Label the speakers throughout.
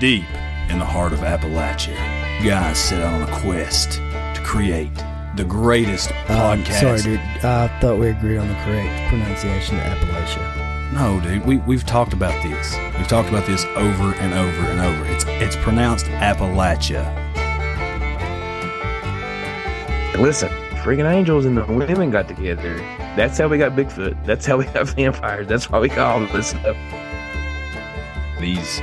Speaker 1: Deep in the heart of Appalachia, guys set out on a quest to create the greatest
Speaker 2: Um,
Speaker 1: podcast.
Speaker 2: sorry, dude. I thought we agreed on the correct pronunciation of Appalachia.
Speaker 1: No, dude, we, we've talked about this. We've talked about this over and over and over. It's it's pronounced Appalachia.
Speaker 3: Listen, freaking angels and the women got together. That's how we got Bigfoot. That's how we got vampires. That's why we got all of this stuff.
Speaker 1: These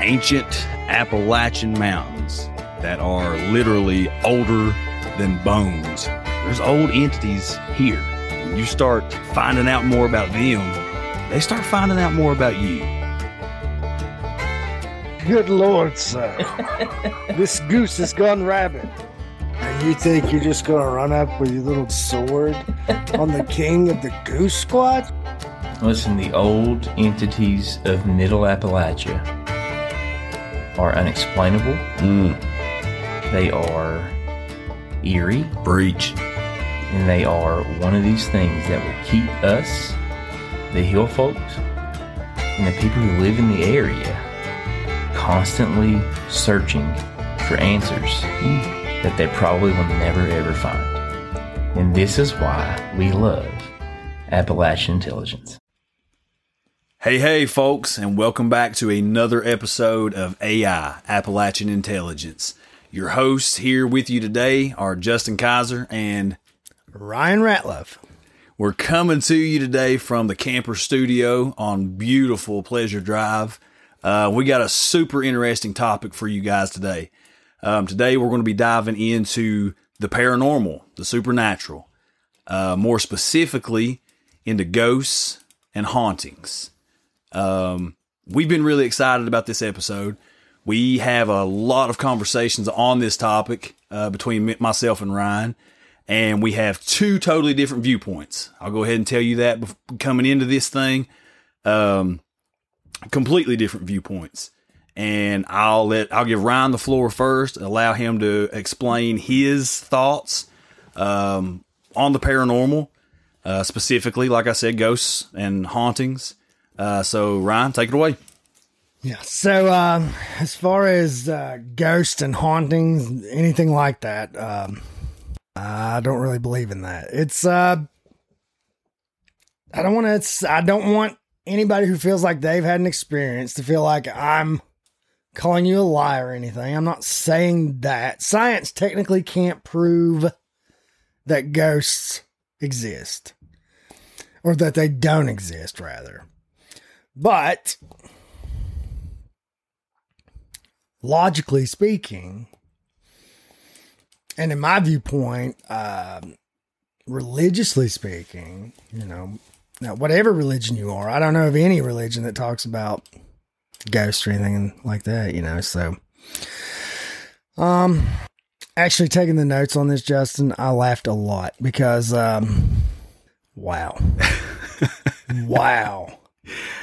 Speaker 1: ancient Appalachian mountains that are literally older than bones. There's old entities here. When you start finding out more about them, they start finding out more about you.
Speaker 4: Good lord, sir. this goose has gone rabid. And you think you're just gonna run up with your little sword on the king of the goose squad?
Speaker 5: Listen, the old entities of Middle Appalachia are unexplainable. Mm. They are eerie,
Speaker 1: Breach.
Speaker 5: and they are one of these things that will keep us, the hill folks, and the people who live in the area constantly searching for answers mm. that they probably will never ever find. And this is why we love Appalachian intelligence.
Speaker 1: Hey, hey, folks, and welcome back to another episode of AI Appalachian Intelligence. Your hosts here with you today are Justin Kiser, and
Speaker 2: Ryan Ratliff.
Speaker 1: we're coming to you today from the camper studio on beautiful Pleasure Drive. Uh, we got a super interesting topic for you guys today. Um, today, we're going to be diving into the paranormal, the supernatural, uh, more specifically into ghosts and hauntings. Um, we've been really excited about this episode. We have a lot of conversations on this topic uh, between myself and Ryan, and we have two totally different viewpoints. I'll go ahead and tell you that coming into this thing, um, completely different viewpoints. And I'll let I'll give Ryan the floor first, allow him to explain his thoughts um, on the paranormal, uh, specifically, like I said, ghosts and hauntings. Uh, so Ryan, take it away.
Speaker 2: Yeah. So, um, as far as uh, ghosts and hauntings, anything like that, um, I don't really believe in that. It's, uh, I don't want to, I don't want anybody who feels like they've had an experience to feel like I'm calling you a liar or anything. I'm not saying that. Science technically can't prove that ghosts exist or that they don't exist, rather. But logically speaking, and in my viewpoint, um, religiously speaking, you know, now whatever religion you are, I don't know of any religion that talks about ghosts or anything like that, you know. So, um, actually taking the notes on this, Justin, I laughed a lot because, um, wow, wow.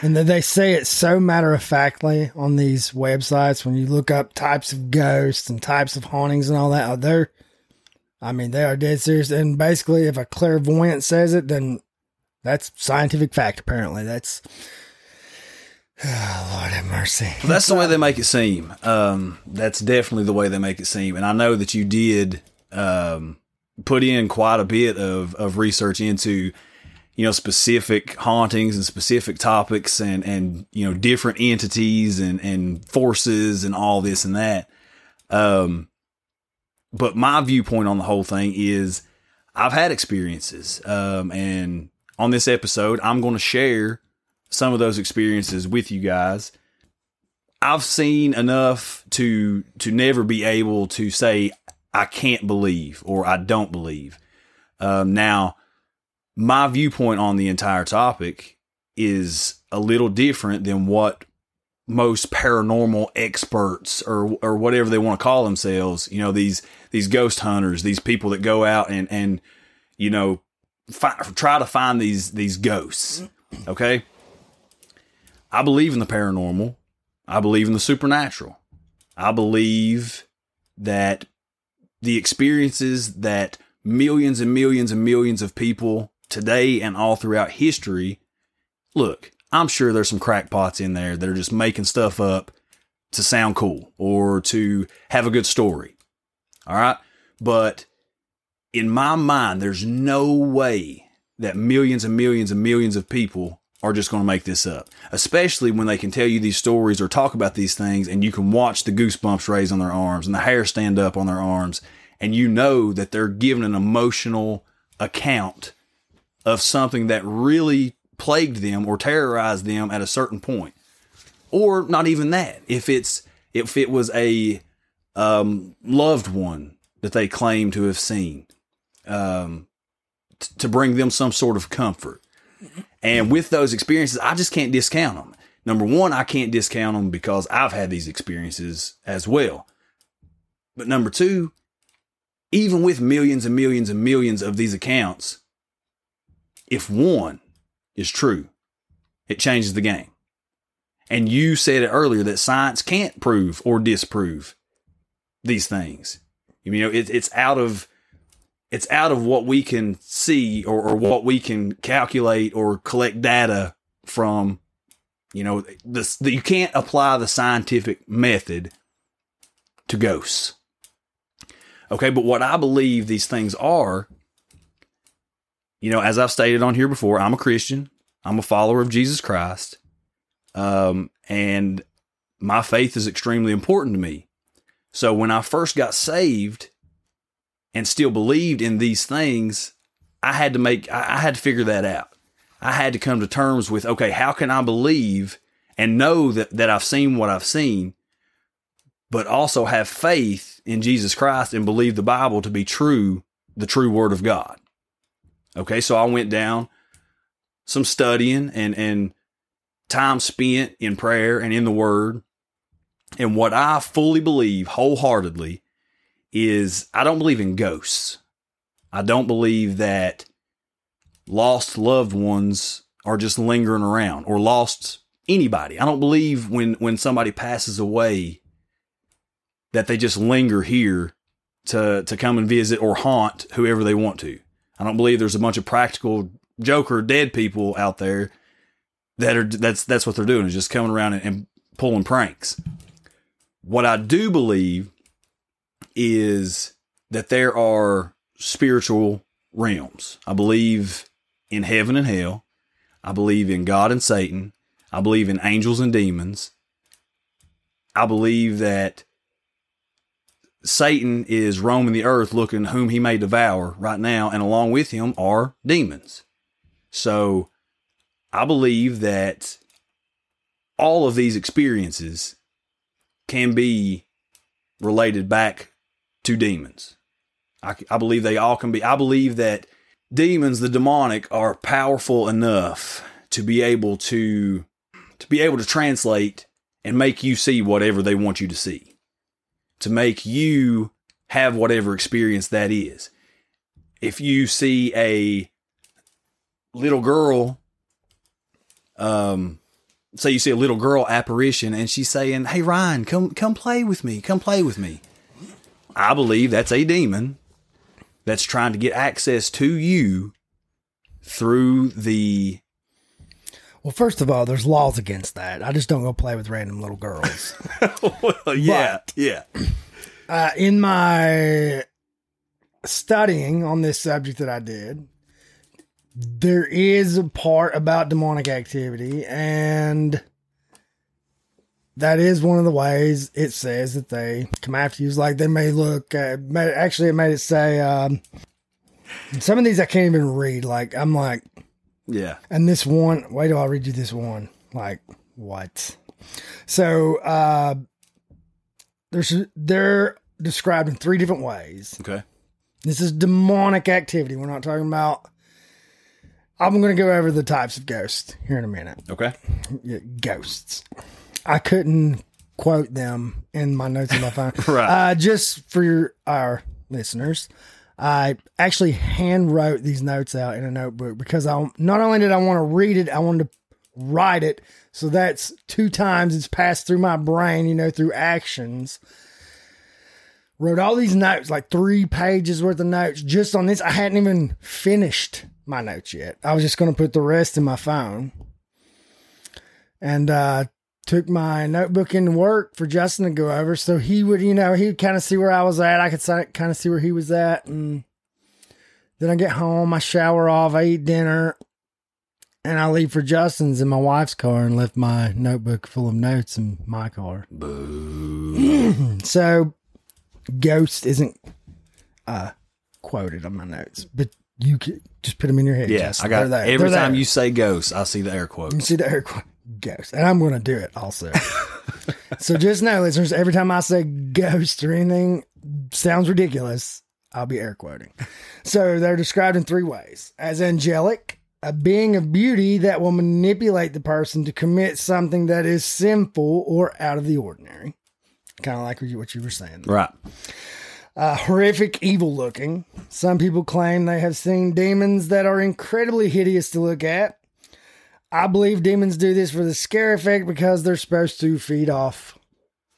Speaker 2: And they say it so matter of factly on these websites when you look up types of ghosts and types of hauntings and all that. oh, They're, I mean, they are dead serious. And basically, if a clairvoyant says it, then that's scientific fact. Apparently, that's. Oh, Lord have mercy.
Speaker 1: Well, that's the way they make it seem. Um, that's definitely the way they make it seem. And I know that you did um, put in quite a bit of, of research into, you know, specific hauntings and specific topics and, and you know, different entities and, and forces and all this and that. Um, but my viewpoint on the whole thing is I've had experiences. Um, and on this episode, I'm going to share some of those experiences with you guys. I've seen enough to to never be able to say I can't believe or I don't believe. Um, now, my viewpoint on the entire topic is a little different than what most paranormal experts or or whatever they want to call themselves. You know these these ghost hunters, these people that go out and and you know fi- try to find these these ghosts. Okay. I believe in the paranormal. I believe in the supernatural. I believe that the experiences that millions and millions and millions of people today and all throughout history look, I'm sure there's some crackpots in there that are just making stuff up to sound cool or to have a good story. All right. But in my mind, there's no way that millions and millions and millions of people are just going to make this up, especially when they can tell you these stories or talk about these things and you can watch the goosebumps raise on their arms and the hair stand up on their arms. And you know that they're giving an emotional account of something that really plagued them or terrorized them at a certain point. Or not even that. If it's, if it was a um, loved one that they claim to have seen, um, t- to bring them some sort of comfort. And with those experiences, I just can't discount them. Number one, I can't discount them because I've had these experiences as well. But number two, even with millions and millions and millions of these accounts, if one is true, it changes the game. And you said it earlier that science can't prove or disprove these things. You know, it, it's out of it's out of what we can see or, or what we can calculate or collect data from. You know, you can't apply the scientific method to ghosts. Okay, but what I believe these things are, you know, as I've stated on here before, I'm a Christian. I'm a follower of Jesus Christ. Um, and my faith is extremely important to me. So when I first got saved and still believed in these things, I had to make, I had to figure that out. I had to come to terms with, okay, how can I believe and know that, that I've seen what I've seen, but also have faith in Jesus Christ and believe the Bible to be true, the true word of God. Okay. So I went down some studying and, and time spent in prayer and in the word. And what I fully believe wholeheartedly is I don't believe in ghosts. I don't believe that lost loved ones are just lingering around or lost anybody. I don't believe when when somebody passes away that they just linger here to to come and visit or haunt whoever they want to. I don't believe there's a bunch of practical joker dead people out there that are that's that's what they're doing is just coming around and, and pulling pranks. What I do believe is that there are spiritual realms. I believe in heaven and hell. I believe in God and Satan. I believe in angels and demons. I believe that Satan is roaming the earth looking whom he may devour right now, and along with him are demons. So I believe that all of these experiences can be related back to demons. I, I believe they all can be. I believe that demons, the demonic, are powerful enough to be able to to be able to translate and make you see whatever they want you to see, to make you have whatever experience that is. If you see a little girl, um, say you see a little girl apparition and she's saying, "Hey Ryan, come come play with me, come play with me." I believe that's a demon that's trying to get access to you through the
Speaker 2: Well, first of all, there's laws against that. I just don't go play with random little girls.
Speaker 1: well, yeah, yeah.
Speaker 2: uh, in my studying on this subject that I did, there is a part about demonic activity, and that is one of the ways it says that they come after you. It's like they may look, uh, actually, it made it say, um, some of these I can't even read. Like, I'm like,
Speaker 1: Yeah.
Speaker 2: and this one, wait till I read you this one. Like, what? So, uh, there's, they're described in three different ways.
Speaker 1: Okay.
Speaker 2: This is demonic activity. We're not talking about. I'm going to go over the types of ghosts here in a minute.
Speaker 1: Okay.
Speaker 2: Yeah, ghosts. I couldn't quote them in my notes on my phone.
Speaker 1: Right.
Speaker 2: Uh, just for your, our listeners, I actually hand wrote these notes out in a notebook because I not only did I want to read it, I wanted to write it. So that's two times it's passed through my brain, you know, through actions wrote all these notes, like three pages worth of notes just on this. I hadn't even finished my notes yet. I was just going to put the rest in my phone. And uh, took my notebook into work for Justin to go over. So he would, you know, he would kind of see where I was at. I could kind of see where he was at. And then I get home, I shower off, I eat dinner, and I leave for Justin's in my wife's car and left my notebook full of notes in my car.
Speaker 1: Boo.
Speaker 2: So ghost isn't uh quoted on my notes, but you could just put them in your head.
Speaker 1: Yeah,
Speaker 2: Justin.
Speaker 1: I got every
Speaker 2: They're
Speaker 1: time
Speaker 2: there.
Speaker 1: you say ghost, I see the air quotes.
Speaker 2: You see the air quote ghost, and I'm going to do it also. so just know, listeners, every time I say ghost or anything sounds ridiculous, I'll be air quoting. So they're described in three ways: as angelic, a being of beauty that will manipulate the person to commit something that is sinful or out of the ordinary. Kind of like what you, were saying.
Speaker 1: Right.
Speaker 2: Uh, horrific, evil looking. Some people claim they have seen demons that are incredibly hideous to look at. I believe demons do this for the scare effect because they're supposed to feed off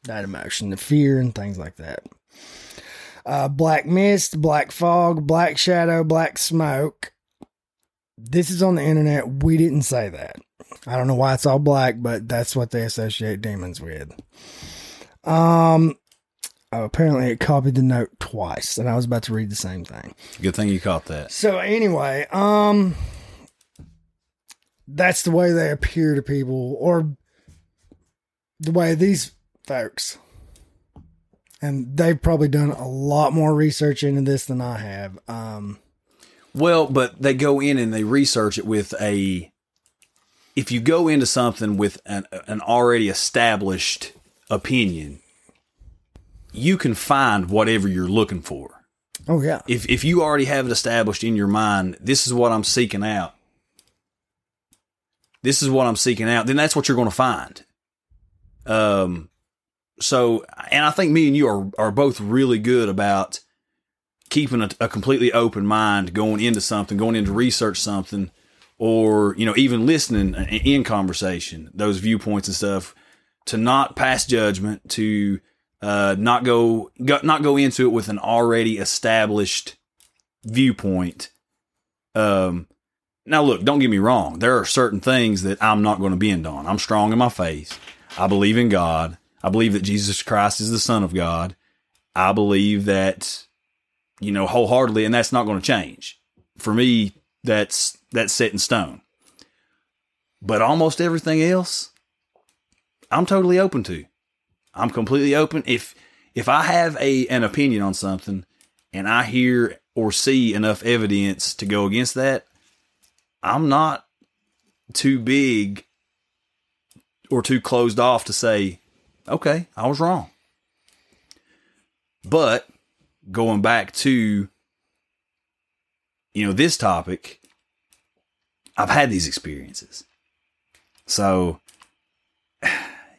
Speaker 2: that emotion, the fear, and things like that. Uh, black mist, black fog, black shadow, black smoke. This is on the internet. We didn't say that. I don't know why it's all black, but that's what they associate demons with. Um, Oh, apparently it copied the note twice, and I was about to read the same thing.
Speaker 1: Good thing you caught that.
Speaker 2: So anyway, um, that's the way they appear to people, or the way these folks, and they've probably done a lot more research into this than I have. Um,
Speaker 1: Well, but they go in and they research it with a. If you go into something with an, an already established opinion, you can find whatever you're looking for.
Speaker 2: oh yeah,
Speaker 1: If if you already have it established in your mind, this is what I'm seeking out. This is what I'm seeking out. Then that's what you're going to find. Um, so and I think me and you are are both really good about keeping a, a completely open mind going into something, going into research something, or you know even listening in conversation, those viewpoints and stuff, to not pass judgment, to uh, not go, go not go into it with an already established viewpoint. Um, now look, don't get me wrong. There are certain things that I'm not going to bend on. I'm strong in my faith. I believe in God. I believe that Jesus Christ is the Son of God. I believe that, you know, wholeheartedly, and that's not going to change. For me, that's that's set in stone. But almost everything else, I'm totally open to. I'm completely open. If if I have a an opinion on something and I hear or see enough evidence to go against that, I'm not too big or too closed off to say, okay, I was wrong. But going back to you know this topic, I've had these experiences. So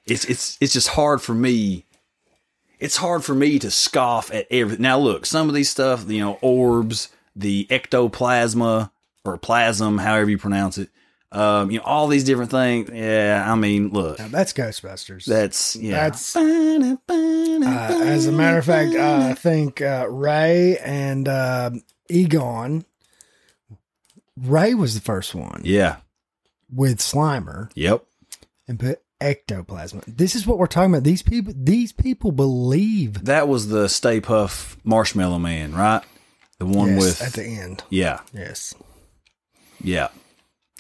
Speaker 1: it's it's it's just hard for me. It's hard for me to scoff at everything. Now, look, some of these stuff, you know, orbs, the ectoplasma or plasm, however you pronounce it, um, you know, all these different things. Yeah, I mean, look,
Speaker 2: now that's Ghostbusters.
Speaker 1: that's yeah.
Speaker 2: That's- Uh, as a matter of fact, uh, I think uh, Ray and uh, Egon. Ray was the first one
Speaker 1: yeah,
Speaker 2: with Slimer
Speaker 1: yep,
Speaker 2: and put ectoplasm. This is what we're talking about. These people, these people believe.
Speaker 1: that was the Stay Puft Marshmallow Man, right? The one
Speaker 2: Yes,
Speaker 1: with
Speaker 2: at the end.
Speaker 1: yeah,
Speaker 2: Yes.
Speaker 1: Yeah.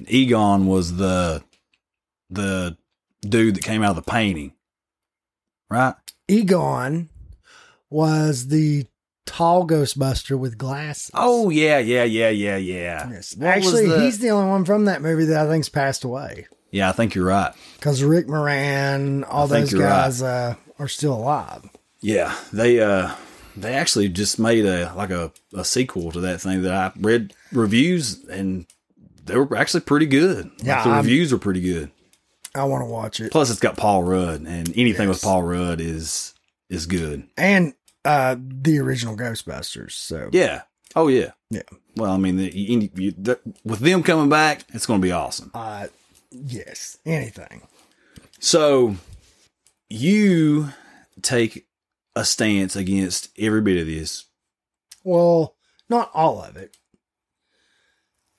Speaker 1: Egon was the the dude that came out of the painting, right?
Speaker 2: Egon was the tall Ghostbuster with glasses.
Speaker 1: Oh yeah, yeah, yeah, yeah, yeah.
Speaker 2: yes.
Speaker 1: What
Speaker 2: Actually,
Speaker 1: the-
Speaker 2: he's the only one from that movie that I think's passed away
Speaker 1: yeah. I think you're right.
Speaker 2: because Rick Moran, all those
Speaker 1: you're right.
Speaker 2: guys uh, are still alive.
Speaker 1: Yeah, they uh they actually just made a like a, a sequel to that thing that I read reviews and they were actually pretty good. Like,
Speaker 2: Yeah,
Speaker 1: the
Speaker 2: I'm-
Speaker 1: reviews are pretty good.
Speaker 2: I want to watch it.
Speaker 1: Plus, it's got Paul Rudd, and anything with Paul Rudd is is good.
Speaker 2: and uh the original Ghostbusters. So
Speaker 1: Yeah. Oh yeah.
Speaker 2: Yeah.
Speaker 1: Well, I mean, the, you, you, the, with them coming back, it's going to be awesome.
Speaker 2: uh yes, anything.
Speaker 1: So, you take a stance against every bit of this.
Speaker 2: Well, not all of it.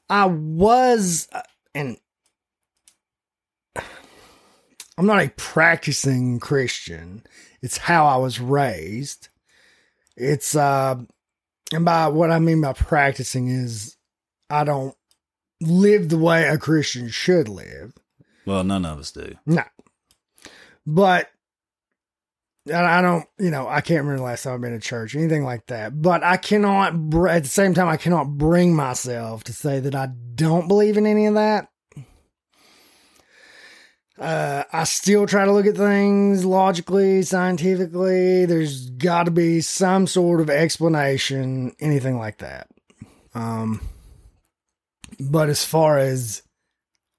Speaker 2: I was, uh, and I'm not a practicing Christian. It's how I was raised. It's uh and by what I mean by practicing is I don't live the way a Christian should live.
Speaker 1: Well, none of us do.
Speaker 2: No. But I don't, you know, I can't remember the last time I've been to church, anything like that. But I cannot, at the same time, I cannot bring myself to say that I don't believe in any of that. Uh, I still try to look at things logically, scientifically. There's got to be some sort of explanation, anything like that. Um, but as far as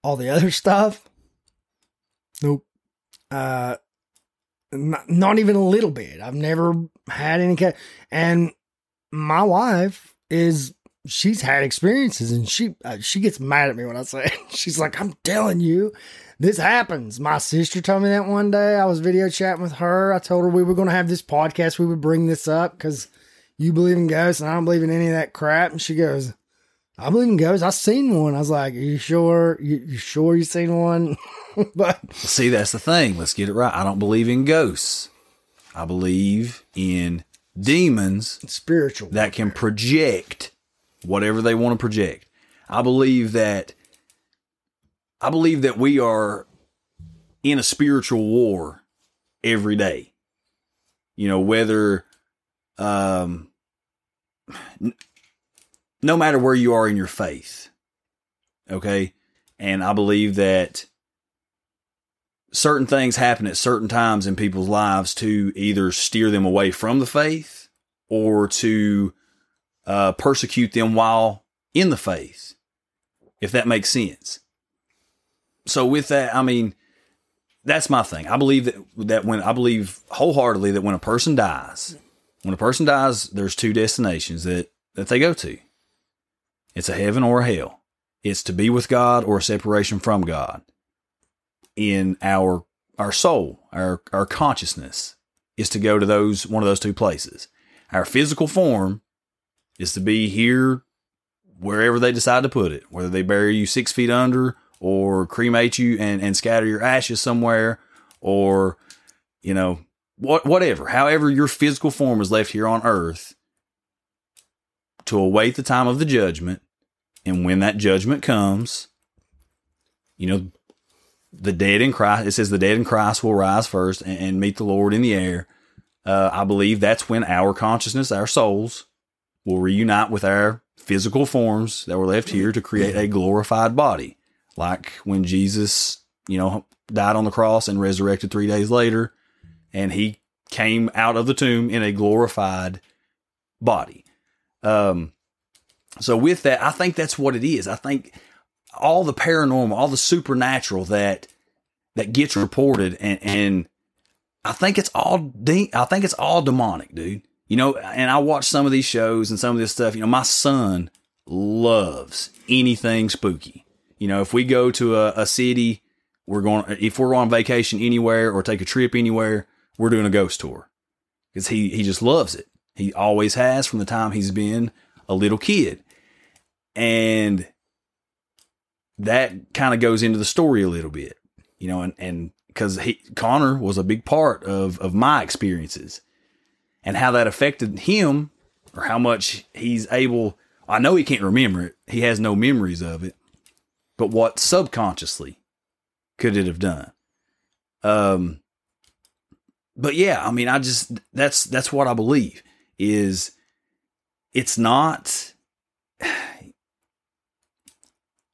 Speaker 2: all the other stuff, nope. Uh, not, even a little bit. I've never had any cat, and my wife is she's had experiences, and she uh, she gets mad at me when I say it. she's like, "I'm telling you, this happens." My sister told me that one day. I was video chatting with her. I told her we were going to have this podcast. We would bring this up because you believe in ghosts, and I don't believe in any of that crap. And she goes. I believe in ghosts. I seen one. I was like, "Are you sure? You, you sure you seen one?" but
Speaker 1: See, that's the thing. Let's get it right. I don't believe in ghosts. I believe in demons
Speaker 2: spiritual.
Speaker 1: that can project whatever they want to project. I believe that I believe that we are in a spiritual war every day. You know, whether um no matter where you are in your faith. Okay? And I believe that certain things happen at certain times in people's lives to either steer them away from the faith or to uh, persecute them while in the faith, if that makes sense. So with that, I mean, that's my thing. I believe that that when I believe wholeheartedly that when a person dies, when a person dies, there's two destinations that that they go to. It's a heaven or a hell. It's to be with God or a separation from God. In our our soul, our our consciousness is to go to those one of those two places. Our physical form is to be here wherever they decide to put it, whether they bury you six feet under or cremate you and, and scatter your ashes somewhere or, you know, what, whatever, however your physical form is left here on earth to await the time of the judgment. And when that judgment comes, you know, the dead in Christ, it says the dead in Christ will rise first and, and meet the Lord in the air. Uh, I believe that's when our consciousness, our souls, will reunite with our physical forms that were left here to create a glorified body. Like when Jesus, you know, died on the cross and resurrected three days later, and he came out of the tomb in a glorified body. Um, so with that, I think that's what it is. I think all the paranormal, all the supernatural that that gets reported, and and I think it's all de- I think it's all demonic, dude. You know, and I watch some of these shows and some of this stuff. You know, my son loves anything spooky. You know, if we go to a, a city, we're going. If we're on vacation anywhere or take a trip anywhere, we're doing a ghost tour because he he just loves it. He always has from the time he's been a little kid, and that kind of goes into the story a little bit, you know, and and because he Connor was a big part of of my experiences and how that affected him or how much he's able. I know he can't remember it; he has no memories of it, but what subconsciously could it have done? Um, but yeah, I mean, I just that's that's what I believe is it's not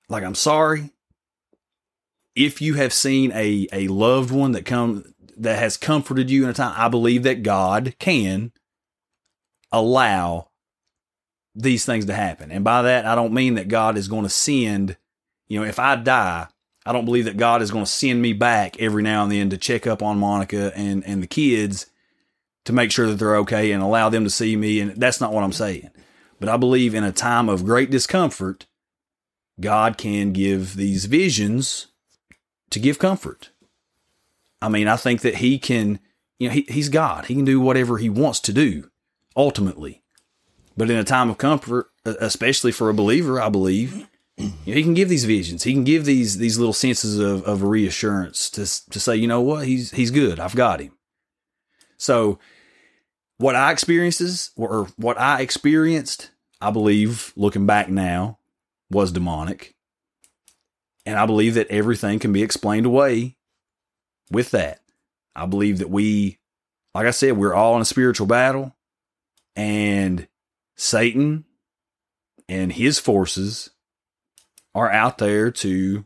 Speaker 1: like I'm sorry if you have seen a a loved one that come that has comforted you in a time. I believe that God can allow these things to happen, and by that I don't mean that God is going to send. You know, if I die, I don't believe that God is going to send me back every now and then to check up on Monica and and the kids to make sure that they're okay and allow them to see me. And that's not what I'm saying. But I believe in a time of great discomfort, God can give these visions to give comfort. I mean, I think that He can, you know, he, He's God. He can do whatever He wants to do ultimately. But in a time of comfort, especially for a believer, I believe You know, he can give these visions. He can give these these little senses of, of reassurance to to say, you know what, he's he's good. I've got him. So, what I experiences or what I experienced, I believe, looking back now, was demonic, and I believe that everything can be explained away with that. I believe that we, like I said, we're all in a spiritual battle, and Satan and his forces are out there to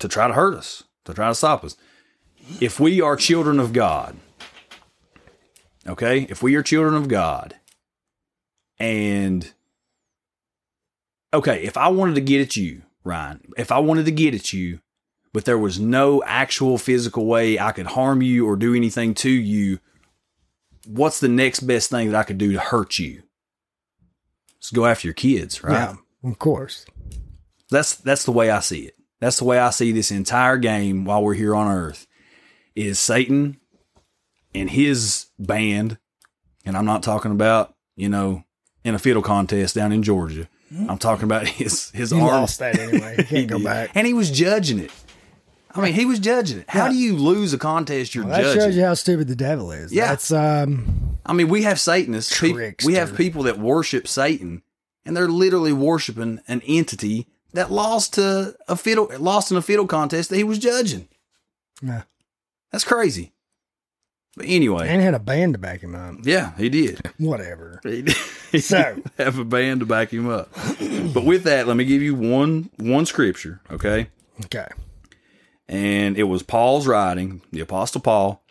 Speaker 1: to try to hurt us, to try to stop us. If we are children of God, okay? If we are children of God and okay, if I wanted to get at you, Ryan, if I wanted to get at you, but there was no actual physical way I could harm you or do anything to you, what's the next best thing that I could do to hurt you? Let's go after your kids, right?
Speaker 2: Yeah, of course.
Speaker 1: That's that's the way I see it. That's the way I see this entire game while we're here on Earth. Is Satan and his band, and I'm not talking about you know in a fiddle contest down in Georgia. I'm talking about his his
Speaker 2: He
Speaker 1: arm.
Speaker 2: lost that anyway. He can't go back.
Speaker 1: and he was judging it. I mean, he was judging it. How
Speaker 2: Yeah.
Speaker 1: do you lose a contest you're
Speaker 2: Well, that
Speaker 1: judging?
Speaker 2: shows you how stupid the devil is.
Speaker 1: Yeah.
Speaker 2: That's um
Speaker 1: I mean, we have Satanists.
Speaker 2: Trickster.
Speaker 1: we have people that worship Satan, and they're literally worshiping an entity that lost to a fiddle, lost in a fiddle contest that he was judging.
Speaker 2: yeah.
Speaker 1: That's crazy. But anyway,
Speaker 2: and had a band to back him up.
Speaker 1: yeah, he did.
Speaker 2: Whatever.
Speaker 1: He did. He
Speaker 2: So-
Speaker 1: did have a band to back him up. but with that, let me give you one one scripture, okay?
Speaker 2: Okay.
Speaker 1: and it was Paul's writing, the Apostle Paul,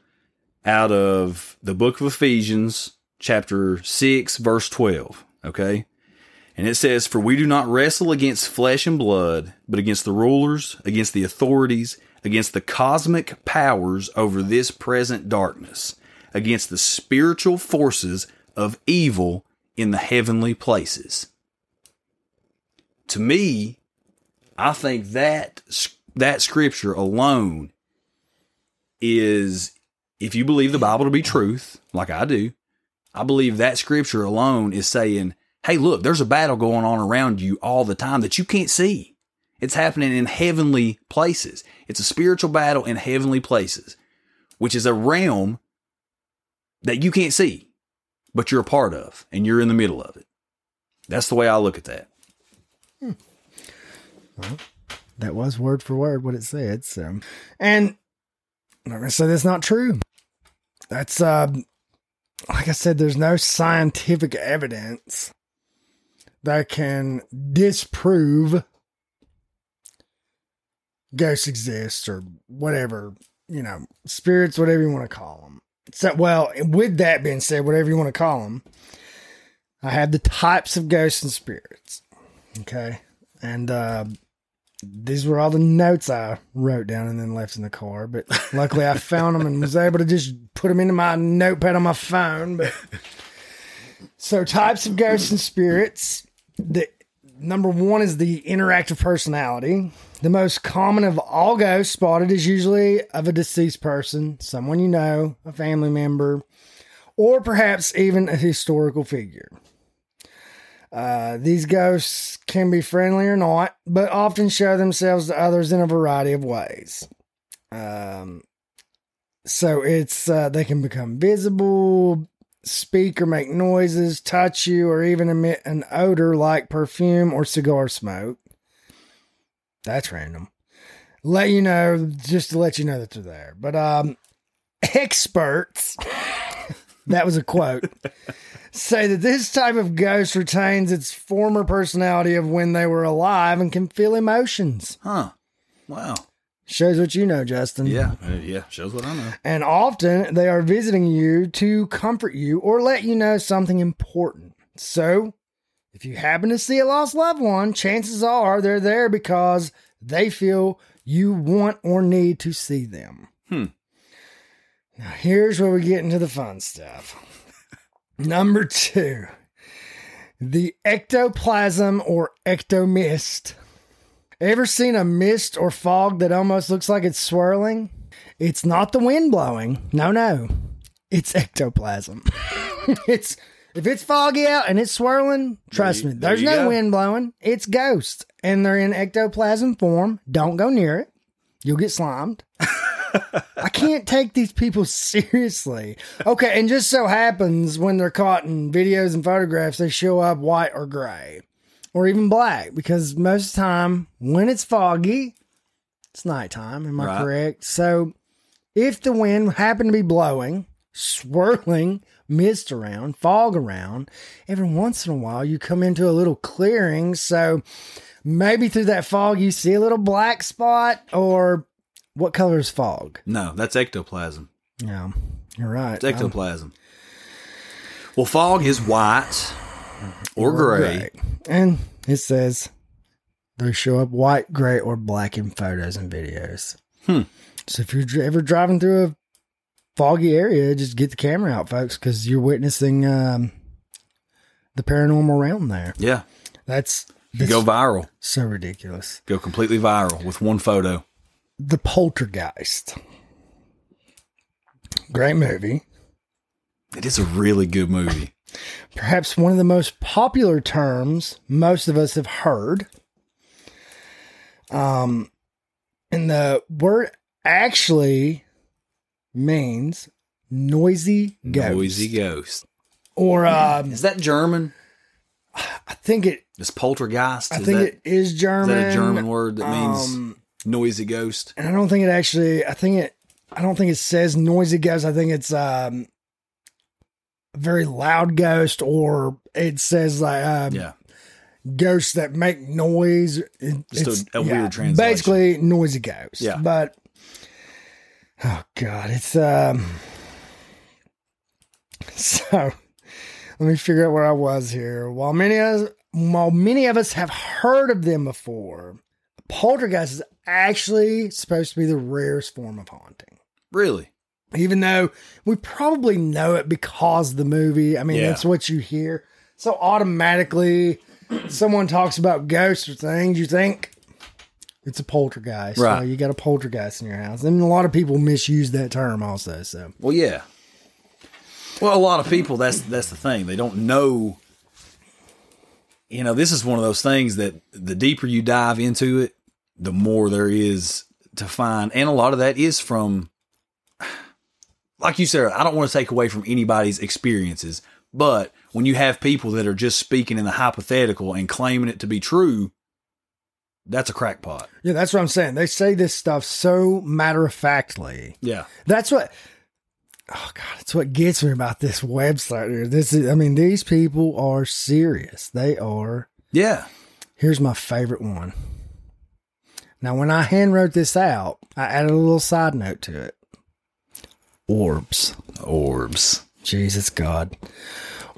Speaker 1: out of the book of Ephesians, chapter 6, verse 12. Okay. And it says, For we do not wrestle against flesh and blood, but against the rulers, against the authorities, against the cosmic powers over this present darkness, against the spiritual forces of evil in the heavenly places. To me, I think that that scripture alone is if you believe the Bible to be truth, like I do, I believe that scripture alone is saying, "Hey, look, there's a battle going on around you all the time that you can't see. It's happening in heavenly places. It's a spiritual battle in heavenly places, which is a realm that you can't see, but you're a part of and you're in the middle of it." That's the way I look at that.
Speaker 2: Well, That was word for word what it said. So, and I'm not gonna say that's not true. That's uh, like I said, there's no scientific evidence that can disprove ghosts exist or whatever you know, spirits, whatever you want to call them. So, well, with that being said, whatever you want to call them, I have the types of ghosts and spirits. Okay, and uh, these were all the notes I wrote down and then left in the car. But luckily, I found them and was able to just put them into my notepad on my phone. But so, types of ghosts and spirits. The number one is the interactive personality. The most common of all ghosts spotted is usually of a deceased person, someone you know, a family member, or perhaps even a historical figure. Uh, these ghosts can be friendly or not, but often show themselves to others in a variety of ways. Um, so it's uh, they can become visible, speak or make noises, touch you, or even emit an odor like perfume or cigar smoke. That's random. Let you know, just to let you know that they're there. But um, experts, that was a quote, say that this type of ghost retains its former personality of when they were alive and can feel emotions.
Speaker 1: Huh. Wow.
Speaker 2: Shows what you know, Justin.
Speaker 1: Yeah. Uh, yeah. Shows what I know.
Speaker 2: And often they are visiting you to comfort you or let you know something important. So, if you happen to see a lost loved one, chances are they're there because they feel you want or need to see them.
Speaker 1: Hmm.
Speaker 2: Now, here's where we get into the fun stuff. Number two, the ectoplasm or ectomist. Ever seen a mist or fog that almost looks like it's swirling? It's not the wind blowing. No, no. It's ectoplasm. it's If it's foggy out and it's swirling, trust
Speaker 1: you-
Speaker 2: me, there's
Speaker 1: you
Speaker 2: no
Speaker 1: go.
Speaker 2: wind blowing. It's ghosts, and they're in ectoplasm form. Don't go near it; you'll get slimed. I can't take these people seriously. Okay, and just so happens when they're caught in videos and photographs, they show up white or gray, or even black, because most of the time when it's foggy, it's nighttime. Am I
Speaker 1: Right.
Speaker 2: correct? So if the wind happened to be blowing, swirling mist around, fog around, every once in a while you come into a little clearing. So maybe through that fog you see a little black spot, or what color is fog?
Speaker 1: No, that's ectoplasm.
Speaker 2: Yeah, you're right.
Speaker 1: It's ectoplasm. well, fog is white or gray.
Speaker 2: And it says they show up white, gray, or black in photos and videos.
Speaker 1: Hmm.
Speaker 2: So if you're ever driving through a foggy area, just get the camera out, folks, because you're witnessing um, the paranormal around there.
Speaker 1: Yeah.
Speaker 2: That's, that's
Speaker 1: go viral.
Speaker 2: so ridiculous.
Speaker 1: Go completely viral with one photo.
Speaker 2: The Poltergeist. Great movie.
Speaker 1: It is a really good movie.
Speaker 2: perhaps one of the most popular terms most of us have heard. Um, and the word actually means noisy ghost,
Speaker 1: Noisy ghost.
Speaker 2: or um,
Speaker 1: Is that German?
Speaker 2: I think it.
Speaker 1: Is poltergeist?
Speaker 2: I
Speaker 1: is
Speaker 2: think
Speaker 1: that,
Speaker 2: it is
Speaker 1: is
Speaker 2: German.
Speaker 1: that a German word that means
Speaker 2: Um,
Speaker 1: noisy ghost?
Speaker 2: and I don't think it actually. I think it. I don't think it says noisy ghost. I think it's um, a very loud ghost, or it says like um,
Speaker 1: Yeah.
Speaker 2: ghosts that make noise. It-
Speaker 1: Just a-
Speaker 2: it's-
Speaker 1: a weird translation.
Speaker 2: Basically, noisy ghosts.
Speaker 1: Yeah.
Speaker 2: But oh god, it's um. So let me figure out where I was here. While many of us, while many of us have heard of them before, poltergeist is actually supposed to be the rarest form of haunting.
Speaker 1: Really?
Speaker 2: Even though we probably know it because of the movie. I mean,
Speaker 1: Yeah.
Speaker 2: that's what you hear. So automatically, someone talks about ghosts or things, you think it's a poltergeist.
Speaker 1: Right.
Speaker 2: So you got a poltergeist in your house. And a lot of people misuse that term also. So
Speaker 1: Well, yeah. Well, a lot of people. That's that's the thing. They don't know. You know, this is one of those things that the deeper you dive into it, the more there is to find, and a lot of that is from, like you said. I don't want to take away from anybody's experiences, but when you have people that are just speaking in the hypothetical and claiming it to be true, that's a crackpot.
Speaker 2: yeah, that's what I'm saying. They say this stuff so matter of factly.
Speaker 1: Yeah.
Speaker 2: That's what. Oh God, it's what gets me about this website here. This is, I mean, these people are serious. They are.
Speaker 1: Yeah.
Speaker 2: Here's my favorite one. Now, when I hand wrote this out, I added a little side note to it. Orbs.
Speaker 1: Orbs.
Speaker 2: Jesus God.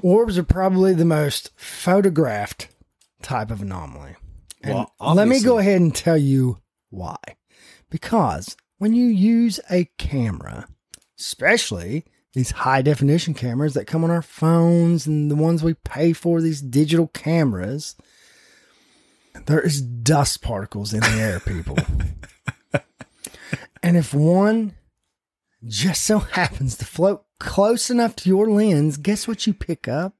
Speaker 2: Orbs are probably the most photographed type of anomaly.
Speaker 1: Well,
Speaker 2: let me go ahead and tell you why. Because when you use a camera, especially these high definition cameras that come on our phones and the ones we pay for, these digital cameras, there is dust particles in the air, people. and if one just so happens to float close enough to your lens, guess what you pick up?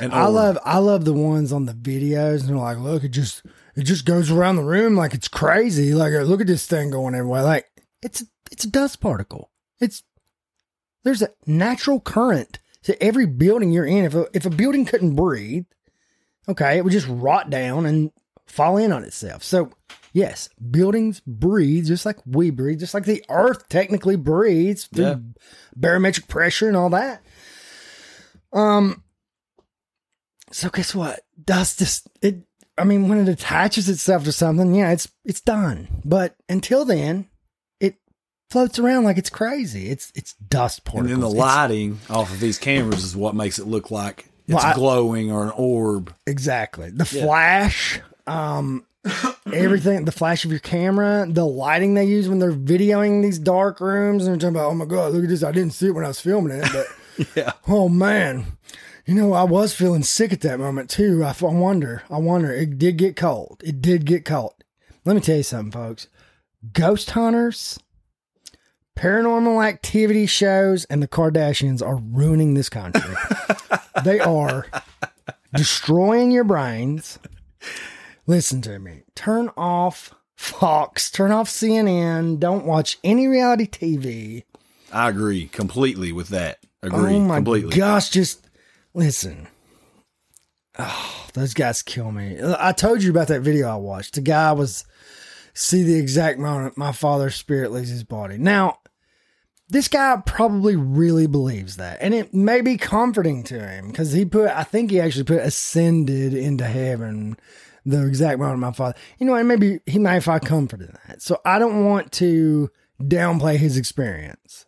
Speaker 1: And
Speaker 2: I love I love the ones on the videos and they're like, look, it just it just goes around the room like it's crazy. Like look at this thing going everywhere. Like it's it's a dust particle. It's there's a natural current to every building you're in. If a, if a building couldn't breathe, okay, it would just rot down and fall in on itself. So yes, buildings breathe just like we breathe, just like the earth technically breathes through
Speaker 1: Yeah.
Speaker 2: barometric pressure and all that. Um so guess what? Dust just it I mean when it attaches itself to something, yeah, it's it's done. But until then, it floats around like it's crazy. It's it's dust
Speaker 1: And
Speaker 2: particles.
Speaker 1: then the
Speaker 2: It's-
Speaker 1: lighting off of these cameras is what makes it look like it's
Speaker 2: Well, I-
Speaker 1: glowing or an orb.
Speaker 2: Exactly. The
Speaker 1: Yeah.
Speaker 2: flash, um, everything, the flash of your camera, the lighting they use when they're videoing these dark rooms, and they're talking about, oh my god, look at this! I didn't see it when I was filming it, but
Speaker 1: Yeah.
Speaker 2: oh man, you know, I was feeling sick at that moment too. I wonder, I wonder, it did get cold. It did get cold. Let me tell you something, folks. Ghost hunters, paranormal activity shows and the Kardashians are ruining this country. they are destroying your brains. Listen to me. Turn off Fox, turn off CNN, don't watch any reality TV.
Speaker 1: I agree completely with that. Agree
Speaker 2: oh my
Speaker 1: completely.
Speaker 2: gosh, just listen. Oh, those guys kill me. I told you about that video I watched. The guy was see the exact moment my father's spirit leaves his body. Now, this guy probably really believes that, and it may be comforting to him because he put. I think he actually put ascended into heaven. The exact moment my father, you know, and maybe he might find comfort in that. So I don't want to downplay his experience.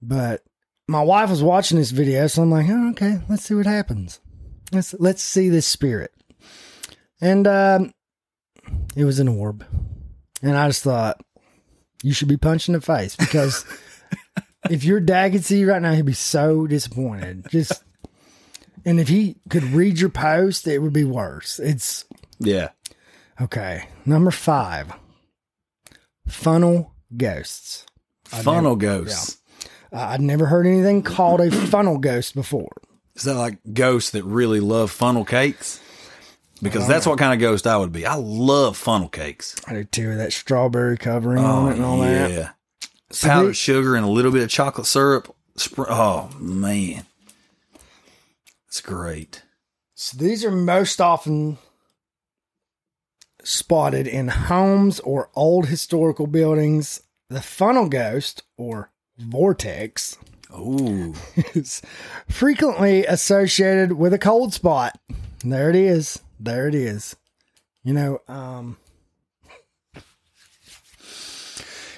Speaker 2: But my wife was watching this video, so I'm like, oh, okay, let's see what happens. Let's let's see this spirit. And um, it was an orb, and I just thought you should be punched in the face because if your dad could see you right now, he'd be so disappointed. Just and if he could read your post, it would be worse. It's
Speaker 1: Yeah.
Speaker 2: okay. Number five, funnel ghosts.
Speaker 1: Funnel ghosts.
Speaker 2: Uh, I'd never heard anything called a funnel ghost before.
Speaker 1: Is that like ghosts that really love funnel cakes? Because that's what kind of ghost I would be. I love funnel cakes.
Speaker 2: I do too. That strawberry covering on it and all that.
Speaker 1: yeah.
Speaker 2: So
Speaker 1: Powdered
Speaker 2: they-
Speaker 1: sugar and a little bit of chocolate syrup. Spr- oh man, it's great.
Speaker 2: So these are most often spotted in homes or old historical buildings. The funnel ghost or vortex
Speaker 1: Ooh,
Speaker 2: is frequently associated with a cold spot. There it is. There it is. You know, um,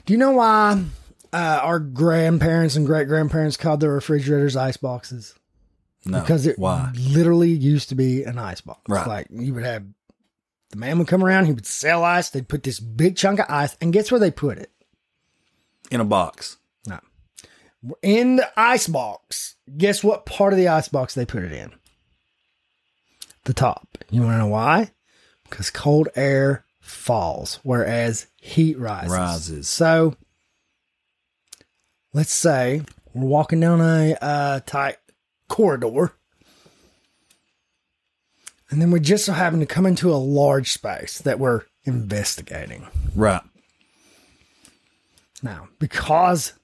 Speaker 2: do you know why uh, our grandparents and great grandparents called their refrigerators ice boxes?
Speaker 1: no.
Speaker 2: because it
Speaker 1: why?
Speaker 2: literally used to be an ice box.
Speaker 1: Right.
Speaker 2: Like you would have the man would come around, he would sell ice, they'd put this big chunk of ice, and guess where they put it?
Speaker 1: In a box.
Speaker 2: In the ice box. Guess what part of the ice box they put it in? The top. You want to know why? Because cold air falls, whereas heat rises.
Speaker 1: Rises.
Speaker 2: So let's say we're walking down a uh, tight corridor, and then we just so happen to come into a large space that we're investigating.
Speaker 1: Right.
Speaker 2: Now, because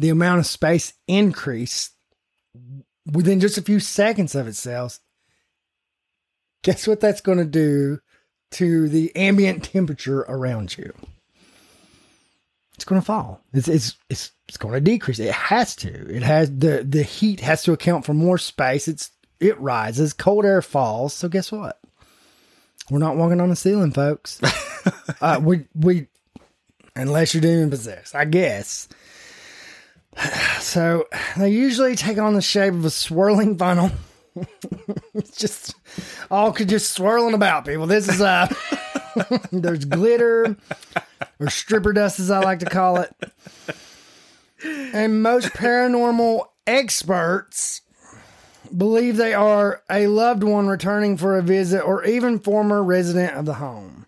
Speaker 2: the amount of space increased within just a few seconds of itself, guess what that's going to do to the ambient temperature around you? It's going to fall. It's it's it's it's going to decrease. It has to. It has the the heat has to account for more space. It's it rises. Cold air falls. So guess what? We're not walking on the ceiling, folks. uh, we we unless you're demon possessed, I guess. So they usually take on the shape of a swirling funnel. it's just all could just swirling about people. This is uh there's glitter or stripper dust as I like to call it. And most paranormal experts believe they are a loved one returning for a visit or even former resident of the home,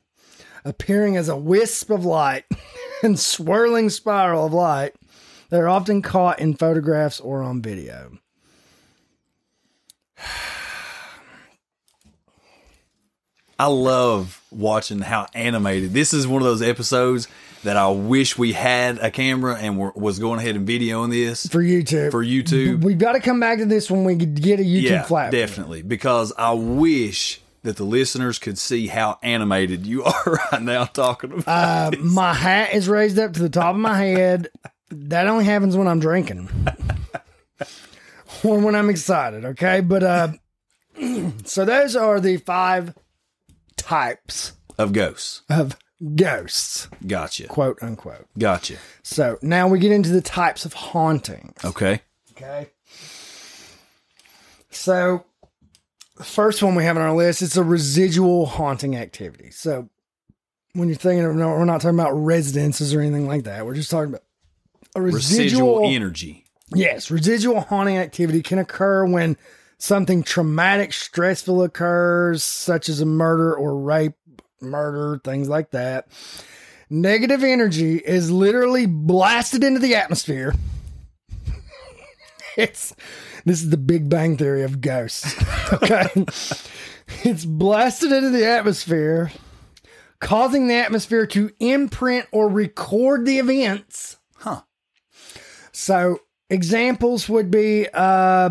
Speaker 2: appearing as a wisp of light and swirling spiral of light. They're often caught in photographs or on video.
Speaker 1: I love watching how animated. This is one of those episodes that I wish we had a camera and were, was going ahead and videoing this
Speaker 2: For YouTube.
Speaker 1: for YouTube.
Speaker 2: We've got to come back to this when we get a YouTube
Speaker 1: yeah,
Speaker 2: flat.
Speaker 1: definitely. Because I wish that the listeners could see how animated you are right now talking about.
Speaker 2: Uh,
Speaker 1: this.
Speaker 2: my hat is raised up to the top of my head. That only happens when I'm drinking or when I'm excited. Okay, but uh, so those are the five types
Speaker 1: of ghosts.
Speaker 2: of ghosts,
Speaker 1: Gotcha.
Speaker 2: quote unquote.
Speaker 1: Gotcha.
Speaker 2: So now we get into the types of haunting.
Speaker 1: Okay.
Speaker 2: Okay. So the first one we have on our list is a residual haunting activity. So when you're thinking of, no, we're not talking about residences or anything like that. We're just talking about a
Speaker 1: Residual,
Speaker 2: residual,
Speaker 1: energy.
Speaker 2: Yes, residual haunting activity can occur when something traumatic, stressful occurs, such as a murder or rape, murder, things like that. negative energy is literally blasted into the atmosphere. it's this is the Big Bang theory of ghosts. Okay. it's blasted into the atmosphere, causing the atmosphere to imprint or record the events. So examples would be uh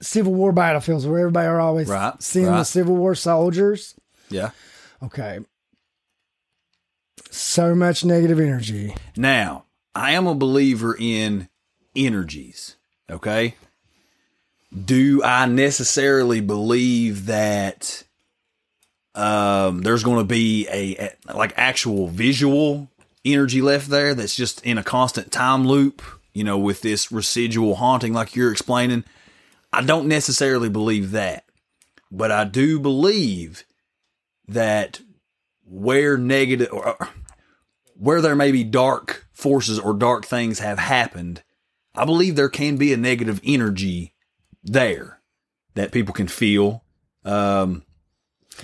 Speaker 2: Civil War battlefields where everybody are always
Speaker 1: Right,
Speaker 2: seeing the. Civil War soldiers.
Speaker 1: Yeah.
Speaker 2: Okay. So much negative energy.
Speaker 1: Now, I am a believer in energies. Okay. Do I necessarily believe that um, there's going to be a, a like actual visual energy left there that's just in a constant time loop? You know, with this residual haunting, like you're explaining. I don't necessarily believe that, but I do believe that where negative or where there may be dark forces or dark things have happened, I believe there can be a negative energy there that people can feel. Um,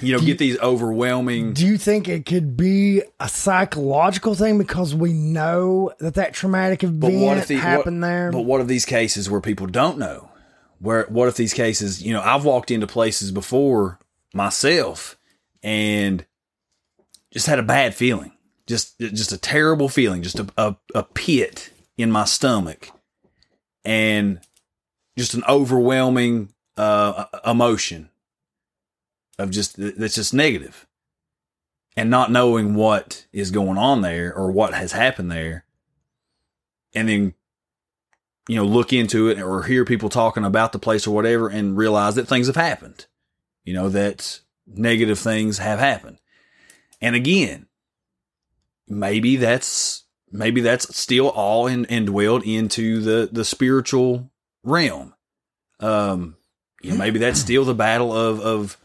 Speaker 1: you know, get these overwhelming.
Speaker 2: Do you think it could be a psychological thing because we know that that traumatic event
Speaker 1: the,
Speaker 2: happened
Speaker 1: what,
Speaker 2: there?
Speaker 1: But what of these cases where people don't know? Where what if these cases? You know, I've walked into places before myself and just had a bad feeling, just just a terrible feeling, just a a, a pit in my stomach, and just an overwhelming uh, emotion of just that's just negative, and not knowing what is going on there or what has happened there. And then you know look into it or hear people talking about the place or whatever and realize that things have happened. You know that negative things have happened. And again maybe that's maybe that's still all in, indwelled into the the spiritual realm. Um you know maybe that's still the battle of of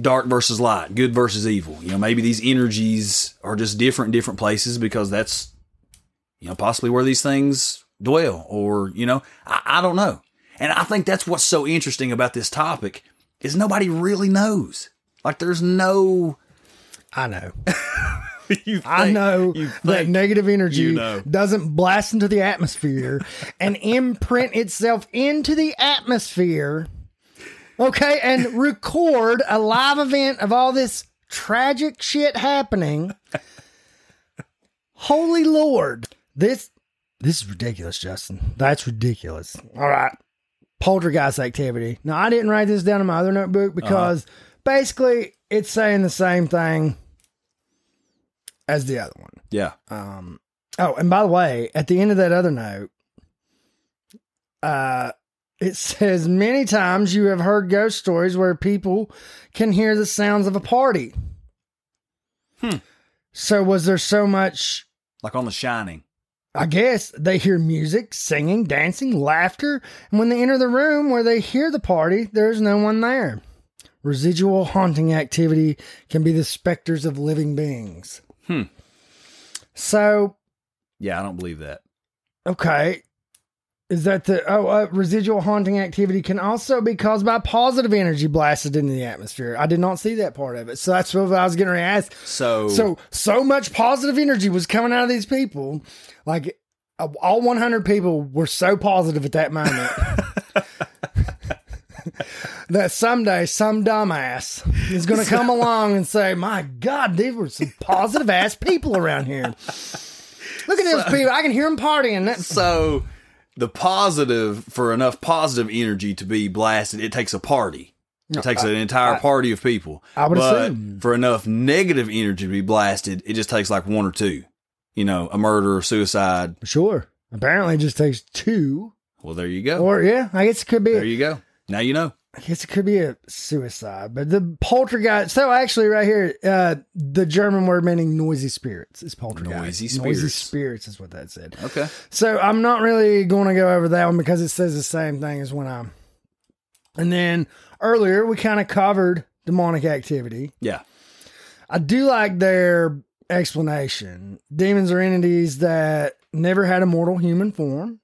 Speaker 1: dark versus light good versus evil you know maybe these energies are just different different places because that's you know, possibly where these things dwell, or you know, I, I don't know. And I think that's what's so interesting about this topic is nobody really knows. Like, there's no.
Speaker 2: I know.
Speaker 1: you
Speaker 2: I know that negative energy
Speaker 1: you know.
Speaker 2: doesn't blast into the atmosphere and imprint itself into the atmosphere. Okay, and record a live event of all this tragic shit happening. Holy Lord. This this is ridiculous, Justin. That's ridiculous. All right. Poltergeist activity. Now I didn't write this down in my other notebook because basically it's saying the same thing as the other one.
Speaker 1: Yeah.
Speaker 2: Um, oh, and by the way, at the end of that other note, uh, it says many times you have heard ghost stories where people can hear the sounds of a party.
Speaker 1: Hmm.
Speaker 2: So was there so much?
Speaker 1: Like on The Shining.
Speaker 2: I guess they hear music, singing, dancing, laughter, and when they enter the room where they hear the party, there's no one there. Residual haunting activity can be the specters of living beings.
Speaker 1: Hmm.
Speaker 2: So
Speaker 1: Yeah, I don't believe that.
Speaker 2: Okay. Is that the oh uh, residual haunting activity can also be caused by positive energy blasted into the atmosphere? I did not see that part of it, so that's what I was ready to ask.
Speaker 1: So,
Speaker 2: So so much positive energy was coming out of these people, like uh, all 100 people were so positive at that moment. that someday some dumbass is going to come along and say, "My God, these were some positive ass people around here. Look at those people! I can hear them partying."
Speaker 1: So the positive for enough positive energy to be blasted, it takes a party. It takes an entire party of people.
Speaker 2: I would
Speaker 1: but
Speaker 2: assume.
Speaker 1: for enough negative energy to be blasted, it just takes like one or two. You know, a murder or suicide.
Speaker 2: Sure. Apparently, it just takes two.
Speaker 1: Well, there you go.
Speaker 2: Or yeah, I guess it could be.
Speaker 1: there you go. Now you know.
Speaker 2: I guess it could be a suicide, but the poltergeist. So actually, right here, uh, the German word meaning noisy spirits is poltergeist.
Speaker 1: Noisy
Speaker 2: Noisy
Speaker 1: spirits.
Speaker 2: spirits is what that said.
Speaker 1: Okay.
Speaker 2: So I'm not really going to go over that one because it says the same thing as when I'm. And then earlier we kind of covered demonic activity.
Speaker 1: Yeah.
Speaker 2: I do like their explanation. Demons are entities that never had a mortal human form.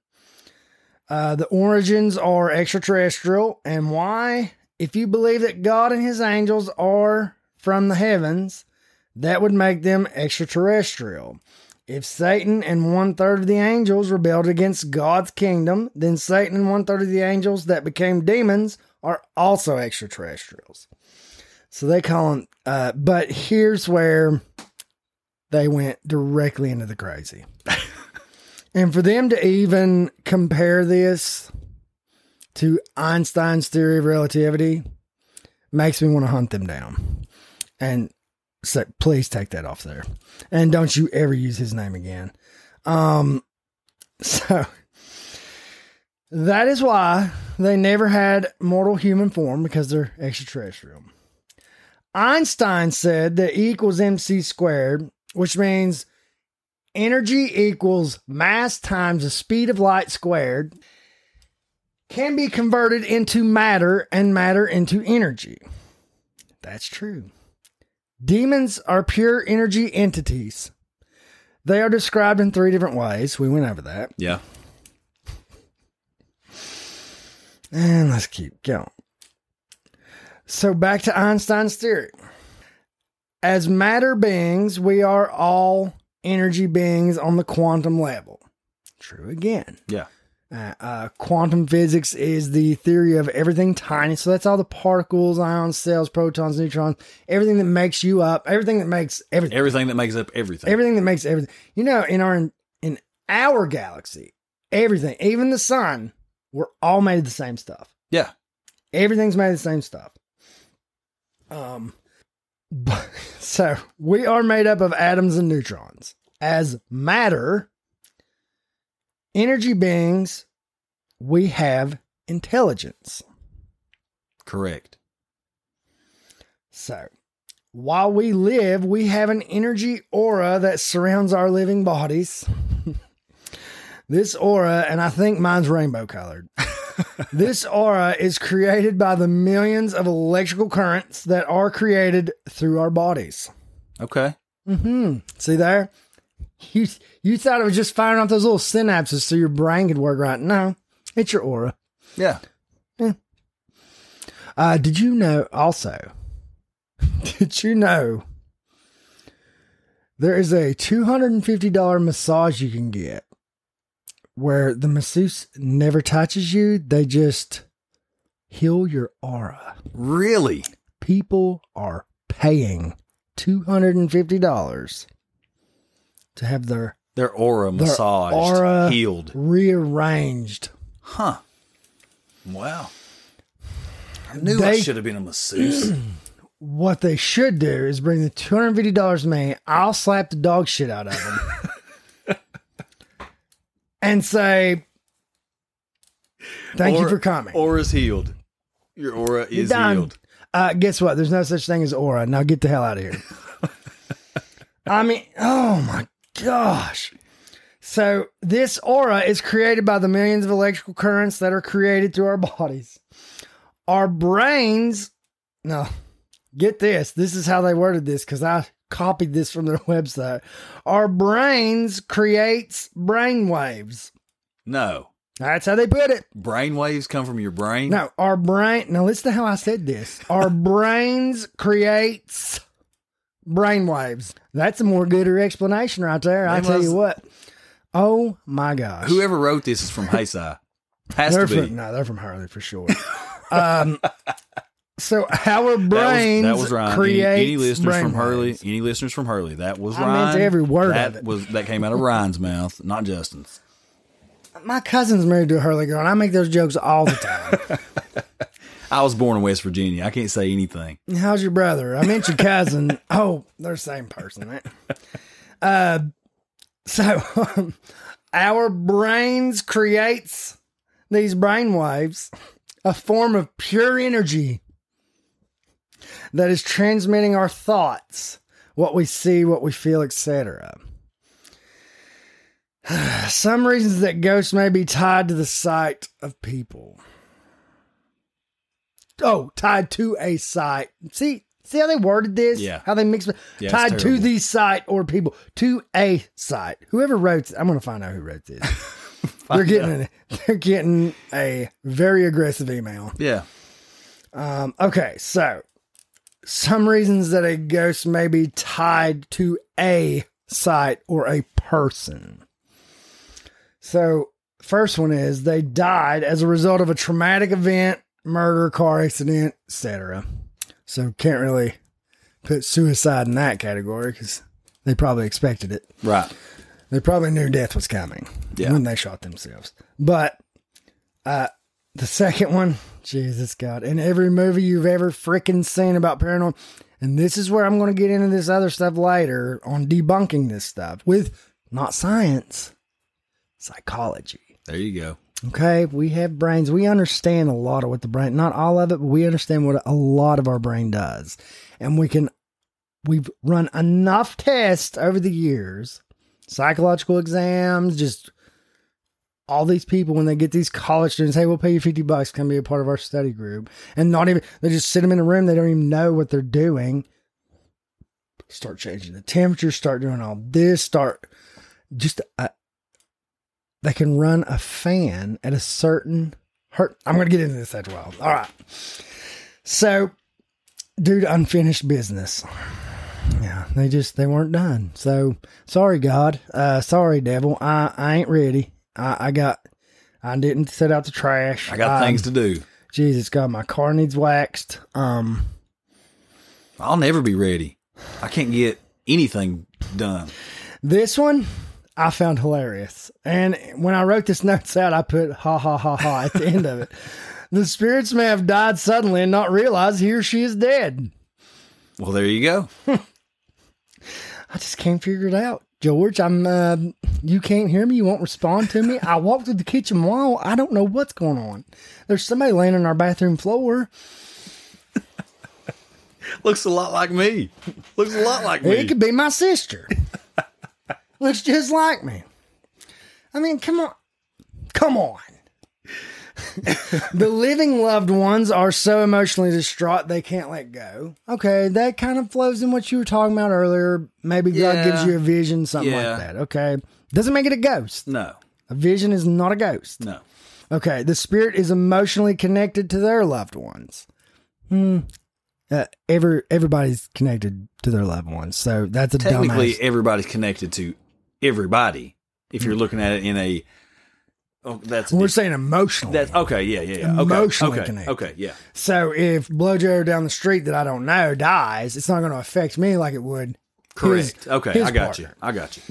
Speaker 2: Uh, the origins are extraterrestrial, and why? If you believe that God and his angels are from the heavens, that would make them extraterrestrial. If Satan and one third of the angels rebelled against God's kingdom, then Satan and one third of the angels that became demons are also extraterrestrials. So they call them, uh, but here's where they went directly into the crazy. and for them to even compare this to Einstein's theory of relativity makes me want to hunt them down. And so please take that off there. And don't you ever use his name again. Um so that is why they never had mortal human form because they're extraterrestrial. Einstein said that E equals mc squared, which means energy equals mass times the speed of light squared, can be converted into matter and matter into energy. That's true. Demons are pure energy entities. They are described in three different ways. We went over that.
Speaker 1: Yeah.
Speaker 2: And let's keep going. So back to Einstein's theory. As matter beings, we are all energy beings on the quantum level. True again.
Speaker 1: Yeah.
Speaker 2: Uh, uh, quantum physics is the theory of everything tiny. So that's all the particles, ions, cells, protons, neutrons, everything that makes you up, everything that makes everything,
Speaker 1: Everything that makes up everything.
Speaker 2: everything that makes everything. You know, in our in our galaxy, everything, even the sun, we're all made of the same stuff.
Speaker 1: yeah.
Speaker 2: Everything's made of the same stuff. Um, so we are made up of atoms and neutrons. As matter, energy beings, we have intelligence.
Speaker 1: Correct.
Speaker 2: So while we live, we have an energy aura that surrounds our living bodies. this aura, and I think mine's rainbow colored. this aura is created by the millions of electrical currents that are created through our bodies.
Speaker 1: Okay.
Speaker 2: Mm-hmm. See there? You you thought it was just firing off those little synapses so your brain could work right. No, it's your aura.
Speaker 1: Yeah.
Speaker 2: Uh, did you know also? Did you know there is a $250 massage you can get where the masseuse never touches you? They just heal your aura.
Speaker 1: Really?
Speaker 2: People are paying $250 to have their
Speaker 1: Their aura massaged,
Speaker 2: aura-
Speaker 1: healed.
Speaker 2: rearranged.
Speaker 1: Huh. Wow. I knew I
Speaker 2: They-
Speaker 1: should have been a masseuse.
Speaker 2: What they should do is bring the two hundred fifty dollars to me. I'll slap the dog shit out of them, and say, "Thank you for coming."
Speaker 1: Aura's healed. Your aura is
Speaker 2: done.
Speaker 1: healed.
Speaker 2: Uh, guess what? There's no such thing as aura. Now get the hell out of here. I mean, oh my gosh. So this aura is created by the millions of electrical currents that are created through our bodies. Our brains, no, get this. This is how they worded this because I copied this from their website. Our brains creates brain waves.
Speaker 1: No.
Speaker 2: That's how they put it.
Speaker 1: Brain waves come from your brain?
Speaker 2: No, our brain. Now listen to how I said this. Our brains creates brain waves. That's a more gooder explanation right there. I tell you what. Oh my gosh.
Speaker 1: Whoever wrote this is from Haysi. Has
Speaker 2: they're
Speaker 1: to be.
Speaker 2: from no, they're from Hurley for sure. um, so our
Speaker 1: That
Speaker 2: brains
Speaker 1: was, that was Ryan.
Speaker 2: create
Speaker 1: Any, any listeners from Hurley?
Speaker 2: waves.
Speaker 1: Any listeners from Hurley? That was
Speaker 2: I
Speaker 1: Ryan.
Speaker 2: every word
Speaker 1: that
Speaker 2: of it.
Speaker 1: was that came out of Ryan's mouth, not Justin's.
Speaker 2: My cousin's married to a Hurley girl, and I make those jokes all the time.
Speaker 1: I was born in West Virginia. I can't say anything.
Speaker 2: How's your brother? I meant your cousin. oh, they're the same person, right? Uh, so um, our brains creates these brain waves, a form of pure energy that is transmitting our thoughts, what we see, what we feel, etc. Some reasons that ghosts may be tied to the sight of people. Oh, tied to a site. See, see how they worded this?
Speaker 1: Yeah.
Speaker 2: How they mix it.
Speaker 1: Yeah,
Speaker 2: tied to the site or people to a site. Whoever wrote, I'm going to find out who wrote this. they're getting, a, they're getting a very aggressive email.
Speaker 1: Yeah.
Speaker 2: Um, okay, so some reasons that a ghost may be tied to a site or a person. So, first one is they died as a result of a traumatic event, murder, car accident, etc. So, can't really put suicide in that category because they probably expected it.
Speaker 1: Right.
Speaker 2: They probably knew death was coming
Speaker 1: Yeah.
Speaker 2: when they shot themselves. But uh, the second one, Jesus God, in every movie you've ever freaking seen about paranormal, and this is where I'm going to get into this other stuff later on debunking this stuff with not science, psychology.
Speaker 1: There you go.
Speaker 2: Okay, we have brains. We understand a lot of what the brain, not all of it, but we understand what a lot of our brain does. And we can, we've run enough tests over the years, psychological exams, just all these people when they get these college students, hey, we'll pay you 50 bucks, come be a part of our study group. And not even, they just sit them in a room, they don't even know what they're doing. Start changing the temperature, start doing all this, start just uh, they can run a fan at a certain hurt. I'm to get into this as well. All right. So, dude, unfinished business. Yeah, they just they weren't done. So sorry, God. Uh, sorry, devil. I I ain't ready. I I got. I didn't set out the trash.
Speaker 1: I got things to do.
Speaker 2: Jesus God, my car needs waxed. Um,
Speaker 1: I'll never be ready. I can't get anything done.
Speaker 2: This one I found hilarious. And when I wrote this notes out, I put ha ha ha ha at the end of it. The spirits may have died suddenly and not realize he or she is dead.
Speaker 1: Well, there you go.
Speaker 2: I just can't figure it out. George, I'm uh, you can't hear me, you won't respond to me. I walked through the kitchen wall. I don't know what's going on. There's somebody laying on our bathroom floor.
Speaker 1: Looks a lot like me. Looks a lot like me.
Speaker 2: It could be my sister. Looks just like me. I mean, come on. Come on. the living loved ones are so emotionally distraught they can't let go. Okay, that kind of flows in what you were talking about earlier. Maybe God
Speaker 1: Yeah.
Speaker 2: gives you a vision, something
Speaker 1: Yeah.
Speaker 2: like that. Okay. Doesn't make it a ghost.
Speaker 1: no,
Speaker 2: A vision is not a ghost.
Speaker 1: no.
Speaker 2: Okay, the spirit is emotionally connected to their loved ones. Hmm. Uh, every everybody's connected to their loved ones, so that's a
Speaker 1: Technically,
Speaker 2: dumbass.
Speaker 1: everybody's connected to everybody. If you're looking at it in a, oh, that's
Speaker 2: We're saying emotionally.
Speaker 1: that's okay. Yeah, yeah, yeah. Okay,
Speaker 2: Emotionally
Speaker 1: okay,
Speaker 2: connected.
Speaker 1: okay, yeah.
Speaker 2: so if Blojo down the street that I don't know dies, it's not going to affect me like it would.
Speaker 1: Correct.
Speaker 2: his-
Speaker 1: okay,
Speaker 2: his
Speaker 1: I got you. I got you.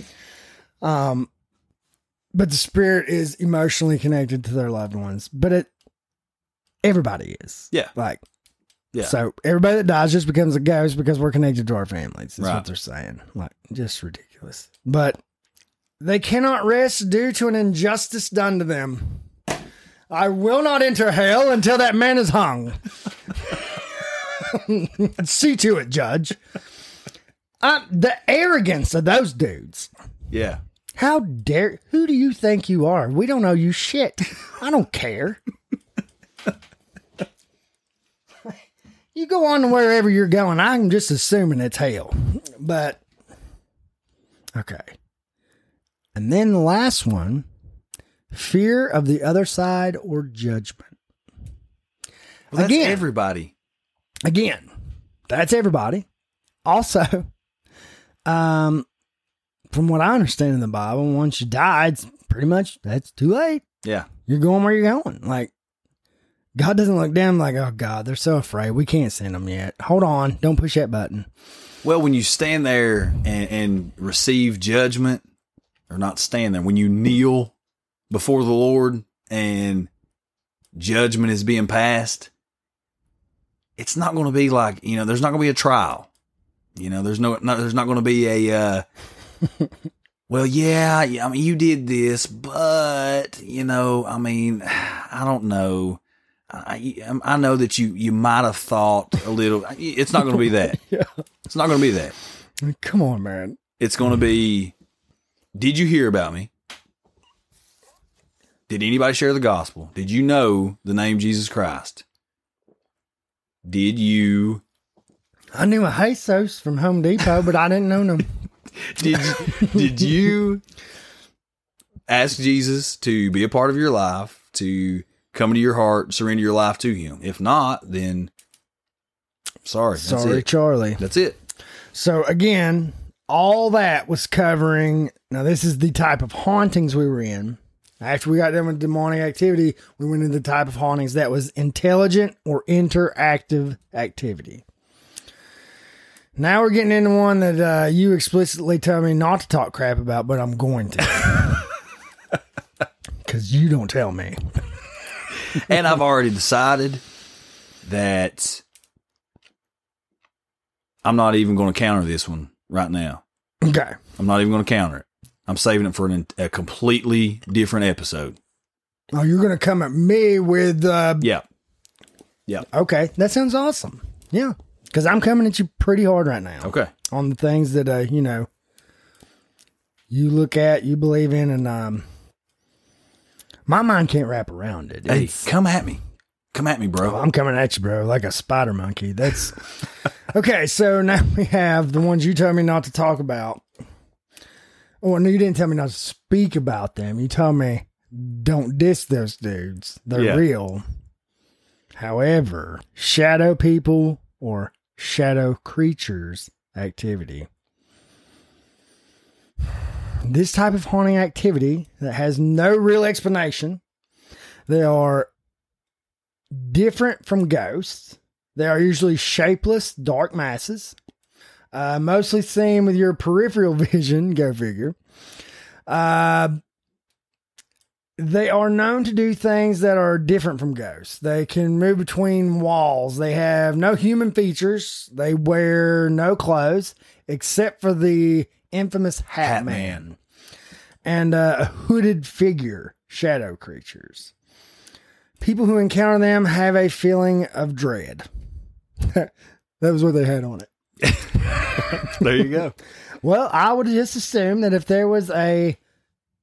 Speaker 2: Um, but the spirit is emotionally connected to their loved ones. But it, everybody is.
Speaker 1: Yeah.
Speaker 2: Like,
Speaker 1: Yeah.
Speaker 2: So everybody that dies just becomes a ghost because we're connected to our families. That's
Speaker 1: Right.
Speaker 2: what they're saying. Like, just ridiculous. But they cannot rest due to an injustice done to them. I will not enter hell until that man is hung. See to it, Judge. Uh, the arrogance of those dudes.
Speaker 1: Yeah.
Speaker 2: How dare? Who do you think you are? We don't know you shit. I don't care. you go on to wherever you're going. I'm just assuming it's hell. But okay. And then the last one, fear of the other side or judgment.
Speaker 1: Well, that's
Speaker 2: Again.
Speaker 1: everybody.
Speaker 2: Again, that's everybody. Also, um, from what I understand in the Bible, once you die, it's pretty much that's too late.
Speaker 1: Yeah.
Speaker 2: You're going where you're going. Like God doesn't look down like, oh God, they're so afraid. We can't send them yet. Hold on, don't push that button.
Speaker 1: Well, when you stand there and, and receive judgment, or not stand there, when you kneel before the Lord and judgment is being passed, it's not going to be like you know. There's not going to be a trial. You know, there's no, no there's not going to be a. Uh, well, yeah, yeah, I mean, you did this, but you know, I mean, I don't know. I, I know that you you might have thought a little. It's not going to be that.
Speaker 2: Yeah.
Speaker 1: It's not going to be that.
Speaker 2: Come on, man.
Speaker 1: It's going to be Did you hear about me? Did anybody share the gospel? Did you know the name Jesus Christ? Did you
Speaker 2: I knew a Jesus from Home Depot, but I didn't know them.
Speaker 1: did did you ask Jesus to be a part of your life, to come into your heart, surrender your life to him? If not, then Sorry. That's
Speaker 2: Sorry,
Speaker 1: it.
Speaker 2: Charlie.
Speaker 1: That's it.
Speaker 2: So again, all that was covering. Now, this is the type of hauntings we were in. After we got done with demonic activity, we went into the type of hauntings that was intelligent or interactive activity. Now we're getting into one that uh, you explicitly tell me not to talk crap about, but I'm going to. Because you don't tell me.
Speaker 1: and I've already decided that I'm not even going to counter this one right now.
Speaker 2: Okay.
Speaker 1: I'm not even going to counter it. I'm saving it for an, a completely different episode.
Speaker 2: Oh, you're going to come at me with. Uh,
Speaker 1: Yeah.
Speaker 2: okay. That sounds awesome. Yeah. Because I'm coming at you pretty hard right now.
Speaker 1: Okay.
Speaker 2: on the things that uh you know you look at you believe in and um my mind can't wrap around it
Speaker 1: Hey,
Speaker 2: It's-
Speaker 1: come at me. Come at me, bro.
Speaker 2: i'm coming at you bro like a spider monkey that's okay so now we have the ones you told me not to talk about oh no you didn't tell me not to speak about them you told me don't diss those dudes they're
Speaker 1: Yeah.
Speaker 2: real however shadow people or shadow creatures activity this type of haunting activity that has no real explanation. They are different from ghosts. They are usually shapeless, dark masses, uh, mostly seen with your peripheral vision. Go figure. Uh, they are known to do things that are different from ghosts. They can move between walls. They have no human features. They wear no clothes except for the infamous Hat,
Speaker 1: Hat
Speaker 2: Man,
Speaker 1: Man.
Speaker 2: and uh, a hooded figure, shadow creatures. People who encounter them have a feeling of dread. that was what they had on it.
Speaker 1: there you go.
Speaker 2: Well, I would just assume that if there was a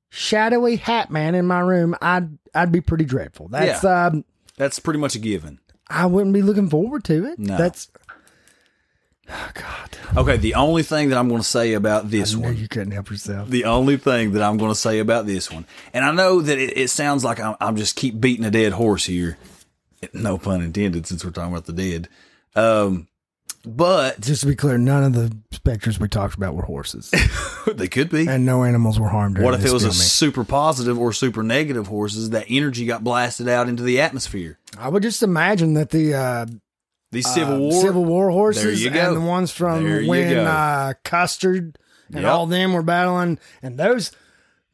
Speaker 2: shadowy hat man in my room, I'd I'd be pretty dreadful. That's um
Speaker 1: That's pretty much a given.
Speaker 2: I wouldn't be looking forward to it.
Speaker 1: No.
Speaker 2: That's oh God.
Speaker 1: Okay, the only thing that I'm going to say about this one
Speaker 2: you couldn't help yourself.
Speaker 1: the only thing that I'm going to say about this one, and I know that it, it sounds like I'm, I'm just keep beating a dead horse here. No pun intended, since we're talking about the dead. Um, but
Speaker 2: Just to be clear, none of the specters we talked about were horses,
Speaker 1: they could be.
Speaker 2: and no animals were harmed.
Speaker 1: What if it was a super positive or super negative horses? That energy got blasted out into the atmosphere.
Speaker 2: I would just imagine that the uh,
Speaker 1: These Civil
Speaker 2: uh,
Speaker 1: War,
Speaker 2: Civil War horses and the ones from
Speaker 1: There
Speaker 2: when uh, Custer and
Speaker 1: Yep.
Speaker 2: all them were battling, and those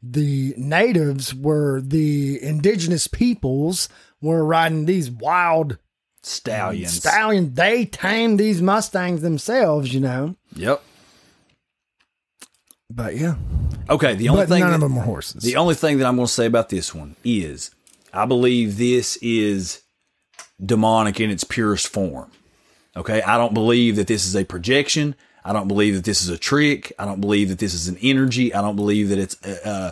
Speaker 2: the natives were the indigenous peoples were riding these wild
Speaker 1: stallions.
Speaker 2: stallions. They tamed these mustangs themselves, you know.
Speaker 1: yep.
Speaker 2: But yeah,
Speaker 1: Okay. The only
Speaker 2: but
Speaker 1: thing
Speaker 2: none
Speaker 1: that,
Speaker 2: of them were horses.
Speaker 1: The only thing that I'm going to say about this one is I believe this is demonic in its purest form. Okay. I don't believe that this is a projection. I don't believe that this is a trick. I don't believe that this is an energy. I don't believe that it's, uh, uh,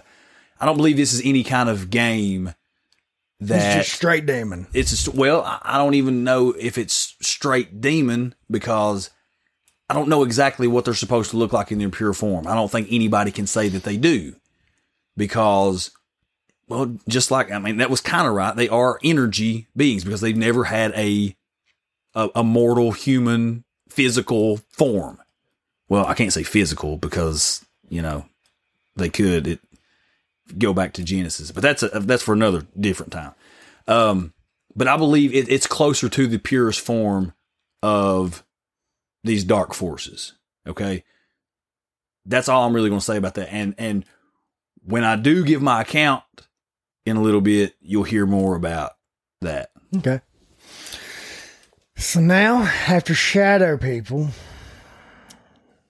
Speaker 1: I don't believe this is any kind of game that
Speaker 2: just straight demon.
Speaker 1: it's a, well, I I don't even know if it's straight demon because I don't know exactly what they're supposed to look like in their pure form. I don't think anybody can say that they do because, well, just like I mean, that was kind of right. They are energy beings because they've never had a, a a mortal human physical form. Well, I can't say physical because you know they could it go back to Genesis, but that's a, that's for another different time. Um, but I believe it, it's closer to the purest form of these dark forces. Okay, that's all I'm really going to say about that. And and when I do give my account in a little bit, you'll hear more about that.
Speaker 2: Okay. So now, after shadow people,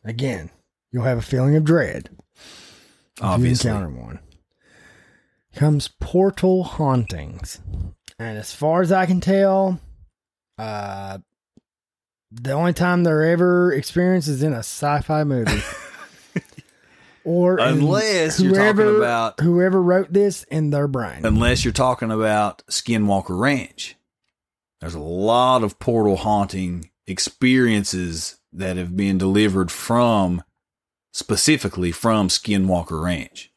Speaker 2: again, you'll have a feeling of dread.
Speaker 1: Obviously,
Speaker 2: encounter one. Comes portal hauntings, and as far as I can tell, uh, the only time they're ever experienced is in a sci-fi movie, or
Speaker 1: unless you're talking about
Speaker 2: whoever wrote this in their brain.
Speaker 1: unless you're talking about Skinwalker Ranch. There's a lot of portal haunting experiences that have been delivered from specifically from Skinwalker Ranch.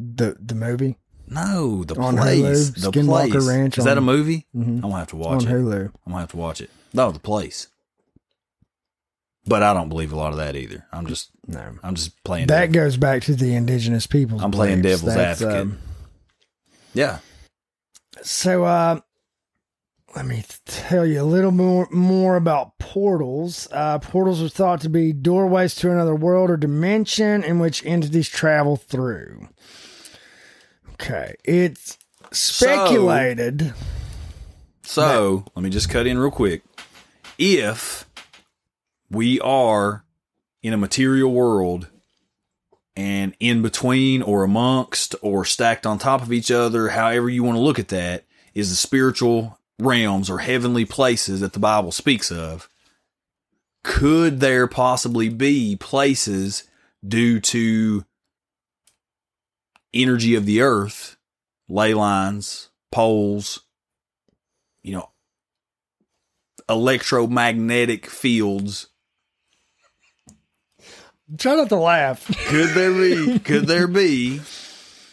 Speaker 2: The the movie
Speaker 1: No, the
Speaker 2: On
Speaker 1: place.
Speaker 2: Hulu,
Speaker 1: the
Speaker 2: Skinwalker
Speaker 1: place.
Speaker 2: Ranch
Speaker 1: Is that a
Speaker 2: on-
Speaker 1: movie?
Speaker 2: Mhm.
Speaker 1: I'm gonna have to watch
Speaker 2: on
Speaker 1: it.
Speaker 2: Hulu.
Speaker 1: I'm gonna have to watch it. No, the place. But I don't believe a lot of that either. I'm just
Speaker 2: No.
Speaker 1: I'm just playing.
Speaker 2: That
Speaker 1: devil.
Speaker 2: goes back to the indigenous people.
Speaker 1: I'm playing devil's
Speaker 2: That's,
Speaker 1: advocate.
Speaker 2: um,
Speaker 1: yeah.
Speaker 2: So, uh, let me tell you a little more more about portals. Uh, portals are thought to be doorways to another world or dimension in which entities travel through. Okay, it's speculated.
Speaker 1: So let me just cut in real quick. If we are in a material world and in between or amongst or stacked on top of each other, however you want to look at that, is the spiritual realms or heavenly places that the Bible speaks of. Could there possibly be places due to energy of the earth, ley lines, poles, you know, electromagnetic fields.
Speaker 2: Try not to laugh.
Speaker 1: Could there be could there be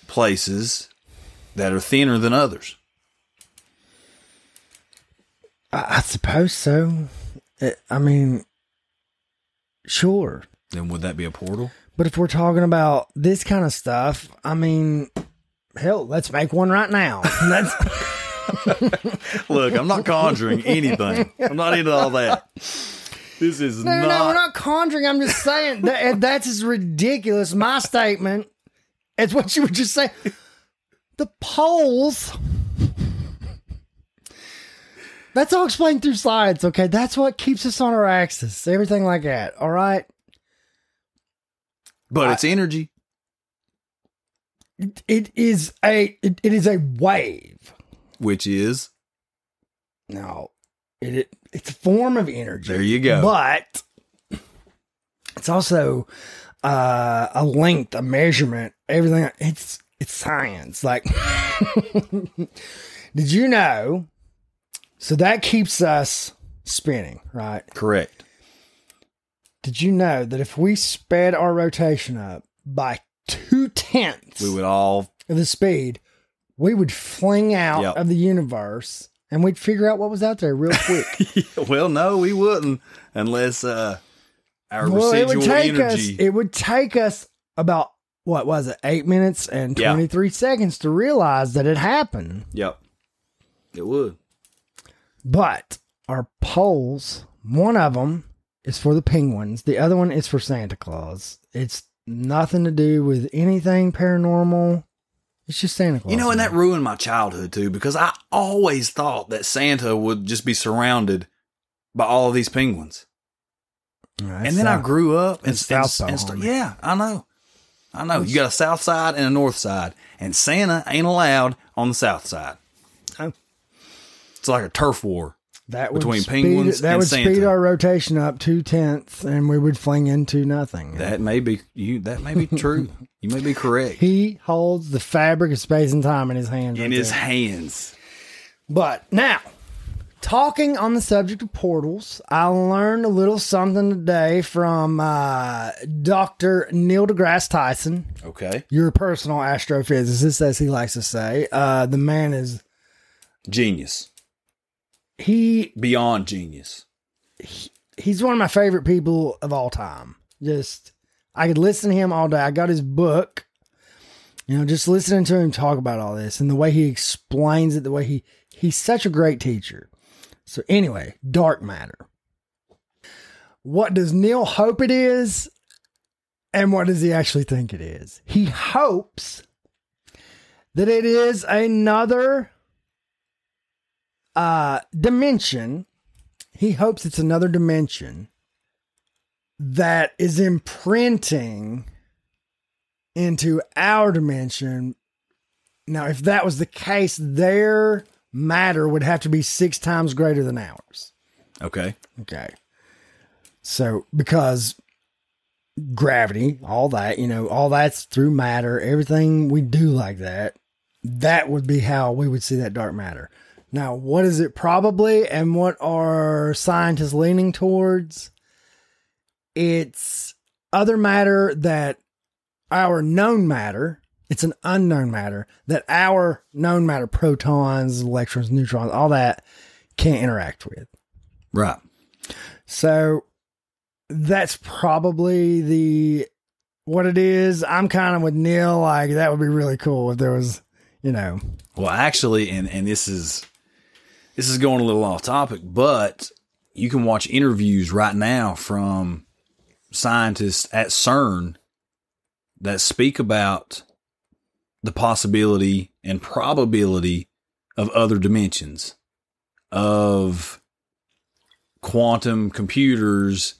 Speaker 1: places that are thinner than others?
Speaker 2: I, I suppose so. It- I mean, sure.
Speaker 1: Then would that be a portal?
Speaker 2: But if we're talking about this kind of stuff, I mean, hell, let's make one right now. That's
Speaker 1: Look, I'm not conjuring anything. I'm not into all that. This is
Speaker 2: no,
Speaker 1: not,
Speaker 2: no, no, we're not conjuring. I'm just saying that that's as ridiculous. My statement as what you were just saying. The poles. That's all explained through slides, okay? That's what keeps us on our axis. Everything like that. All right.
Speaker 1: But it's energy.
Speaker 2: It is a it, it is a wave.
Speaker 1: Which is
Speaker 2: No, it, it it's a form of energy.
Speaker 1: There you go.
Speaker 2: But it's also uh, a length, a measurement, everything. It's it's science. Like, did you know? So that keeps us spinning, right?
Speaker 1: correct.
Speaker 2: Did you know that if we sped our rotation up by two tenths
Speaker 1: We would all
Speaker 2: of the speed, we would fling out
Speaker 1: Yep.
Speaker 2: of the universe and we'd figure out what was out there real quick.
Speaker 1: well, no, we wouldn't unless uh our
Speaker 2: well, it
Speaker 1: residual
Speaker 2: would take
Speaker 1: energy.
Speaker 2: us. It would take us about what was it, eight minutes and twenty three seconds to realize that it happened.
Speaker 1: yep. It would.
Speaker 2: But our poles, one of them is for the penguins, the other one is for Santa Claus. It's nothing to do with anything paranormal. It's just Santa Claus.
Speaker 1: You know, and that ruined my childhood too because I always thought that Santa would just be surrounded by all of these penguins. And then I grew up and, and,
Speaker 2: South
Speaker 1: and
Speaker 2: Pole,
Speaker 1: yeah, I know. I know. You got a south side and a north side, and Santa ain't allowed on the south side.
Speaker 2: Oh.
Speaker 1: It's like a turf war.
Speaker 2: That would
Speaker 1: between
Speaker 2: speed,
Speaker 1: penguins
Speaker 2: that
Speaker 1: and
Speaker 2: would
Speaker 1: Santa.
Speaker 2: speed our rotation up two tenths, and we would fling into nothing.
Speaker 1: That may be you. That may be true. you may be correct.
Speaker 2: He holds the fabric of space and time in his hands.
Speaker 1: In
Speaker 2: right
Speaker 1: his
Speaker 2: there.
Speaker 1: hands.
Speaker 2: But now, talking on the subject of portals, I learned a little something today from uh, Dr. Neil deGrasse Tyson,
Speaker 1: Okay.
Speaker 2: your personal astrophysicist, as he likes to say. Uh, the man is,
Speaker 1: Genius.
Speaker 2: He
Speaker 1: Beyond genius.
Speaker 2: he's one of my favorite people of all time. Just, I could listen to him all day. I got his book, you know, just listening to him talk about all this and the way he explains it, the way he, he's such a great teacher. So, anyway, dark matter. What does Neil hope it is? And what does he actually think it is? He hopes that it is another uh, dimension he hopes it's another dimension that is imprinting into our dimension. Now, if that was the case, their matter would have to be six times greater than ours.
Speaker 1: Okay.
Speaker 2: Okay. So, because gravity, all that, you know, all that's through matter, everything we do like that, that would be how we would see that dark matter. Now, what is it probably, and what are scientists leaning towards? It's other matter that our known matter, it's an unknown matter, that our known matter, protons, electrons, neutrons, all that, can't interact with.
Speaker 1: Right.
Speaker 2: So that's probably the what it is. I'm kind of with Neil. Like that would be really cool if there was, you know,
Speaker 1: Well, actually, and and this is this is going a little off topic, but you can watch interviews right now from scientists at CERN that speak about the possibility and probability of other dimensions of quantum computers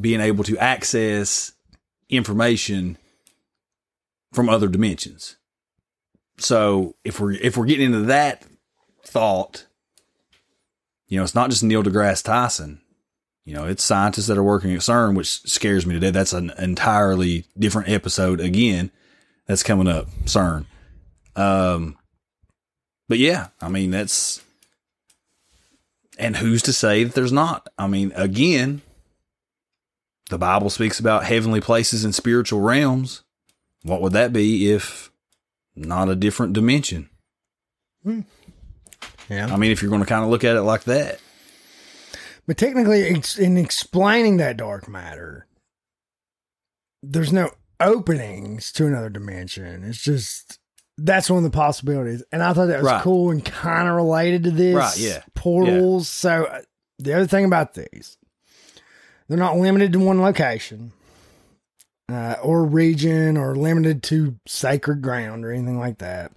Speaker 1: being able to access information from other dimensions. So if we're if we're getting into that thought, you know, it's not just Neil deGrasse Tyson. You know, it's scientists that are working at CERN, which scares me today. That's an entirely different episode again. That's coming up, CERN. Um, but yeah, I mean that's, and who's to say that there's not? I mean, again, the Bible speaks about heavenly places and spiritual realms. What would that be if not a different dimension?
Speaker 2: Yeah.
Speaker 1: I mean, if you're going to kind of look at it like that,
Speaker 2: But technically, ex- in explaining that dark matter, there's no openings to another dimension. It's just that's one of the possibilities, and I thought that was
Speaker 1: Right.
Speaker 2: cool and kind of related to this.
Speaker 1: Right, yeah.
Speaker 2: portals. So uh, the other thing about these, they're not limited to one location. Uh, or region, or limited to sacred ground, or anything like that.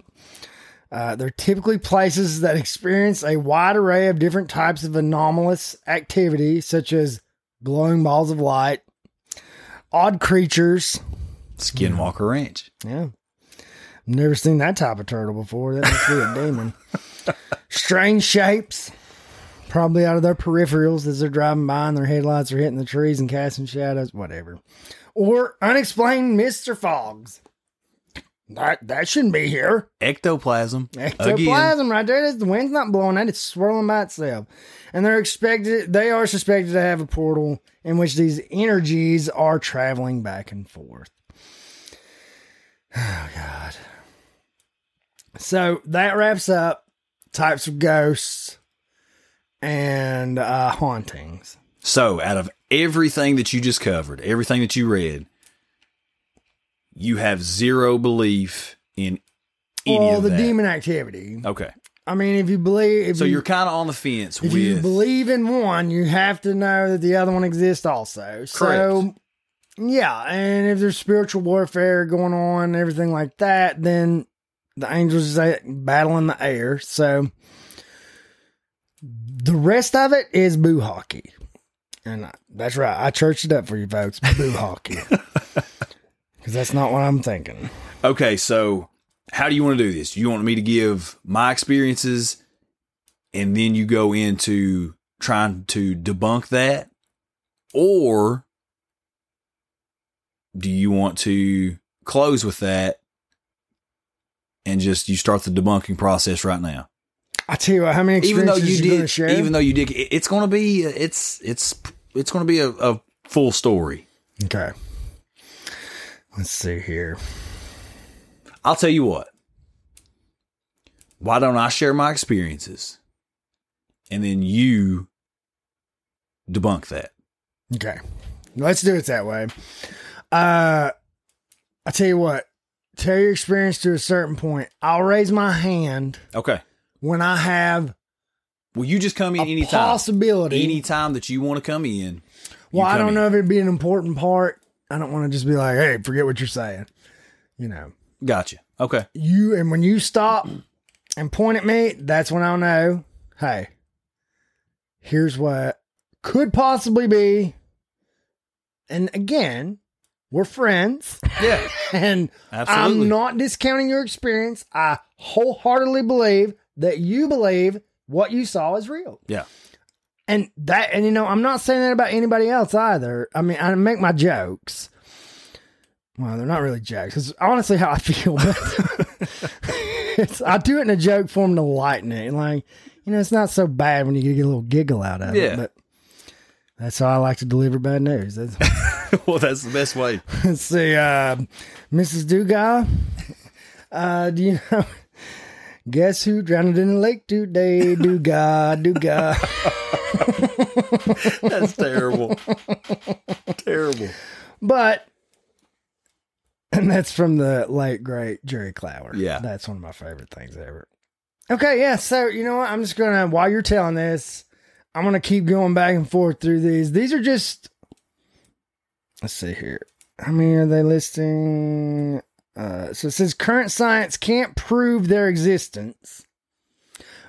Speaker 2: Uh, they're typically places that experience a wide array of different types of anomalous activity, such as glowing balls of light, odd creatures.
Speaker 1: Skinwalker Ranch.
Speaker 2: Yeah. Never seen that type of turtle before. That must be a demon. Strange shapes, probably out of their peripherals as they're driving by and their headlights are hitting the trees and casting shadows, whatever. Or unexplained mists or fogs. That that shouldn't be here.
Speaker 1: Ectoplasm. Again.
Speaker 2: Ectoplasm right there. The wind's not blowing that; it's swirling by itself. And they're expected. They are suspected to have a portal in which these energies are traveling back and forth. Oh God! So that wraps up types of ghosts and uh, hauntings.
Speaker 1: So, out of everything that you just covered, everything that you read, you have zero belief in any
Speaker 2: Well,
Speaker 1: of
Speaker 2: the
Speaker 1: that.
Speaker 2: demon activity.
Speaker 1: Okay.
Speaker 2: I mean, if you believe, if
Speaker 1: So
Speaker 2: you,
Speaker 1: you're kind of on the fence
Speaker 2: If
Speaker 1: with
Speaker 2: you believe in one, you have to know that the other one exists also. So, yeah, and if there's spiritual warfare going on, everything like that, then the angels is battle in the air. So, the rest of it is boo hockey, and I, that's right. I churched it up for you folks, boo hockey, because that's not what I'm thinking.
Speaker 1: Okay, so how do you want to do this? You want me to give my experiences and then you go into trying to debunk that? Or do you want to close with that and just you start the debunking process right now?
Speaker 2: I tell you what, how many
Speaker 1: Even though
Speaker 2: experiences
Speaker 1: you
Speaker 2: you
Speaker 1: did
Speaker 2: share?
Speaker 1: even though you did it- it's going to be it's it's it's going to be a, a full story.
Speaker 2: okay, let's see here.
Speaker 1: I'll tell you what. Why don't I share my experiences and then you debunk that?
Speaker 2: Okay. Let's do it that way. Uh I tell you what, tell your experience to a certain point. I'll raise my hand
Speaker 1: Okay.
Speaker 2: when I have
Speaker 1: Well, you just come in anytime.
Speaker 2: possibility.
Speaker 1: Anytime that you want to come in.
Speaker 2: well, I don't
Speaker 1: in.
Speaker 2: know if it'd be an important part. I don't want to just be like, hey, forget what you're saying. You know.
Speaker 1: Gotcha. Okay.
Speaker 2: You and when you stop and point at me, that's when I'll know, hey, here's what could possibly be. And again, we're friends.
Speaker 1: Yeah.
Speaker 2: And
Speaker 1: Absolutely.
Speaker 2: I'm not discounting your experience. I wholeheartedly believe that you believe what you saw is real.
Speaker 1: Yeah.
Speaker 2: And that, and you know, I'm not saying that about anybody else either. I mean, I make my jokes. Well, they're not really jokes. It's honestly how I feel. But it's, I do it in a joke form to lighten it. And Like, you know, it's not so bad when you get a little giggle out of
Speaker 1: Yeah.
Speaker 2: it. But that's how I like to deliver bad news. That's,
Speaker 1: well, that's the best way.
Speaker 2: Let's see, uh, Mrs. Dugas. Uh, do you know? Guess who drowned in the lake today? Do God, do God.
Speaker 1: That's terrible. terrible.
Speaker 2: But, and that's from the late, great Jerry Clower.
Speaker 1: Yeah.
Speaker 2: That's one of my favorite things ever. Okay, yeah. So, you know what? I'm just going to, while you're telling this, I'm going to keep going back and forth through these. These are just, let's see here. How many are they listing? Uh, so it says current science can't prove their existence,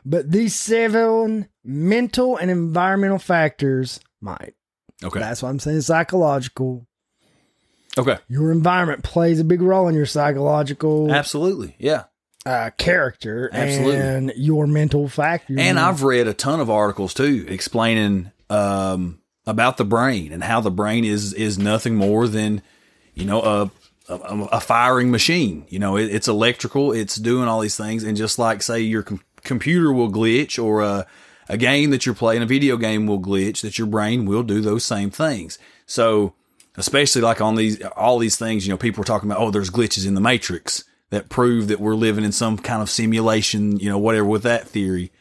Speaker 2: but these seven mental and environmental factors might.
Speaker 1: Okay.
Speaker 2: That's why I'm saying psychological.
Speaker 1: Okay.
Speaker 2: Your environment plays a big role in your psychological
Speaker 1: Absolutely. Yeah.
Speaker 2: uh, character
Speaker 1: Absolutely.
Speaker 2: and your mental factors.
Speaker 1: And I've read a ton of articles too explaining um, about the brain and how the brain is is nothing more than you know a a, a firing machine. You know, it, it's electrical. It's doing all these things, and just like say your com- computer will glitch or a a game that you're playing, a video game will glitch, that your brain will do those same things. So, especially like on these all these things, you know, people are talking about, oh, there's glitches in the matrix that prove that we're living in some kind of simulation, you know, whatever with that theory.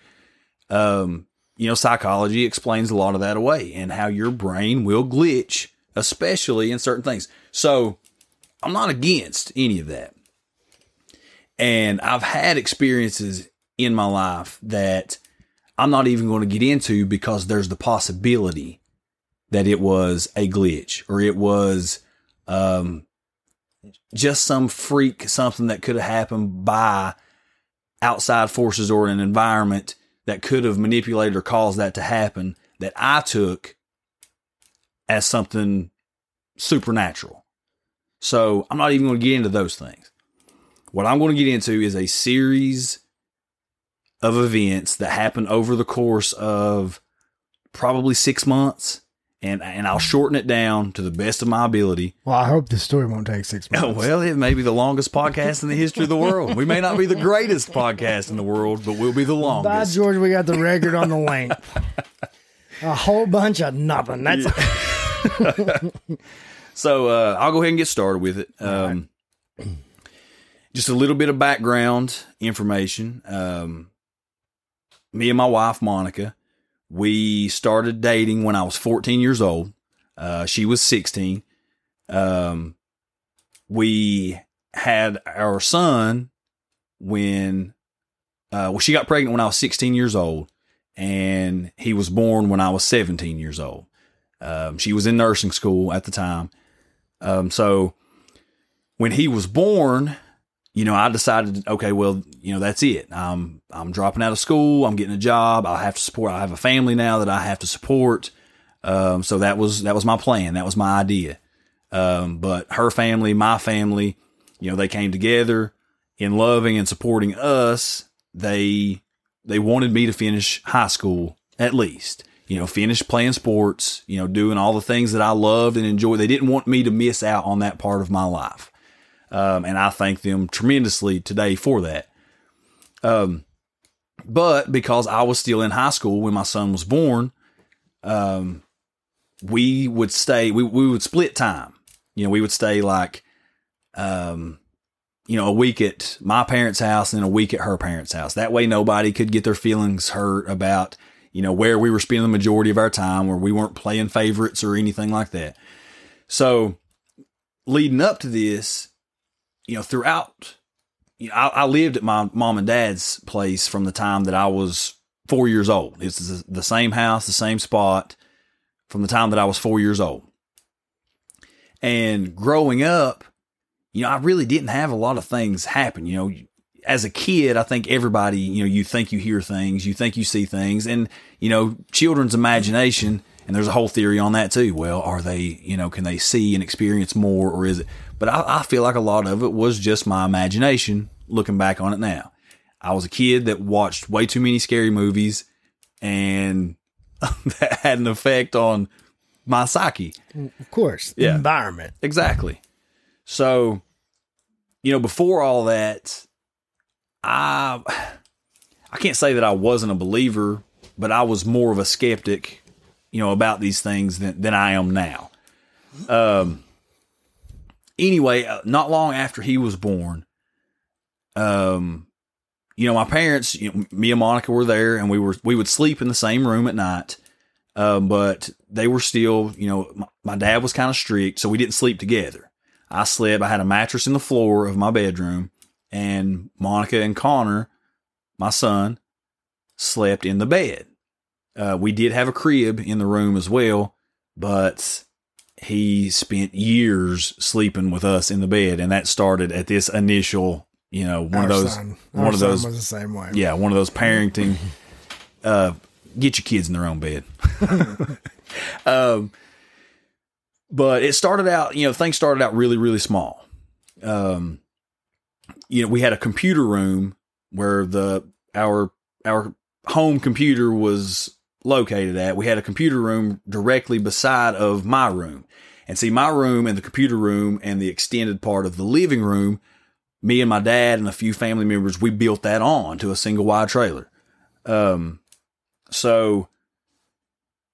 Speaker 1: Um, you know, psychology explains a lot of that away and how your brain will glitch, especially in certain things. So, I'm not against any of that. And I've had experiences in my life that I'm not even going to get into because there's the possibility that it was a glitch or it was um, just some freak, something that could have happened by outside forces or an environment that could have manipulated or caused that to happen that I took as something supernatural. So I'm not even going to get into those things. What I'm going to get into is a series of events that happened over the course of probably six months. And, and I'll shorten it down to the best of my ability.
Speaker 2: well, I hope this story won't take six oh, months.
Speaker 1: Oh, well, it may be the longest podcast in the history of the world. We may not be the greatest podcast in the world, but we'll be the longest. By.
Speaker 2: George, we got the record on the length. A whole bunch of nothing. That's
Speaker 1: So uh, I'll go ahead and get started with it. Um, Just a little bit of background information. Um, me and my wife, Monica, we started dating when I was 14 years old. Uh, she was 16. Um, we had our son when, uh, well, she got pregnant when I was 16 years old, and he was born when I was 17 years old. Um, she was in nursing school at the time. Um, so when he was born, you know, I decided, okay, well, you know, that's it. I'm, I'm dropping out of school. I'm getting a job. I have to support, I have a family now that I have to support. Um, so that was, that was my plan. That was my idea. Um, but her family, my family, you know, they came together in loving and supporting us. They, they wanted me to finish high school at least, you know, finish playing sports, you know, doing all the things that I loved and enjoyed. They didn't want me to miss out on that part of my life. Um, and I thank them tremendously today for that. Um, but because I was still in high school when my son was born, um, we would stay, we, we would split time. You know, we would stay like, um, you know, a week at my parents' house and a week at her parents' house. That way nobody could get their feelings hurt about, you know, where we were spending the majority of our time, where we weren't playing favorites or anything like that. So leading up to this, you know, throughout, you know, I, I lived at my mom and dad's place from the time that I was four years old. It's the, the same house, the same spot from the time that I was four years old. And growing up, you know, I really didn't have a lot of things happen. You know, as a kid, I think everybody, you know, you think you hear things, you think you see things, and, you know, children's imagination, and there's a whole theory on that too. Well, are they, you know, can they see and experience more, or is it? But I, I feel like a lot of it was just my imagination looking back on it now. I was a kid that watched way too many scary movies, and that had an effect on my psyche.
Speaker 2: of course
Speaker 1: Yeah.
Speaker 2: environment.
Speaker 1: Exactly. So, you know, before all that, I I can't say that I wasn't a believer, but I was more of a skeptic, you know, about these things than than I am now. Um anyway, uh, not long after he was born, um you know, my parents, you know, me and Monica were there, and we were we would sleep in the same room at night. Um, but they were still, you know, my, my dad was kind of strict, so we didn't sleep together. I slept. I had a mattress in the floor of my bedroom, and Monica and Connor, my son, slept in the bed. Uh, we did have a crib in the room as well, but he spent years sleeping with us in the bed, and that started at this initial, you know, one
Speaker 2: Our
Speaker 1: of those,
Speaker 2: son-
Speaker 1: one
Speaker 2: our
Speaker 1: of those,
Speaker 2: was the same way.
Speaker 1: yeah, one of those parenting. Uh, get your kids in their own bed. um, but it started out, you know, things started out really, really small. Um, you know, we had a computer room where the our our home computer was located at. We had a computer room directly beside of my room. And see, my room and the computer room and the extended part of the living room, me and my dad and a few family members, we built that on to a single wide trailer. Um, so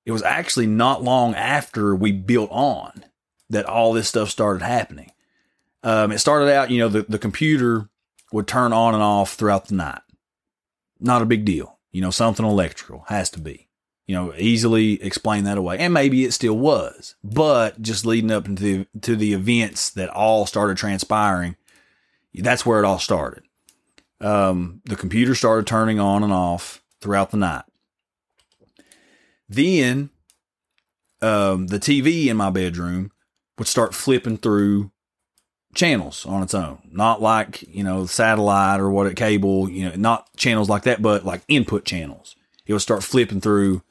Speaker 1: it was actually not long after we built on that all this stuff started happening. Um, it started out, you know, the, the computer would turn on and off throughout the night. Not a big deal. You know, something electrical has to be. You know, easily explain that away. And maybe it still was. But just leading up into the, to the events that all started transpiring, that's where it all started. Um, the computer started turning on and off throughout the night. Then um, the TV in my bedroom would start flipping through channels on its own. Not like, you know, satellite or what it cable, you know, not channels like that, but like input channels. It would start flipping through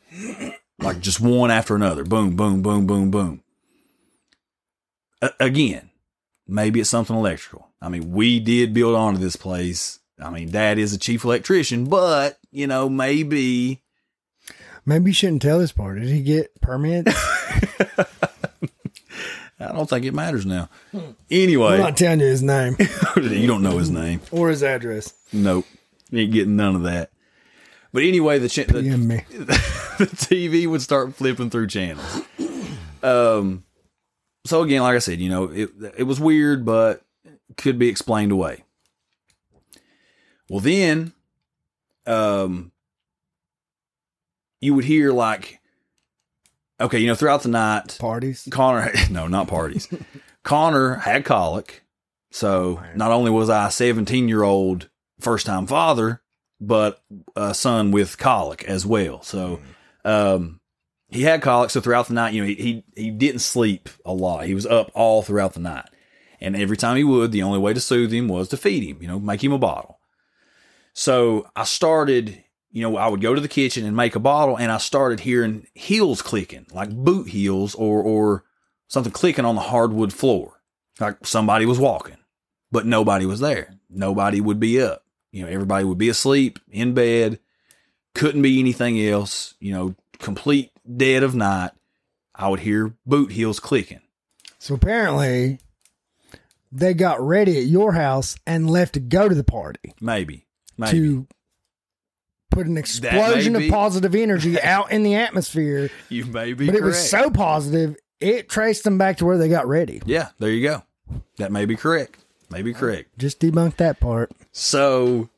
Speaker 1: like just one after another. Boom, boom, boom, boom, boom. A- again, maybe it's something electrical. I mean, we did build onto this place. I mean, dad is a chief electrician, but, you know, maybe
Speaker 2: Maybe you shouldn't tell this part. Did he get permits?
Speaker 1: I don't think it matters now. Anyway, I'm
Speaker 2: not telling you his name
Speaker 1: you don't know his name.
Speaker 2: or his address.
Speaker 1: Nope. You ain't getting none of that. But anyway, the, ch- the, the TV would start flipping through channels. Um, so again, like I said, you know, it it was weird, but could be explained away. Well, then, um, you would hear like, okay, you know, throughout the night,
Speaker 2: Parties.
Speaker 1: Connor, no, not parties. Connor had colic. So not only was I a 17 year old first time father, but a son with colic as well. So, um, he had colic. So throughout the night, you know, he, he, he didn't sleep a lot. He was up all throughout the night. And every time he would, the only way to soothe him was to feed him, you know, make him a bottle. So I started, you know, I would go to the kitchen and make a bottle and I started hearing heels clicking, like boot heels or, or something clicking on the hardwood floor. Like somebody was walking, but nobody was there. Nobody would be up. You know, everybody would be asleep in bed. Couldn't be anything else, you know, complete dead of night. I would hear boot heels clicking.
Speaker 2: So apparently, they got ready at your house and left to go to the party
Speaker 1: Maybe. Maybe.
Speaker 2: to put an explosion of
Speaker 1: be.
Speaker 2: positive energy out in the atmosphere.
Speaker 1: you may be
Speaker 2: But it was so positive, it traced them back to where they got ready.
Speaker 1: yeah, there you go. That may be correct. May be correct.
Speaker 2: Just debunk that part.
Speaker 1: So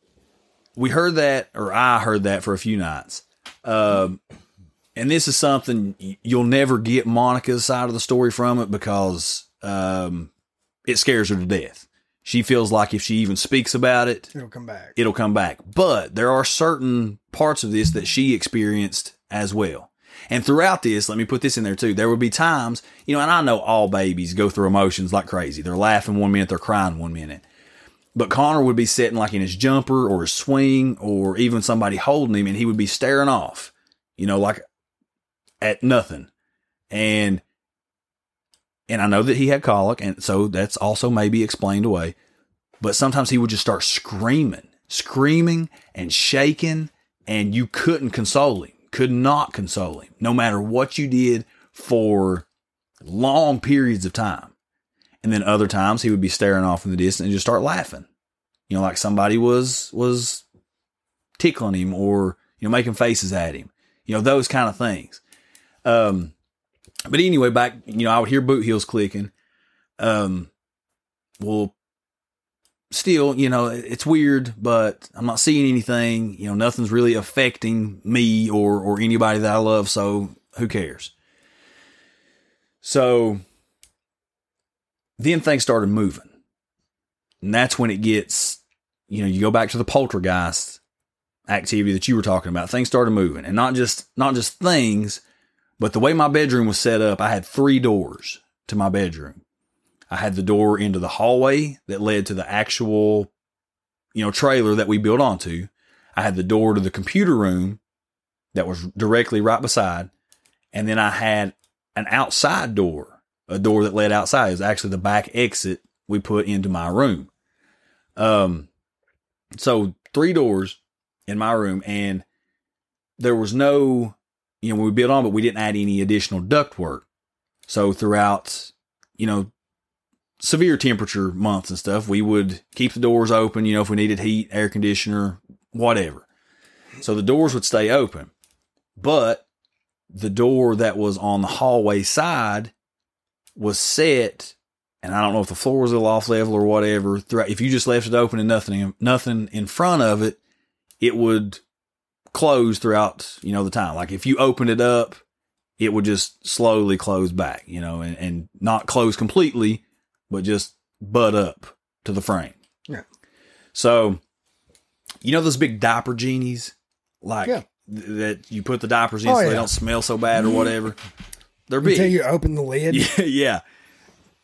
Speaker 1: we heard that, or I heard that for a few nights. Um, and this is something you'll never get Monica's side of the story from it because um, it scares her to death. She feels like if she even speaks about it,
Speaker 2: It'll come back.
Speaker 1: it'll come back. But there are certain parts of this that she experienced as well. And throughout this, let me put this in there too. There would be times, you know, and I know all babies go through emotions like crazy. They're laughing one minute, they're crying one minute. But Connor would be sitting like in his jumper or his swing or even somebody holding him and he would be staring off, you know, like at nothing. And and I know that he had colic, and so that's also maybe explained away. But sometimes he would just start screaming, screaming and shaking, and you couldn't console him, could not console him, no matter what you did for long periods of time. And then other times he would be staring off in the distance and just start laughing. You know, like somebody was was tickling him or, you know, making faces at him. You know, those kind of things. Um but anyway, back, you know, I would hear boot heels clicking. Um, well, still, you know, it's weird, but I'm not seeing anything. You know, nothing's really affecting me or or anybody that I love. So who cares? So then things started moving, and that's when it gets. You know, you go back to the poltergeist activity that you were talking about. Things started moving, and not just not just things, but the way my bedroom was set up. I had three doors to my bedroom. I had the door into the hallway that led to the actual, you know, trailer that we built onto. I had the door to the computer room that was directly right beside. And then I had an outside door, a door that led outside. It was actually the back exit we put into my room. Um, so three doors in my room and there was no, you know, when we built on, but we didn't add any additional duct work. So throughout, you know, severe temperature months and stuff, we would keep the doors open, you know, if we needed heat, air conditioner, whatever. So the doors would stay open. But the door that was on the hallway side was set, and I don't know if the floor was a little off level or whatever. Throughout, if you just left it open and nothing, nothing in front of it, it would close throughout, you know, the time. Like if you opened it up, it would just slowly close back, you know, and, and not close completely, but just butt up to the frame.
Speaker 2: Yeah.
Speaker 1: So, you know those big diaper genies, like
Speaker 2: Yeah.
Speaker 1: th- that you put the diapers in
Speaker 2: Oh,
Speaker 1: so they don't smell so bad or whatever. They're big.
Speaker 2: Until you open the lid.
Speaker 1: Yeah, yeah.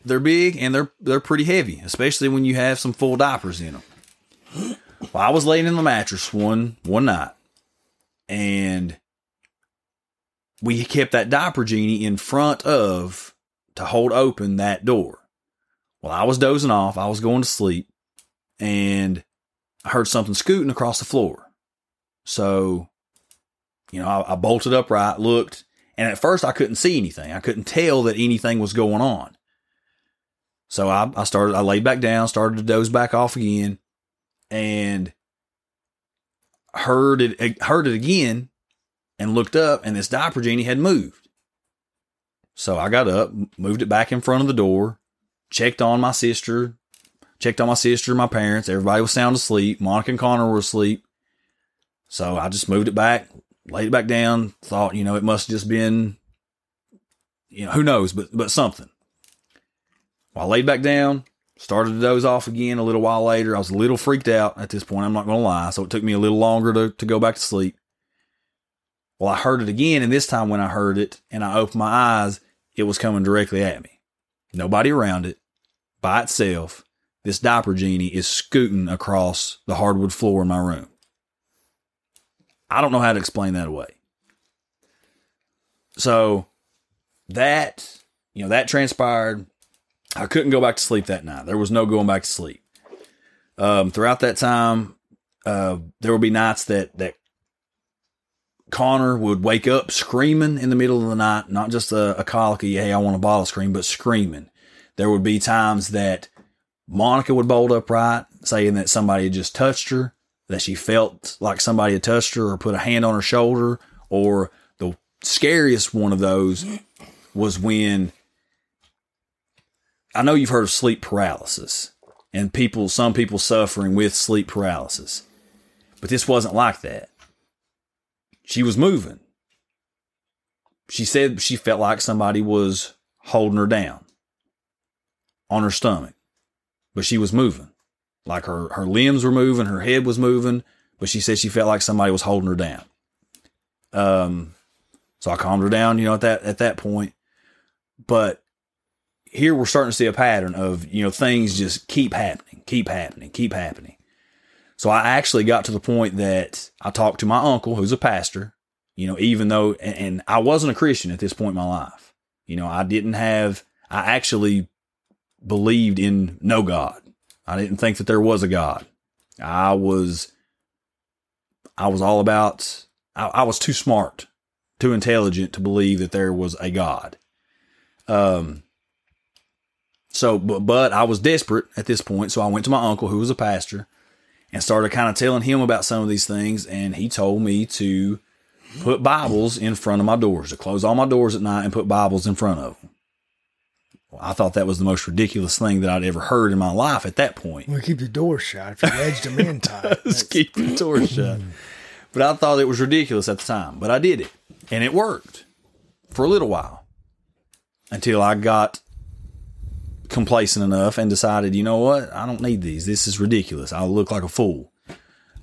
Speaker 1: They're big and they're they're pretty heavy, especially when you have some full diapers in them. Well, I was laying in the mattress one one night, and we kept that diaper genie in front of to hold open that door. Well, I was dozing off. I was going to sleep, and I heard something scooting across the floor. So, you know, I, I bolted upright, looked, and at first I couldn't see anything. I couldn't tell that anything was going on. So I, I started, I laid back down, started to doze back off again, and heard it, heard it again, and looked up, and this diaper genie had moved. So I got up, moved it back in front of the door, checked on my sister, checked on my sister, my parents. Everybody was sound asleep. Monica and Connor were asleep. So I just moved it back, laid it back down. Thought, you know, it must have just been, you know, who knows, but but something. Well, I laid back down, started to doze off again. A little while later, I was a little freaked out at this point. I'm not going to lie, so it took me a little longer to to go back to sleep. Well, I heard it again, and this time when I heard it and I opened my eyes, it was coming directly at me. Nobody around it, by itself. This diaper genie is scooting across the hardwood floor in my room. I don't know how to explain that away. So that, you know, that transpired. I couldn't go back to sleep that night. There was no going back to sleep. Um, throughout that time, uh, there would be nights that, that Connor would wake up screaming in the middle of the night, not just a, a colicky, hey, I want a bottle scream, but screaming. There would be times that Monica would bolt upright, saying that somebody had just touched her, that she felt like somebody had touched her or put a hand on her shoulder, or the scariest one of those was when I know you've heard of sleep paralysis and people, some people suffering with sleep paralysis, but this wasn't like that. She was moving. She said she felt like somebody was holding her down on her stomach, but she was moving. Like her, her limbs were moving, her head was moving, but she said she felt like somebody was holding her down. Um, so I calmed her down, you know, at that, at that point. But here we're starting to see a pattern of, you know, things just keep happening, keep happening, keep happening. So I actually got to the point that I talked to my uncle, who's a pastor, you know, even though, and, and I wasn't a Christian at this point in my life. You know, I didn't have, I actually believed in no God. I didn't think that there was a God. I was, I was all about, I, I was too smart, too intelligent to believe that there was a God. Um, so, but, but I was desperate at this point. So I went to my uncle, who was a pastor, and started kind of telling him about some of these things. And he told me to put Bibles in front of my doors, to close all my doors at night and put Bibles in front of them. I thought that was the most ridiculous thing that I'd ever heard in my life at that point.
Speaker 2: We keep the door shut if you edged them in tight.
Speaker 1: Keep the door shut. Mm. But I thought it was ridiculous at the time. But I did it. And it worked for a little while until I got complacent enough and decided, you know what? I don't need these. This is ridiculous. I'll look like a fool.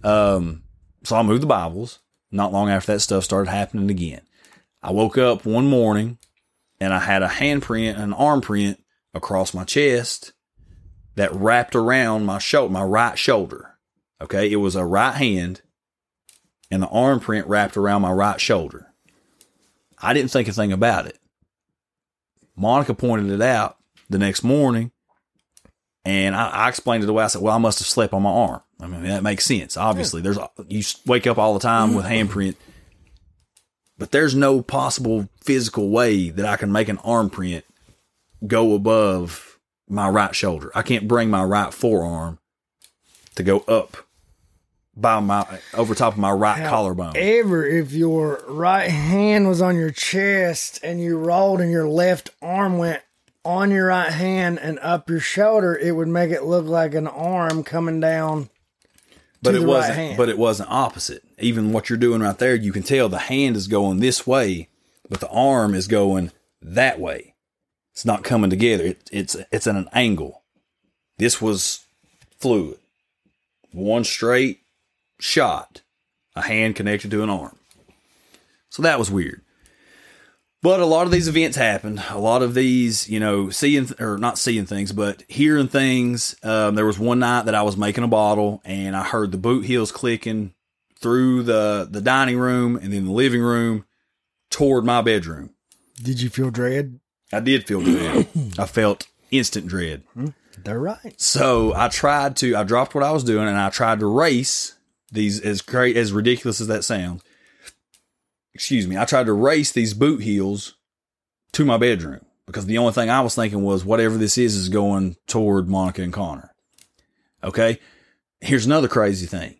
Speaker 1: Um, so I moved the Bibles. Not long after that stuff started happening again. I woke up one morning and I had a handprint, an arm print across my chest that wrapped around my shoulder, my right shoulder. Okay. It was a right hand and the arm print wrapped around my right shoulder. I didn't think a thing about it. Monica pointed it out the next morning and I, I explained it away. I said, well, I must have slept on my arm. I mean, that makes sense. Obviously, there's, you wake up all the time with handprint, but there's no possible physical way that I can make an arm print go above my right shoulder. I can't bring my right forearm to go up by my over top of my right collarbone.
Speaker 2: Ever if your right hand was on your chest and you rolled and your left arm went on your right hand and up your shoulder, it would make it look like an arm coming down.
Speaker 1: but
Speaker 2: to
Speaker 1: it
Speaker 2: the
Speaker 1: wasn't
Speaker 2: hand.
Speaker 1: but it wasn't opposite. Even what you're doing right there, you can tell the hand is going this way, but the arm is going that way. It's not coming together. It, it's it's at an angle. This was fluid. One straight shot, a hand connected to an arm. So that was weird. But a lot of these events happened. A lot of these, you know, seeing or not seeing things, but hearing things. Um, there was one night that I was making a bottle, and I heard the boot heels clicking through the the dining room and then the living room toward my bedroom.
Speaker 2: Did you feel dread?
Speaker 1: I did feel dread. I felt instant dread.
Speaker 2: They're right.
Speaker 1: So I tried to, I dropped what I was doing and I tried to race these, as great, as ridiculous as that sounds. Excuse me. I tried to race these boot heels to my bedroom because the only thing I was thinking was whatever this is is going toward Monica and Connor. Okay. Here's another crazy thing.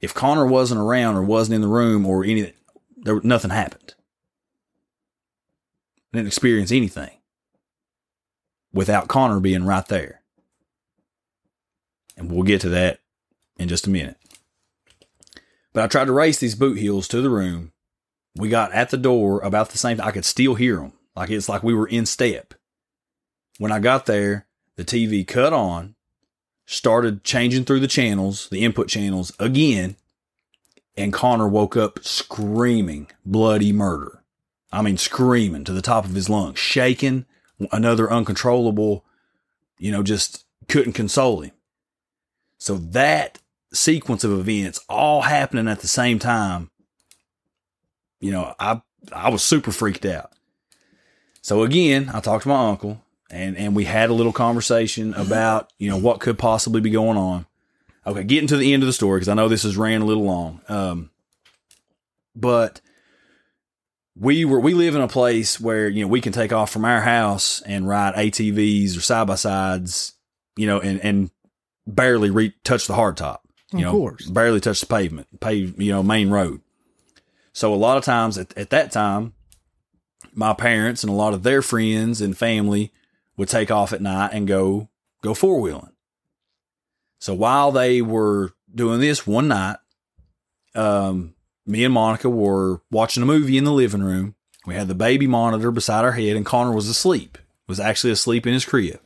Speaker 1: If Connor wasn't around or wasn't in the room or anything, there, nothing happened. I didn't experience anything without Connor being right there. And we'll get to that in just a minute. But I tried to race these boot heels to the room. We got at the door about the same. Time I could still hear them. Like it's like we were in step. When I got there, the TV cut on, started changing through the channels, the input channels again, and Connor woke up screaming bloody murder. I mean, screaming to the top of his lungs, shaking, another uncontrollable, you know, just couldn't console him. So that sequence of events all happening at the same time, you know, I I was super freaked out. So again, I talked to my uncle and and we had a little conversation about, you know, what could possibly be going on. Okay, getting to the end of the story because I know this has ran a little long. Um but we were we live in a place where you know we can take off from our house and ride ATVs or side by sides, you know, and and barely re- touch the hardtop. You
Speaker 2: Of
Speaker 1: know,
Speaker 2: course.
Speaker 1: barely touch the pavement, pave, you know, main road. So a lot of times at, at that time, my parents and a lot of their friends and family would take off at night and go go four wheeling. So while they were doing this one night, um, me and Monica were watching a movie in the living room. We had the baby monitor beside our head, and Connor was asleep. Was actually asleep in his crib.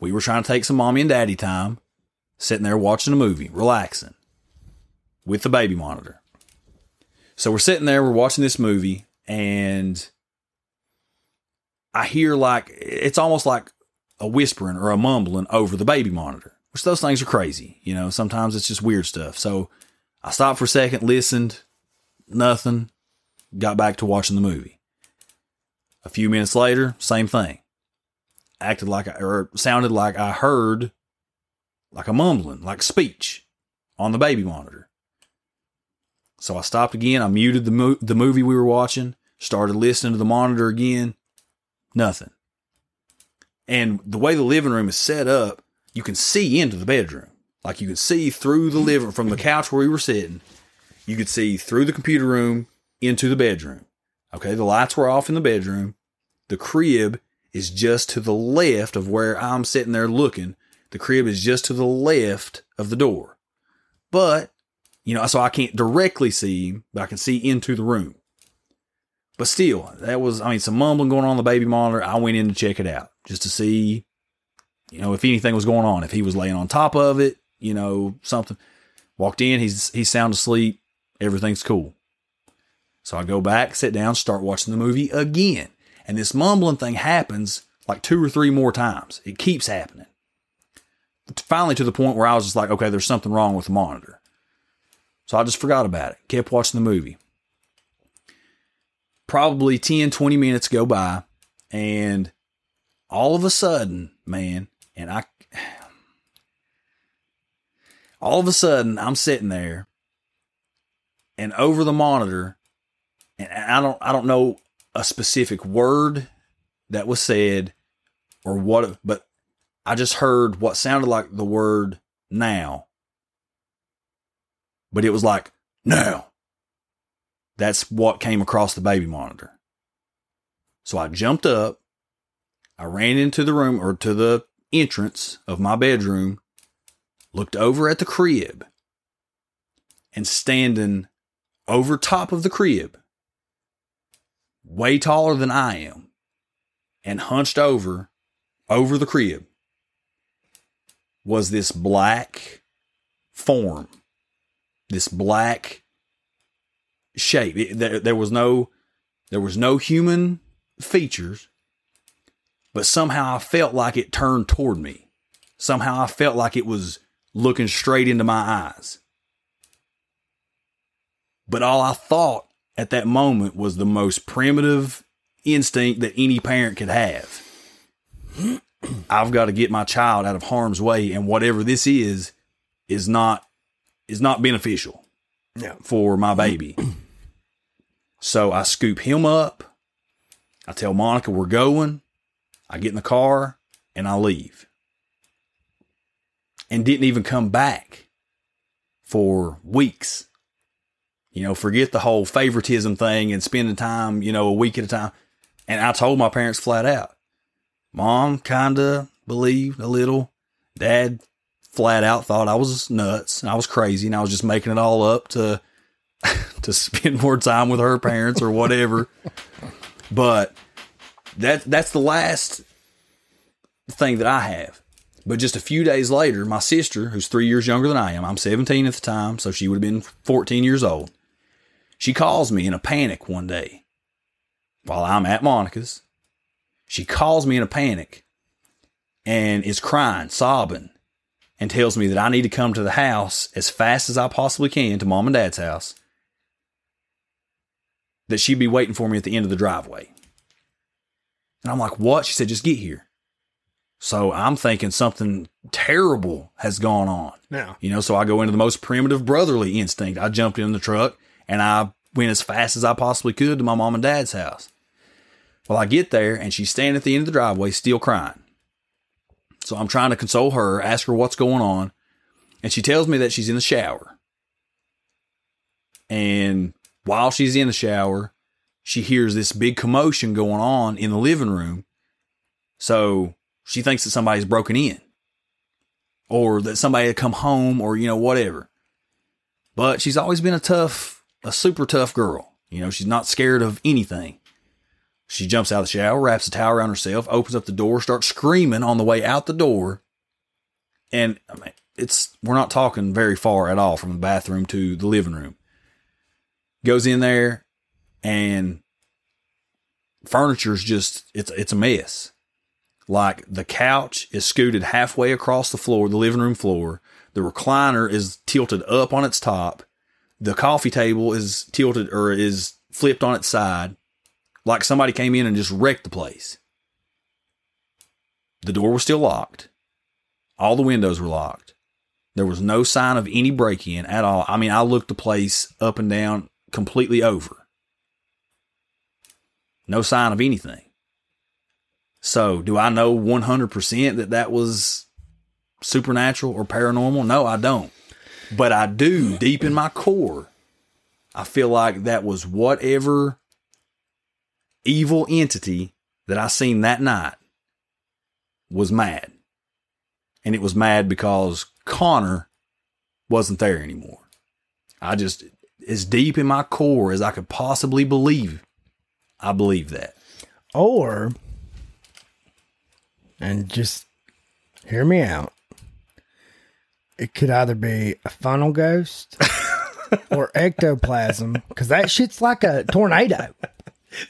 Speaker 1: We were trying to take some mommy and daddy time, sitting there watching a movie, relaxing, with the baby monitor. So we're sitting there, we're watching this movie, and I hear like it's almost like a whispering or a mumbling over the baby monitor, which those things are crazy. You know, sometimes it's just weird stuff. So I stopped for a second, listened, nothing, got back to watching the movie. A few minutes later, same thing. Acted like I, or sounded like I heard like a mumbling, like speech on the baby monitor. So I stopped again. I muted the mo- the movie we were watching, started listening to the monitor again. Nothing. And the way the living room is set up, you can see into the bedroom. Like you can see through the living from the couch where we were sitting. You could see through the computer room into the bedroom. Okay, the lights were off in the bedroom. The crib is just to the left of where I'm sitting there looking. The crib is just to the left of the door. But, you know, so I can't directly see him, but I can see into the room. But still, that was, I mean, some mumbling going on, on the baby monitor. I went in to check it out just to see, you know, if anything was going on, if he was laying on top of it, you know, something. Walked in, he's he's sound asleep, everything's cool. So I go back, sit down, start watching the movie again. And this mumbling thing happens like two or three more times. It keeps happening. Finally, to the point where I was just like, okay, there's something wrong with the monitor. So I just forgot about it, kept watching the movie. Probably 10, 20 minutes go by, and all of a sudden, man, and I, all of a sudden, I'm sitting there, and over the monitor, and I don't, I don't know a specific word that was said or what, but I just heard what sounded like the word now, but it was like now. That's what came across the baby monitor. So I jumped up. I ran into the room or to the entrance of my bedroom, looked over at the crib, and standing over top of the crib, way taller than I am, and hunched over over the crib was this black form, this black shape. It, there, there was no there was no human features, but somehow I felt like it turned toward me. Somehow I felt like it was looking straight into my eyes. But all I thought at that moment was the most primitive instinct that any parent could have. I've got to get my child out of harm's way and whatever this is is not is not beneficial
Speaker 2: Yeah.
Speaker 1: for my baby. so I scoop him up. I tell Monica we're going. I get in the car and I leave. And didn't even come back for weeks. You know, forget the whole favoritism thing and spending time, you know, a week at a time. And I told my parents flat out. Mom kind of believed a little. Dad flat out thought I was nuts and I was crazy and I was just making it all up to to spend more time with her parents or whatever. but that that's the last thing that I have. But just a few days later, my sister, who's three years younger than I am, I'm 17 at the time, so she would have been 14 years old. She calls me in a panic one day while I'm at Monica's. She calls me in a panic and is crying, sobbing, and tells me that I need to come to the house as fast as I possibly can to mom and dad's house. That she'd be waiting for me at the end of the driveway. And I'm like, what? She said, just get here. So I'm thinking something terrible has gone on.
Speaker 2: Now,
Speaker 1: You know, so I go into the most primitive brotherly instinct. I jumped in the truck and I went as fast as I possibly could to my mom and dad's house. Well, I get there and she's standing at the end of the driveway, still crying. So I'm trying to console her, ask her what's going on. And she tells me that she's in the shower. And while she's in the shower, she hears this big commotion going on in the living room. So she thinks that somebody's broken in or that somebody had come home or, you know, whatever. But she's always been a tough, a super tough girl. You know, she's not scared of anything. She jumps out of the shower, wraps a towel around herself, opens up the door, starts screaming on the way out the door. And I mean, it's, we're not talking very far at all from the bathroom to the living room. Goes in there and furniture's just, it's, it's a mess. Like the couch is scooted halfway across the floor, the living room floor. The recliner is tilted up on its top. The coffee table is tilted or is flipped on its side. Like somebody came in and just wrecked the place. The door was still locked. All the windows were locked. There was no sign of any break in at all. I mean, I looked the place up and down completely over. No sign of anything. So, do I know 100% that that was supernatural or paranormal? No, I don't. But I do, deep in my core, I feel like that was whatever evil entity that I seen that night was mad. And it was mad because Connor wasn't there anymore. I just, as deep in my core as I could possibly believe, I believe that.
Speaker 2: Or, and just hear me out. It could either be a funnel ghost or ectoplasm because that shit's like a tornado.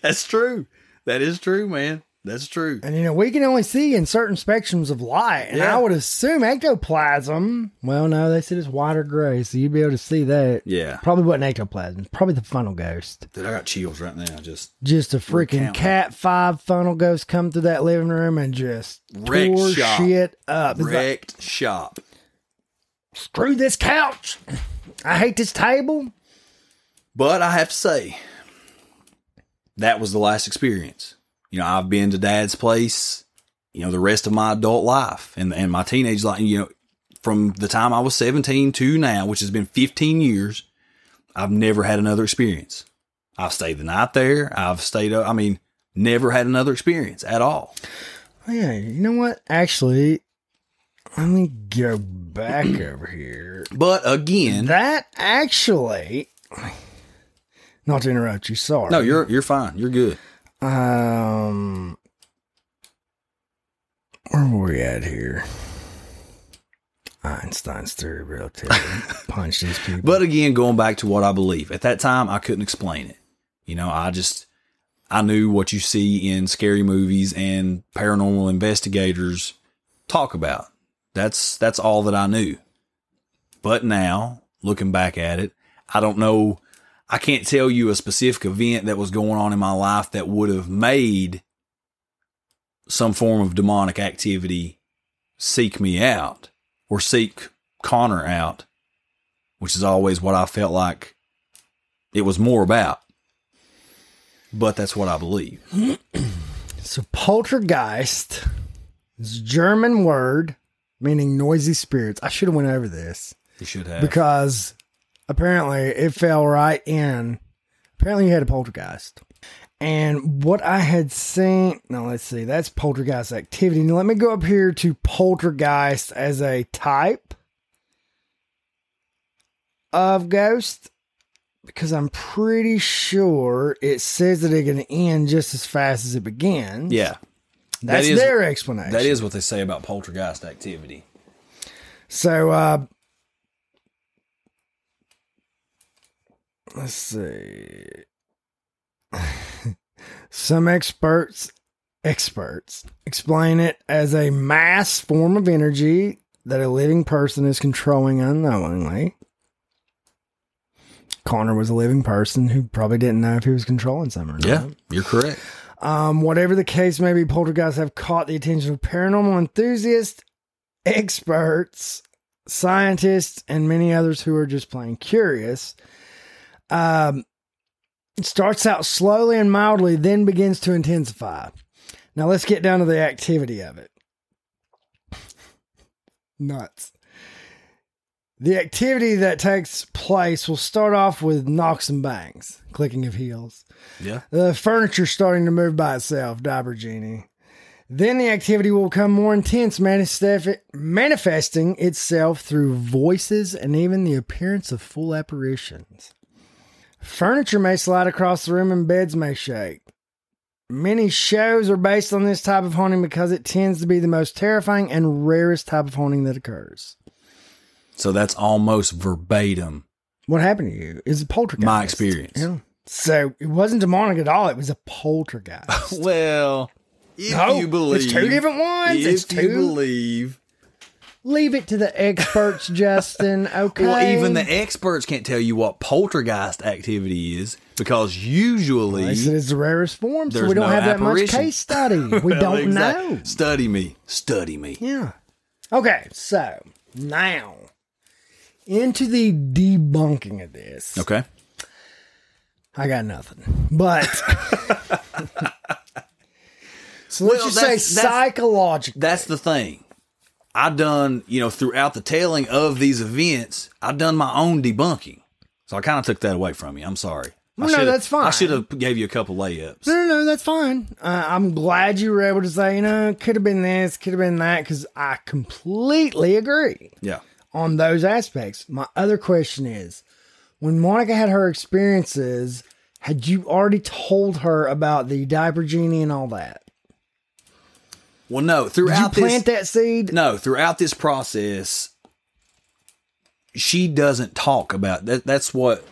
Speaker 1: That's true. That is true, man. That's true.
Speaker 2: And you know, we can only see in certain spectrums of light. And
Speaker 1: Yeah.
Speaker 2: I would assume ectoplasm. Well, no, they said it's white or gray, so you'd be able to see that.
Speaker 1: Yeah.
Speaker 2: Probably wasn't ectoplasm. Probably the funnel ghost.
Speaker 1: Dude, I got chills right now. Just
Speaker 2: Just a freaking cat five funnel ghost come through that living room and just
Speaker 1: Wrecked
Speaker 2: tore
Speaker 1: shop.
Speaker 2: shit up. It's like,
Speaker 1: shop.
Speaker 2: screw this couch. I hate this table.
Speaker 1: But I have to say, that was the last experience. You know, I've been to dad's place, you know, the rest of my adult life and, and my teenage life, you know, from the time I was 17 to now, which has been 15 years, I've never had another experience. I've stayed the night there. I've stayed up. I mean, never had another experience at all.
Speaker 2: Yeah, you know what? Actually, let me go back over here.
Speaker 1: But again,
Speaker 2: That actually, not to interrupt you, sorry.
Speaker 1: no, you're, you're fine. You're good.
Speaker 2: Um, where were we at here? Einstein's theory of relativity. Punch these people.
Speaker 1: But again, going back to what I believe, at that time I couldn't explain it. You know, I just I knew what you see in scary movies and paranormal investigators talk about. That's that's all that I knew. But now, looking back at it, I don't know I can't tell you a specific event that was going on in my life that would have made some form of demonic activity seek me out or seek Connor out which is always what I felt like it was more about. But that's what I believe.
Speaker 2: so poltergeist is a German word meaning noisy spirits. I should have went over this
Speaker 1: You should have.
Speaker 2: because apparently it fell right in. Apparently you had a poltergeist. And what I had seen, now let's see, that's poltergeist activity. Now let me go up here to poltergeist as a type of ghost because I'm pretty sure it says that it can end just as fast as it begins.
Speaker 1: yeah.
Speaker 2: that's
Speaker 1: that is-
Speaker 2: their explanation.
Speaker 1: That is what they say about poltergeist activity.
Speaker 2: So, uh, let's see. Some experts experts explain it as a mass form of energy that a living person is controlling unknowingly. Connor was a living person who probably didn't know if he was controlling something or not.
Speaker 1: Yeah, you're correct.
Speaker 2: Um, whatever the case may be, poltergeists have caught the attention of paranormal enthusiasts, experts, scientists, and many others who are just plain curious. Um, it starts out slowly and mildly, then begins to intensify. Now let's get down to the activity of it. Nuts. The activity that takes place will start off with knocks and bangs, clicking of heels.
Speaker 1: Yeah.
Speaker 2: The furniture starting to move by itself, Diaper Genie. Then the activity will become more intense, manifesting itself through voices and even the appearance of full apparitions. Furniture may slide across the room and beds may shake. Many shows are based on this type of haunting because it tends to be the most terrifying and rarest type of haunting that occurs.
Speaker 1: So that's almost verbatim
Speaker 2: What happened to you? Is a poltergeist.
Speaker 1: my experience.
Speaker 2: Yeah. So it wasn't demonic at all. It was a poltergeist.
Speaker 1: Well, if
Speaker 2: No,
Speaker 1: you believe
Speaker 2: it's two different ones.
Speaker 1: If
Speaker 2: It's
Speaker 1: you
Speaker 2: two-
Speaker 1: believe
Speaker 2: Leave it to the experts, Justin. Okay.
Speaker 1: Well, even the experts can't tell you what poltergeist activity is because usually
Speaker 2: They it's the rarest form, so we don't
Speaker 1: no
Speaker 2: have that much case study. We
Speaker 1: Well,
Speaker 2: don't
Speaker 1: exact-
Speaker 2: know.
Speaker 1: Study me, study me.
Speaker 2: Yeah. Okay, so now into the debunking of this.
Speaker 1: Okay,
Speaker 2: I got nothing. But so let's
Speaker 1: Well,
Speaker 2: just say psychological.
Speaker 1: that's the thing. I done you know throughout the telling of these events, I done my own debunking. So I kind of took that away from you. I'm sorry.
Speaker 2: No,
Speaker 1: I
Speaker 2: no, that's fine.
Speaker 1: I should have gave you a couple layups.
Speaker 2: No, no, no, that's fine. Uh, I'm glad you were able to say, you know, could have been this, could have been that, because I completely agree
Speaker 1: Yeah.
Speaker 2: on those aspects. My other question is when Monica had her experiences, had you already told her about the diaper genie and all that?
Speaker 1: Well, no,
Speaker 2: Did you
Speaker 1: throughout this,
Speaker 2: plant that seed?
Speaker 1: no, throughout this process, she doesn't talk about that. That's what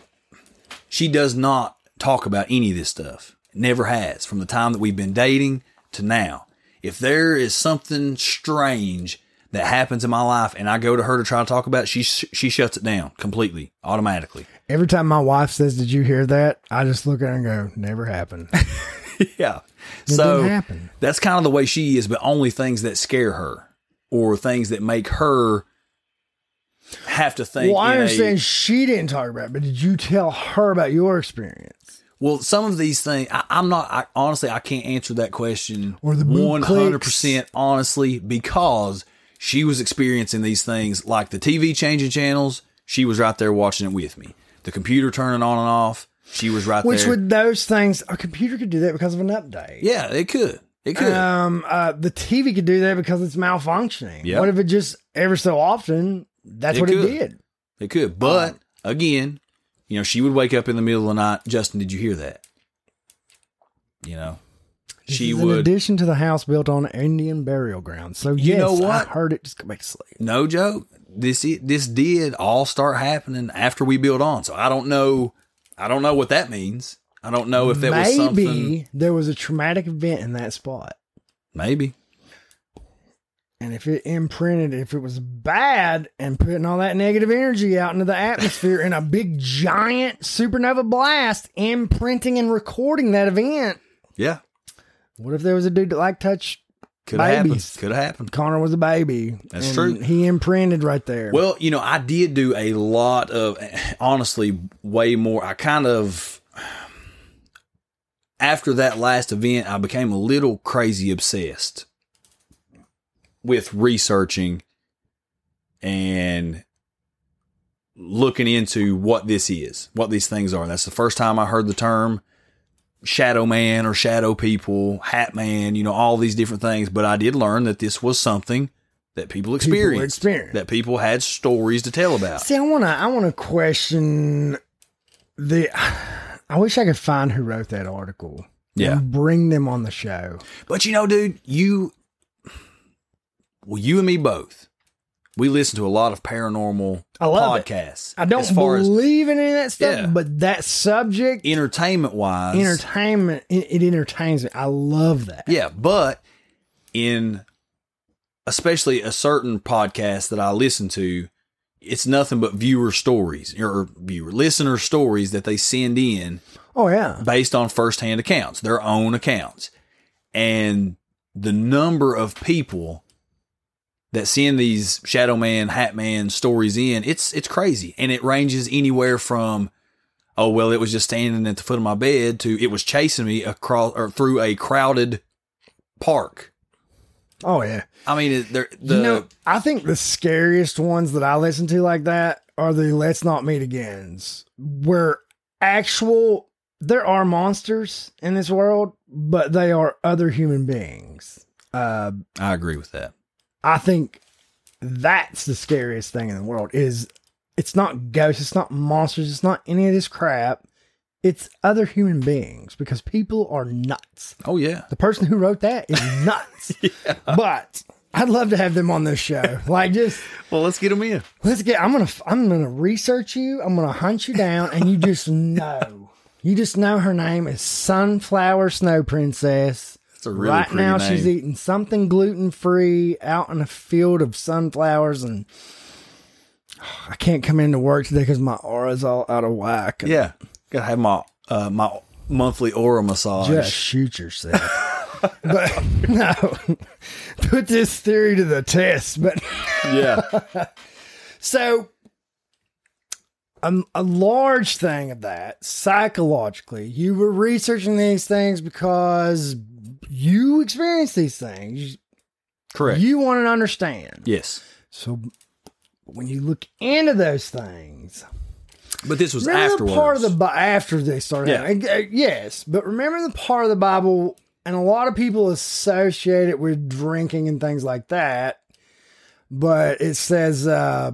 Speaker 1: she does not talk about any of this stuff. Never has from the time that we've been dating to now. If there is something strange that happens in my life and I go to her to try to talk about it, she she shuts it down completely, automatically.
Speaker 2: Every time my wife says, Did you hear that? I just look at her and go, Never happened.
Speaker 1: yeah.
Speaker 2: It
Speaker 1: so
Speaker 2: happen.
Speaker 1: that's kind of the way she is, but only things that scare her or things that make her have to think.
Speaker 2: Well, I
Speaker 1: in a-
Speaker 2: understand she didn't talk about it, but did you tell her about your experience?
Speaker 1: well, some of these things, I, I'm not. I, honestly, I can't answer that question
Speaker 2: Or the
Speaker 1: one hundred percent honestly because she was experiencing these things like the TV changing channels. She was right there watching it with me. The computer turning on and off. She was right
Speaker 2: Which
Speaker 1: there.
Speaker 2: would those things? A computer could do that because of an update.
Speaker 1: yeah, it could. It could.
Speaker 2: Um, uh, the TV could do that because it's malfunctioning.
Speaker 1: Yeah.
Speaker 2: What if it just ever so often? That's
Speaker 1: It
Speaker 2: what
Speaker 1: could.
Speaker 2: it did.
Speaker 1: It could. But again, you know, she would wake up in the middle of the night. Justin, did you hear that? You know,
Speaker 2: This
Speaker 1: she
Speaker 2: is in
Speaker 1: would.
Speaker 2: addition to the house built on Indian burial ground. So
Speaker 1: You
Speaker 2: yes,
Speaker 1: know what?
Speaker 2: I heard it. Just go back to sleep.
Speaker 1: no joke. This i- this did all start happening after we built on. So I don't know. I don't know what that means. I don't know if that was
Speaker 2: Maybe
Speaker 1: something.
Speaker 2: there was a traumatic event in that spot.
Speaker 1: Maybe.
Speaker 2: And if it imprinted, if it was bad and putting all that negative energy out into the atmosphere in a big giant supernova blast, imprinting and recording that event,
Speaker 1: Yeah.
Speaker 2: what if there was a dude that liked touch?
Speaker 1: Could have happened. Could have happened.
Speaker 2: Connor was a baby.
Speaker 1: That's
Speaker 2: and
Speaker 1: true.
Speaker 2: He imprinted right there.
Speaker 1: Well, you know, I did do a lot of, honestly, way more. I kind of, after that last event, I became a little crazy obsessed with researching and looking into what this is, what these things are. That's the first time I heard the term shadow man or shadow people, hat man, you know, all these different things. But I did learn that this was something that people experienced,
Speaker 2: experienced.
Speaker 1: that people had stories to tell about.
Speaker 2: See, I wanna, I wanna question the. I wish I could find who wrote that article.
Speaker 1: Yeah.
Speaker 2: and bring them on the show.
Speaker 1: But you know, dude, you, well, you and me both, we listen to a lot of paranormal
Speaker 2: I love it.
Speaker 1: podcasts.
Speaker 2: I don't
Speaker 1: far as
Speaker 2: believe in any of that stuff,
Speaker 1: Yeah.
Speaker 2: but that subject,
Speaker 1: entertainment wise,
Speaker 2: entertainment, it, it entertains me. I love that.
Speaker 1: Yeah, but in especially a certain podcast that I listen to, it's nothing but viewer stories or viewer listener stories that they send in
Speaker 2: Oh yeah.
Speaker 1: based on firsthand accounts, their own accounts. And the number of people that send these Shadow Man, Hat Man stories in, it's it's crazy. And it ranges anywhere from oh well, it was just standing at the foot of my bed to it was chasing me across or through a crowded park.
Speaker 2: Oh yeah.
Speaker 1: I mean, the
Speaker 2: you know, I think the scariest ones that I listen to like that are the "Let's Not Meet Agains," where actual there are monsters in this world, but they are other human beings. Uh,
Speaker 1: I agree with that.
Speaker 2: I think that's the scariest thing in the world. Is it's not ghosts, it's not monsters, it's not any of this crap. It's other human beings because people are nuts.
Speaker 1: Oh yeah,
Speaker 2: The person who wrote that is nuts. But I'd love to have them on this show. Like just
Speaker 1: well, let's get them in.
Speaker 2: let's get I'm going to I'm going to research you. I'm going to hunt you down and you just know. You just know her name is Sunflower Snow Princess.
Speaker 1: Really
Speaker 2: right now
Speaker 1: name.
Speaker 2: she's eating something gluten free out in a field of sunflowers and I can't come into work today because my aura's all out of whack.
Speaker 1: Yeah, gotta have my uh, my monthly aura massage.
Speaker 2: Just shoot yourself. but no, put this theory to the test. But
Speaker 1: yeah,
Speaker 2: so, a, a large thing of that psychologically, you were researching these things because you experience these things.
Speaker 1: correct.
Speaker 2: You want to understand.
Speaker 1: yes,
Speaker 2: So, when you look into those things,
Speaker 1: But this was
Speaker 2: the part of the Bi- after they started.
Speaker 1: Yeah.
Speaker 2: having- uh, yes, but remember the part of the Bible, and a lot of people associate it with drinking and things like that. But it says uh,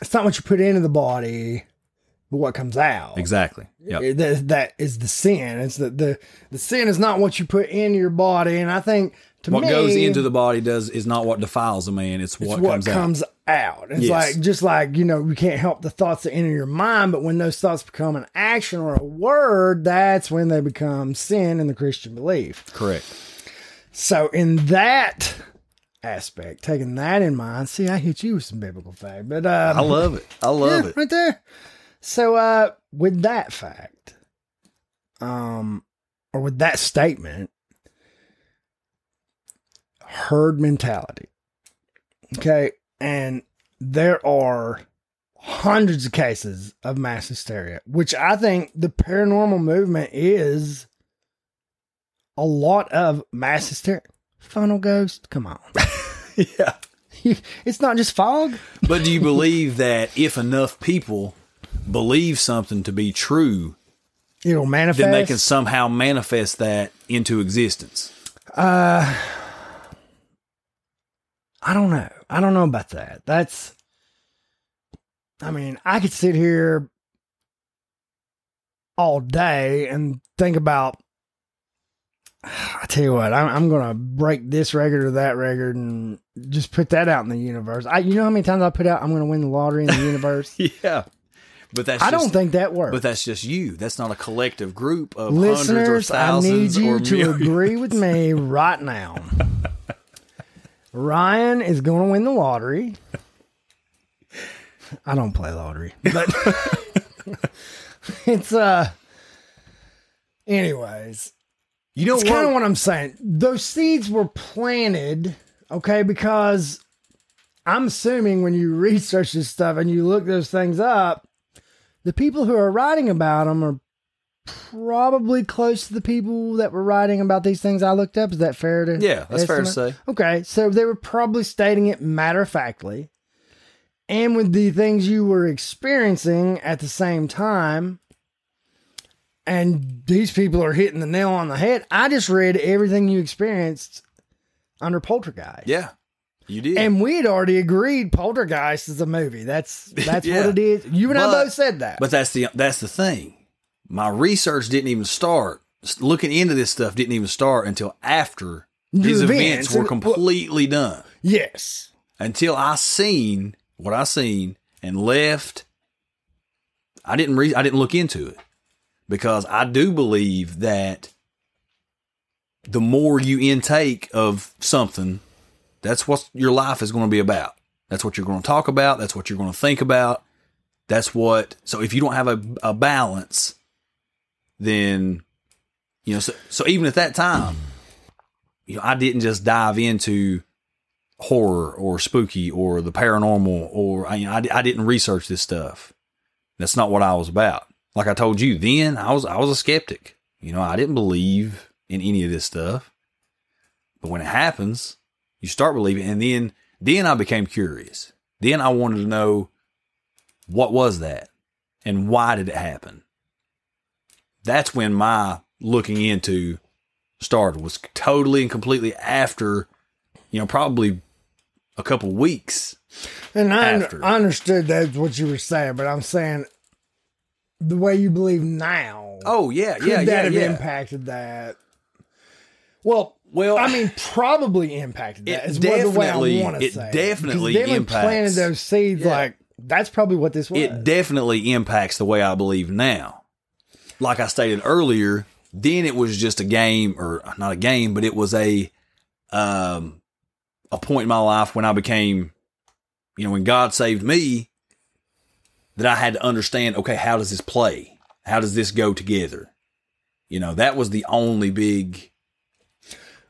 Speaker 2: it's not what you put into the body, but what comes out.
Speaker 1: exactly.
Speaker 2: Yeah. That, that is the sin. It's the, the the sin is not what you put in your body, and I think to
Speaker 1: What
Speaker 2: me,
Speaker 1: goes into the body does is not what defiles a man. It's
Speaker 2: it's
Speaker 1: what,
Speaker 2: what
Speaker 1: comes, out.
Speaker 2: out. It's
Speaker 1: Yes.
Speaker 2: like just like you know you can't help the thoughts that enter your mind, but when those thoughts become an action or a word, that's when they become sin in the Christian belief.
Speaker 1: Correct.
Speaker 2: So in that aspect, taking that in mind, see, I hit you with some biblical fact, but um,
Speaker 1: I love it. I love
Speaker 2: yeah,
Speaker 1: it.
Speaker 2: right there. So uh with that fact, um or with that statement, herd mentality. Okay, and there are hundreds of cases of mass hysteria, which I think the paranormal movement is a lot of mass hysteria. Funnel ghost, come on.
Speaker 1: Yeah.
Speaker 2: it's not just fog.
Speaker 1: But do you believe that if enough people believe something to be true,
Speaker 2: It'll manifest.
Speaker 1: then they can somehow manifest that into existence?
Speaker 2: Uh, I don't know. I don't know about that. That's, I mean, I could sit here all day and think about. I tell you what, I'm, I'm gonna break this record or that record and just put that out in the universe. I, you know how many times I put out I'm gonna win the lottery in the universe.
Speaker 1: Yeah. But that's
Speaker 2: I
Speaker 1: just,
Speaker 2: don't think that works.
Speaker 1: But that's just you. That's not a collective group of hundreds or
Speaker 2: Listeners, I need you to agree with me right now. Ryan is going to win the lottery. I don't play lottery, but it's uh. Anyways,
Speaker 1: You know
Speaker 2: it's kind of what I'm saying. Those seeds were planted, okay, because I'm assuming when you research this stuff and you look those things up, the people who are writing about them are probably close to the people that were writing about these things I looked up. Is that fair to?
Speaker 1: Yeah, that's fair to say.
Speaker 2: Okay, so they were probably stating it matter of factly. And with the things you were experiencing at the same time, and these people are hitting the nail on the head. I just read everything you experienced under Poltergeist.
Speaker 1: Yeah. You did.
Speaker 2: And we had already agreed Poltergeist is a movie. That's that's
Speaker 1: Yeah.
Speaker 2: what it is. You and I both said that.
Speaker 1: But that's the that's the thing. My research didn't even start. Looking into this stuff didn't even start until after these events,
Speaker 2: events.
Speaker 1: were completely done.
Speaker 2: yes.
Speaker 1: Until I seen what I seen and left, I didn't re- I didn't look into it because I do believe that the more you intake of something, that's what your life is going to be about. That's what you're going to talk about. That's what you're going to think about. That's what. So if you don't have a, a balance, then you know. So, so even at that time, you know, I didn't just dive into horror or spooky or the paranormal or you know, I, I didn't research this stuff. That's not what I was about. Like I told you, then I was I was a skeptic. You know, I didn't believe in any of this stuff. But when it happens, you start believing, and then then I became curious. Then I wanted to know what was that and why did it happen. That's when my looking into started was totally and completely after, you know, probably a couple weeks.
Speaker 2: And I. I understood that's what you were saying, but I'm saying the way you believe now.
Speaker 1: Oh yeah,
Speaker 2: could
Speaker 1: yeah,
Speaker 2: that
Speaker 1: yeah,
Speaker 2: have
Speaker 1: yeah.
Speaker 2: impacted that? Well,
Speaker 1: Well,
Speaker 2: I mean, probably impacted that.
Speaker 1: It
Speaker 2: Is what the way I
Speaker 1: definitely-
Speaker 2: want to say. it.
Speaker 1: definitely
Speaker 2: they
Speaker 1: impacts.
Speaker 2: planted those seeds.
Speaker 1: Yeah.
Speaker 2: Like that's probably what this was.
Speaker 1: it definitely impacts the way I believe now. Like I stated earlier, then it was just a game or not a game, but it was a um a point in my life when I became you know, when God saved me that I had to understand, okay, how does this play? How does this go together? You know, that was the only big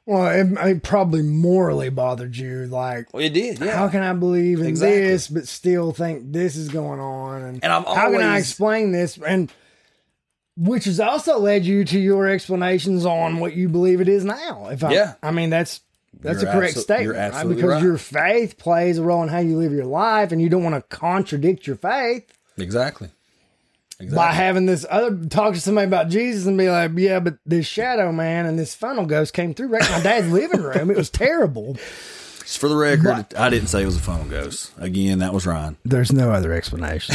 Speaker 2: well, it, it probably morally bothered you. Like,
Speaker 1: well, it did,
Speaker 2: how can I believe in
Speaker 1: Exactly.
Speaker 2: this but still think this is going on? And,
Speaker 1: And I've
Speaker 2: how can I
Speaker 1: always-
Speaker 2: explain this? And which has also led you to your explanations on what you believe it is now. If I,
Speaker 1: Yeah.
Speaker 2: I mean that's that's
Speaker 1: You're
Speaker 2: a correct
Speaker 1: absol-
Speaker 2: statement,
Speaker 1: you're
Speaker 2: right? Because
Speaker 1: right.
Speaker 2: your faith plays a role in how you live your life, and you don't want to contradict your faith.
Speaker 1: Exactly.
Speaker 2: By having this other talk to somebody about Jesus and be like, yeah, but this shadow man and this funnel ghost came through right in my dad's living room. It was terrible.
Speaker 1: Just for the record, I didn't say it was a funnel ghost. Again, that was Ryan.
Speaker 2: There's no other explanation.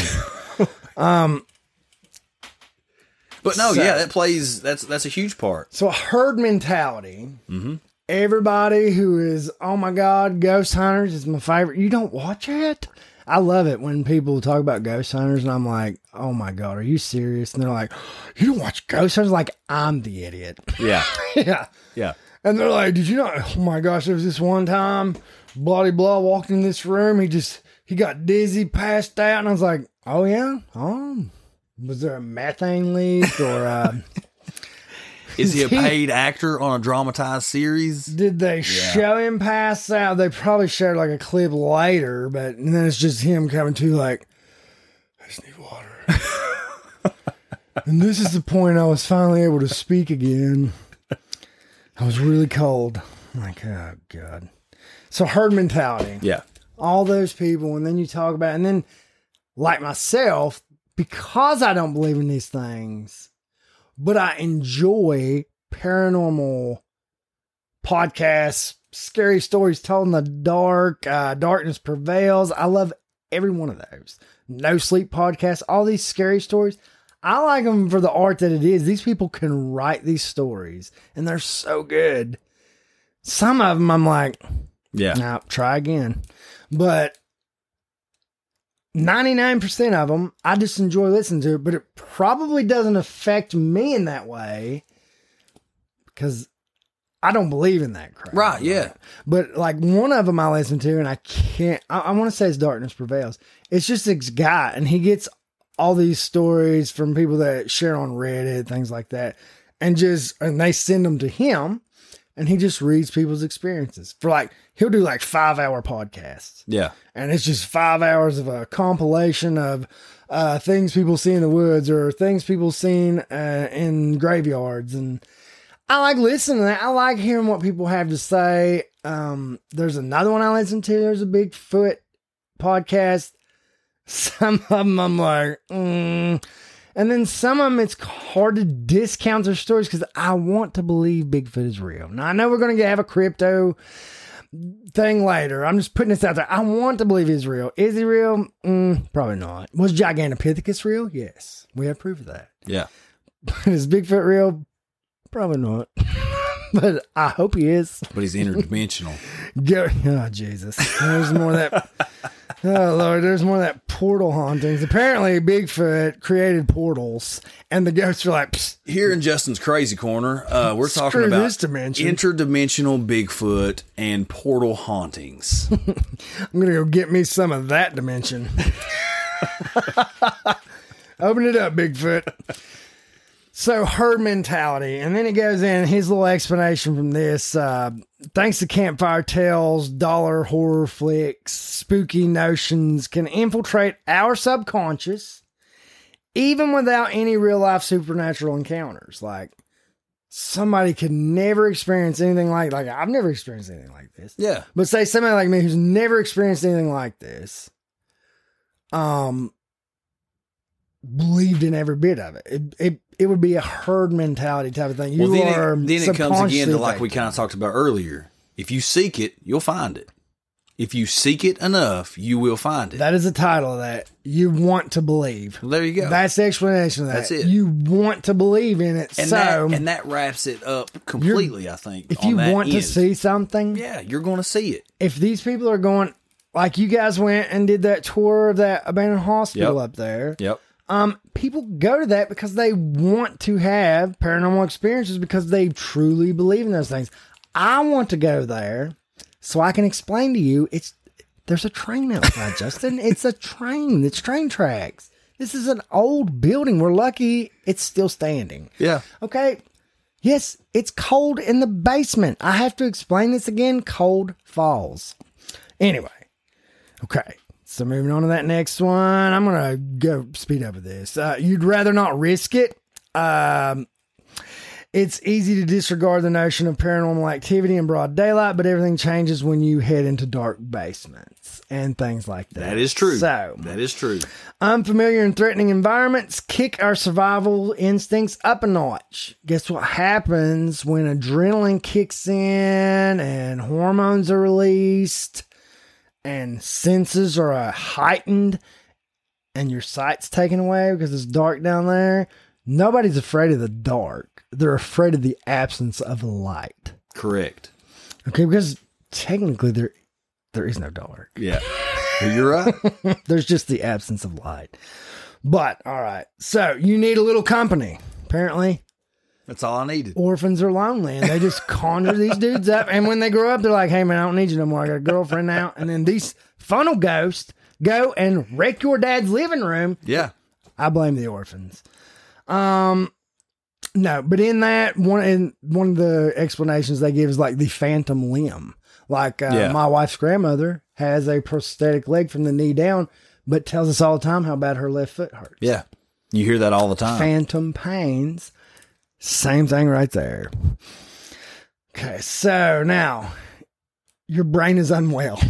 Speaker 2: um,
Speaker 1: But no,
Speaker 2: So-
Speaker 1: yeah, that plays. That's that's a huge part.
Speaker 2: so a herd mentality.
Speaker 1: Mm-hmm.
Speaker 2: Everybody who is, oh my God, Ghost Hunters is my favorite. You don't watch it? I love it when people talk about Ghost Hunters and I'm like, oh my God, are you serious? And they're like, you don't watch Ghost Hunters? Like, I'm the idiot.
Speaker 1: Yeah,
Speaker 2: yeah.
Speaker 1: yeah.
Speaker 2: And they're like, did you know? Oh my gosh, there was this one time, bloody blah walked in this room. He just, he got dizzy, passed out. And I was like, oh yeah? Oh, was there a methane leak or uh,
Speaker 1: Is he a paid actor on a dramatized series?
Speaker 2: did they show him pass out? They probably showed like a clip later, but and then it's just him coming to like, I just need water. and this is the point I was finally able to speak again. I was really cold. I'm like, oh God. So herd mentality.
Speaker 1: Yeah,
Speaker 2: all those people, and then you talk about, and then like myself, because I don't believe in these things, but I enjoy paranormal podcasts, scary stories told in the dark, uh, darkness prevails. I love every one of those. No sleep podcasts, all these scary stories. I like them for the art that it is. These people can write these stories, and they're so good. Some of them, I'm like,
Speaker 1: yeah.
Speaker 2: now try again. But 99% of them, I just enjoy listening to it, but it probably doesn't affect me in that way because I don't believe in that crap.
Speaker 1: Right, yeah.
Speaker 2: But like one of them I listen to, and I can't, I, I want to say it's Darkness Prevails. It's just this guy, and he gets all these stories from people that share on Reddit, things like that, and just, and they send them to him, and he just reads people's experiences for like, he'll do like five hour podcasts.
Speaker 1: Yeah.
Speaker 2: and it's just five hours of a compilation of uh, things people see in the woods or things people seen uh, in graveyards. And i like listening to that. I like hearing what people have to say. Um, there's another one i listen to. There's a bigfoot podcast. Some of them i'm like mm. and then some of them it's hard to discount their stories because i want to believe bigfoot is real. Now i know we're going to have a crypto thing later. I'm just putting this out there. I want to believe he's real. Is he real? Mm, probably not. Was Gigantopithecus real? Yes. We have proof of that.
Speaker 1: Yeah.
Speaker 2: is Bigfoot real? Probably not. but I hope he is.
Speaker 1: But he's interdimensional.
Speaker 2: Go, oh, Jesus. There's more of that. Oh, Lord. There's more of that portal hauntings. Apparently, Bigfoot created portals, and the ghosts are like, Psst,
Speaker 1: Here in Justin's crazy corner, uh, we're talking
Speaker 2: Screw
Speaker 1: about
Speaker 2: this dimension.
Speaker 1: interdimensional Bigfoot and portal hauntings.
Speaker 2: I'm gonna go get me some of that dimension. Open it up, Bigfoot. So herd mentality, and then he goes in his little explanation from this. Uh, thanks to campfire tales, dollar horror flicks, spooky notions can infiltrate our subconscious, even without any real life supernatural encounters. Like somebody could never experience anything like like I've never experienced anything like this.
Speaker 1: yeah.
Speaker 2: But say somebody like me who's never experienced anything like this, um, believed in every bit of it. It it, it would be a herd mentality type of thing. You
Speaker 1: Well, then
Speaker 2: are
Speaker 1: it, then it comes again to like we kind of talked about earlier. If you seek it, you'll find it. If you seek it enough, you will find it.
Speaker 2: That is the title of that. You want to believe.
Speaker 1: Well, there you go.
Speaker 2: That's the explanation of that.
Speaker 1: That's it.
Speaker 2: You want to believe in it.
Speaker 1: and
Speaker 2: so
Speaker 1: that and that wraps it up completely. I think.
Speaker 2: if you want to see something,
Speaker 1: yeah, you're going to see it.
Speaker 2: if these people are going like you guys went and did that tour of that abandoned hospital
Speaker 1: Yep.
Speaker 2: up there,
Speaker 1: Yep.
Speaker 2: Um, people go to that because they want to have paranormal experiences because they truly believe in those things. I want to go there so I can explain to you it's there's a train outside, Justin. It's a train. It's train tracks. This is an old building. We're lucky it's still standing.
Speaker 1: Yeah.
Speaker 2: Okay. Yes, it's cold in the basement. I have to explain this again. Cold falls. Anyway. Okay. So moving on to that next one. I'm gonna go speed over this. Uh, you'd rather not risk it. Um, It's easy to disregard the notion of paranormal activity in broad daylight, but everything changes when you head into dark basements and things like that.
Speaker 1: That is true.
Speaker 2: So,
Speaker 1: that is true.
Speaker 2: unfamiliar and threatening environments kick our survival instincts up a notch. Guess what happens when adrenaline kicks in and hormones are released and senses are uh, heightened and your sight's taken away because it's dark down there? Nobody's afraid of the dark. They're afraid of the absence of light.
Speaker 1: Correct.
Speaker 2: Okay, because technically there there is no dark.
Speaker 1: Yeah. You're right.
Speaker 2: There's just the absence of light. But all right. So you need a little company. Apparently,
Speaker 1: That's all I needed.
Speaker 2: orphans are lonely and they just conjure these dudes up. And when they grow up, they're like, hey man, I don't need you no more. I got a girlfriend now. And then these funnel ghosts go and wreck your dad's living room.
Speaker 1: Yeah.
Speaker 2: I blame the orphans. Um no, but in that one in one of the explanations they give is like the phantom limb. Like uh,
Speaker 1: Yeah.
Speaker 2: my wife's grandmother has a prosthetic leg from the knee down, but tells us all the time how bad her left foot hurts.
Speaker 1: Yeah. You hear that all the time.
Speaker 2: Phantom pains. Same thing right there. Okay, so now your brain is unwell.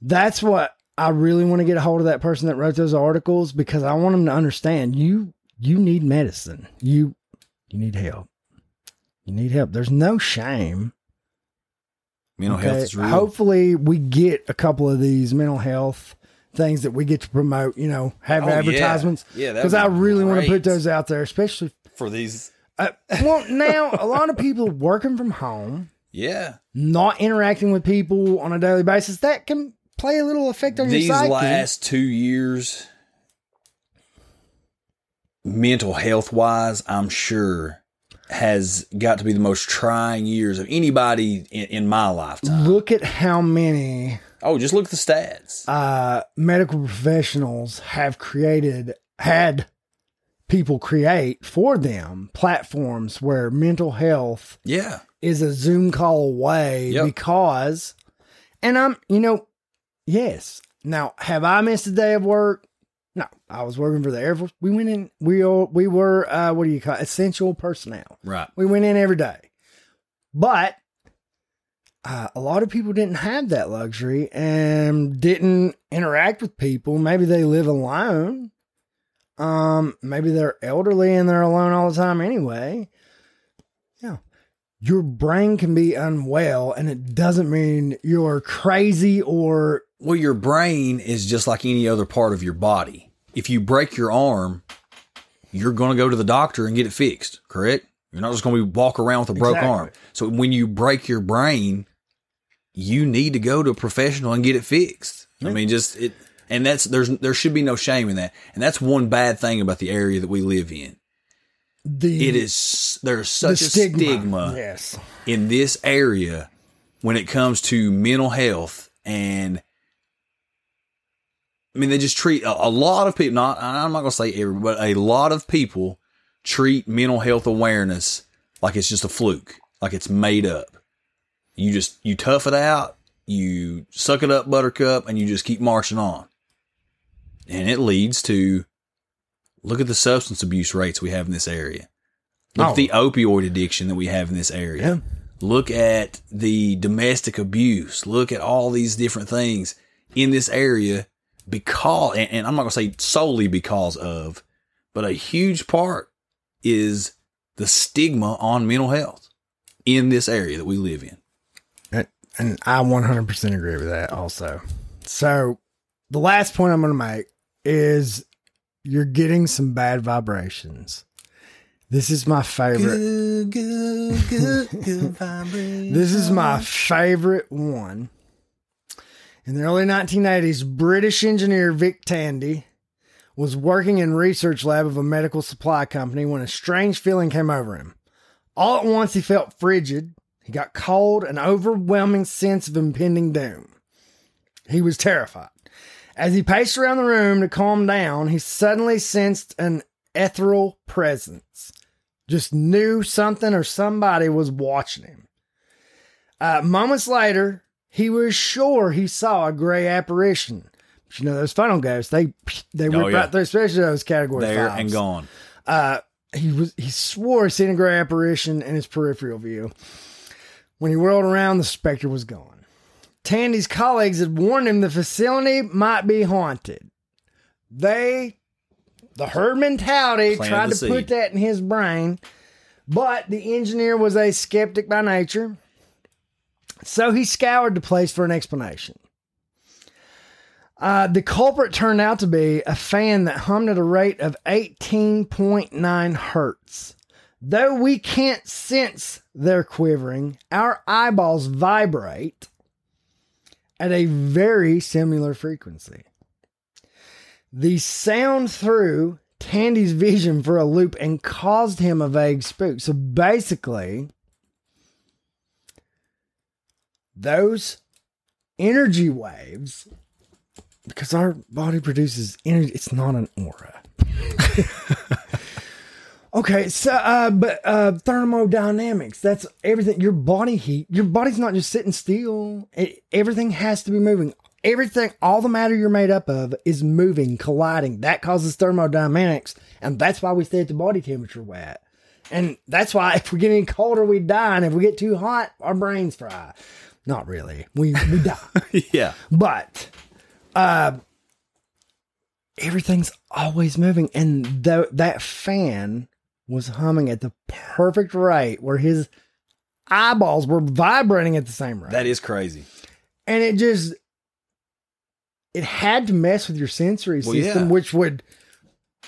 Speaker 2: That's what I really want to get a hold of that person that wrote those articles because I want them to understand you you need medicine. You you need help. You need help. There's no shame.
Speaker 1: Mental health is real.
Speaker 2: Hopefully we get a couple of these mental health things that we get to promote, you know, have
Speaker 1: Oh,
Speaker 2: advertisements.
Speaker 1: Yeah,
Speaker 2: Because I really want to put those out there, especially
Speaker 1: for these.
Speaker 2: Uh, well, now a lot of people working from home,
Speaker 1: Yeah.
Speaker 2: not interacting with people on a daily basis, that can play a little effect on
Speaker 1: These
Speaker 2: your psyche.
Speaker 1: last two years, mental health wise, I'm sure has got to be the most trying years of anybody in, in my lifetime.
Speaker 2: Look at how many
Speaker 1: Oh, just look at the stats.
Speaker 2: uh, medical professionals have created, had people create for them platforms where mental health
Speaker 1: Yeah.
Speaker 2: is a Zoom call away
Speaker 1: Yep.
Speaker 2: because, and I'm, you know, yes. Now, have I missed a day of work? No, I was working for the Air Force. We went in. We all, we were uh, what do you call it? essential personnel?
Speaker 1: Right.
Speaker 2: We went in every day, but uh, a lot of people didn't have that luxury and didn't interact with people. Maybe they live alone. Um, maybe they're elderly and they're alone all the time anyway. Yeah. Your brain can be unwell and it doesn't mean you're crazy or
Speaker 1: Well, your brain is just like any other part of your body. If you break your arm, you're going to go to the doctor and get it fixed, correct? You're not just going to be walk around with a broke
Speaker 2: Exactly.
Speaker 1: arm. So when you break your brain, you need to go to a professional and get it fixed. I mean, just it, and that's there's there should be no shame in that. And that's one bad thing about the area that we live in.
Speaker 2: the
Speaker 1: It is there's
Speaker 2: the
Speaker 1: such a stigma
Speaker 2: Yes.
Speaker 1: in this area when it comes to mental health and I mean they just treat a, a lot of people not I'm not going to say every but a lot of people treat mental health awareness like it's just a fluke like it's made up you just you tough it out you suck it up buttercup and you just keep marching on and it leads to look at the substance abuse rates we have in this area look
Speaker 2: Oh.
Speaker 1: at the oh. opioid addiction that we have in this area
Speaker 2: Yeah.
Speaker 1: look at the domestic abuse look at all these different things in this area because and, and i'm not going to say solely because of but a huge part is the stigma on mental health in this area that we live in
Speaker 2: And, and I 100% agree with that also. So, the last point I'm going to make is you're getting some bad vibrations. This is my favorite.
Speaker 1: good good good good
Speaker 2: This is my favorite one. In the early 1980s, British engineer Vic Tandy was working in research lab of a medical supply company when a strange feeling came over him. All at once, he felt frigid. He got cold, an overwhelming sense of impending doom. He was terrified. As he paced around the room to calm down, he suddenly sensed an ethereal presence. Just knew something or somebody was watching him. Uh, moments later, he was sure he saw a gray apparition. But you know those funnel ghosts, they they
Speaker 1: Oh,
Speaker 2: rip
Speaker 1: yeah.
Speaker 2: right through, especially those category
Speaker 1: there
Speaker 2: fives.
Speaker 1: and gone
Speaker 2: Uh, he was he swore he seen a gray apparition in his peripheral view. When he whirled around, the specter was gone. Tandy's colleagues had warned him the facility might be haunted. They, the herd mentality, tried to put that in his brain, but the engineer was a skeptic by nature, so he scoured the place for an explanation. Uh, the culprit turned out to be a fan that hummed at a rate of 18.9 hertz. Though we can't sense their quivering, our eyeballs vibrate at a very similar frequency. The sound threw Tandy's vision for a loop and caused him a vague spook. So basically, those energy waves because our body produces energy it's not an aura okay so uh but uh thermodynamics that's everything your body heat your body's not just sitting still it, everything has to be moving. Everything all the matter you're made up of is moving colliding that causes thermodynamics and that's why we stay at the body temperature we're at. And that's why if we get any colder we die and if we get too hot our brains fry. Not really we we die.
Speaker 1: Yeah.
Speaker 2: but uh everything's always moving and that fan was humming at the perfect rate where his eyeballs were vibrating at the same rate
Speaker 1: That is crazy.
Speaker 2: and it just it had to mess with your sensory
Speaker 1: Well,
Speaker 2: system
Speaker 1: yeah.
Speaker 2: which would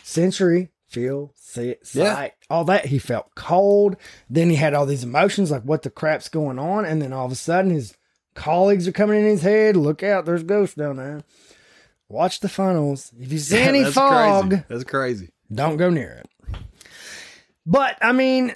Speaker 2: sensory feel see
Speaker 1: Yeah.
Speaker 2: sight all that he felt cold then he had all these emotions like what the crap's going on and then all of a sudden his colleagues are coming in his head look out there's ghosts down there watch the funnels if you see any
Speaker 1: That's
Speaker 2: fog
Speaker 1: Crazy. That's crazy.
Speaker 2: don't go near it. But I mean,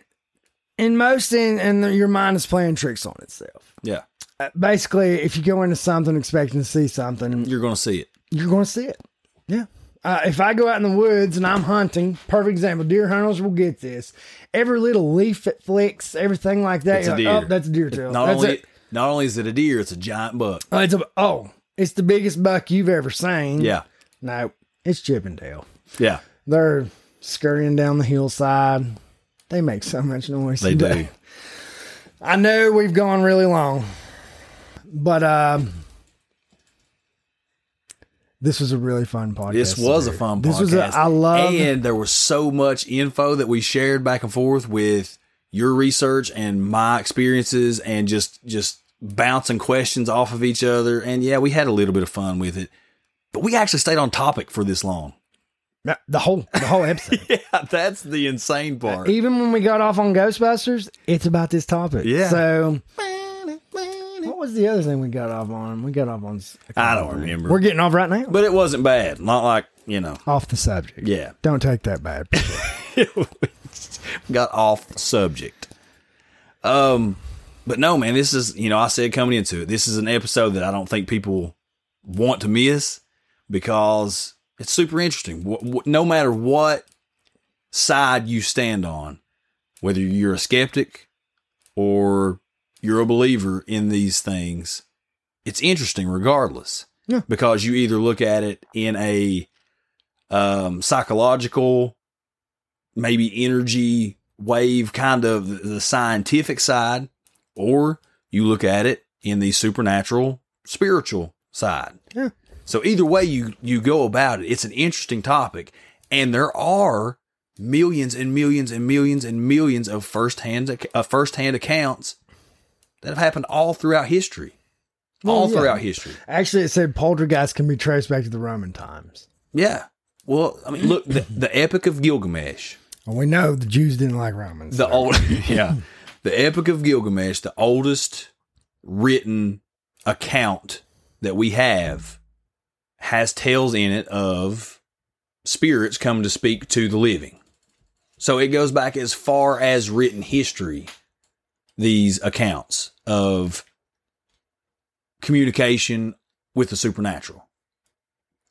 Speaker 2: in most, in and your mind is playing tricks on itself.
Speaker 1: Yeah.
Speaker 2: Uh, Basically, if you go into something expecting to see something,
Speaker 1: You're going to see it.
Speaker 2: you're going to see it. Yeah. Uh, if I go out in the woods and I'm hunting, perfect example, deer hunters will get this. Every little leaf that flicks, everything like that,
Speaker 1: It's
Speaker 2: you're
Speaker 1: a
Speaker 2: like,
Speaker 1: deer.
Speaker 2: oh, that's a deer tail.
Speaker 1: Not
Speaker 2: That's
Speaker 1: only
Speaker 2: it.
Speaker 1: not only is it a deer, it's a giant buck.
Speaker 2: Oh, it's a, oh, it's the biggest buck you've ever seen.
Speaker 1: Yeah.
Speaker 2: No, it's Chip 'n Dale.
Speaker 1: Yeah.
Speaker 2: They're scurrying down the hillside. They make so much noise.
Speaker 1: They do.
Speaker 2: I know we've gone really long, but um, this was a really fun podcast.
Speaker 1: This was a fun
Speaker 2: This
Speaker 1: podcast.
Speaker 2: was a, I love.
Speaker 1: And there was so much info that we shared back and forth with your research and my experiences and just just bouncing questions off of each other. And yeah, we had a little bit of fun with it. But we actually stayed on topic for this long.
Speaker 2: The whole the whole episode.
Speaker 1: Yeah, that's the insane part.
Speaker 2: Even when we got off on Ghostbusters, it's about this topic.
Speaker 1: Yeah.
Speaker 2: So, what was the other thing we got off on? We got off on.
Speaker 1: I don't remember.
Speaker 2: We're getting off right now.
Speaker 1: but it wasn't bad. Not like, you know,
Speaker 2: off the subject.
Speaker 1: yeah.
Speaker 2: Don't take that bad.
Speaker 1: got off subject. Um, but no, man, this is you know I said coming into it, this is an episode that I don't think people want to miss because it's super interesting. No matter what side you stand on, whether you're a skeptic or you're a believer in these things, it's interesting regardless.
Speaker 2: Yeah.
Speaker 1: Because you either look at it in a um, psychological maybe energy wave kind of the- the scientific side, or you look at it in the supernatural spiritual side.
Speaker 2: Yeah.
Speaker 1: So either way you you go about it, it's an interesting topic, and there are millions and millions and millions and millions of firsthand uh, firsthand accounts that have happened all throughout history, all
Speaker 2: yeah.
Speaker 1: throughout history.
Speaker 2: Actually, it said poltergeist can be traced back to the Roman times.
Speaker 1: Yeah. Well, I mean, look, the, the Epic of Gilgamesh.
Speaker 2: Well, we know the Jews didn't like Romans.
Speaker 1: the
Speaker 2: so-
Speaker 1: old yeah the epic of gilgamesh the oldest written account that we have has tales in it of spirits come to speak to the living so it goes back as far as written history these accounts of communication with the supernatural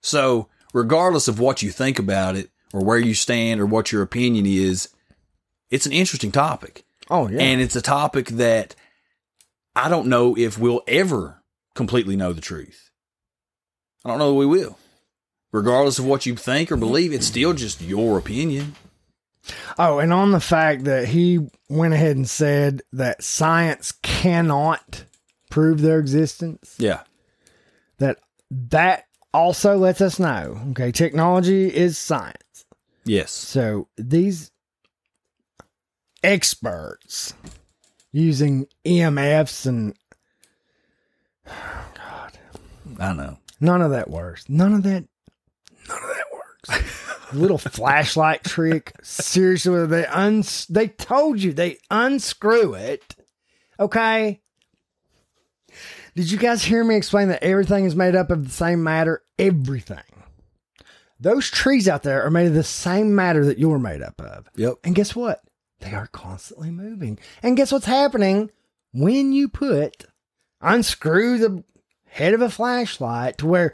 Speaker 1: so regardless of what you think about it or where you stand or what your opinion is it's an interesting topic.
Speaker 2: Oh yeah.
Speaker 1: And it's a topic that I don't know if we'll ever completely know the truth. I don't know that we will. Regardless of what you think or believe, it's still just your opinion.
Speaker 2: Oh, and on the fact that he went ahead and said that science cannot prove their existence,
Speaker 1: Yeah.
Speaker 2: that that also lets us know, okay, technology is science.
Speaker 1: Yes.
Speaker 2: So these experts using EMFs and God.
Speaker 1: I know.
Speaker 2: None of that works. None of that none of that works. Little flashlight trick. Seriously, they uns they told you they unscrew it. Okay. Did you guys hear me explain that everything is made up of the same matter? Everything. Those trees out there are made of the same matter that you're made up of.
Speaker 1: Yep.
Speaker 2: And guess what? They are constantly moving. And guess what's happening when you put unscrew the head of a flashlight to where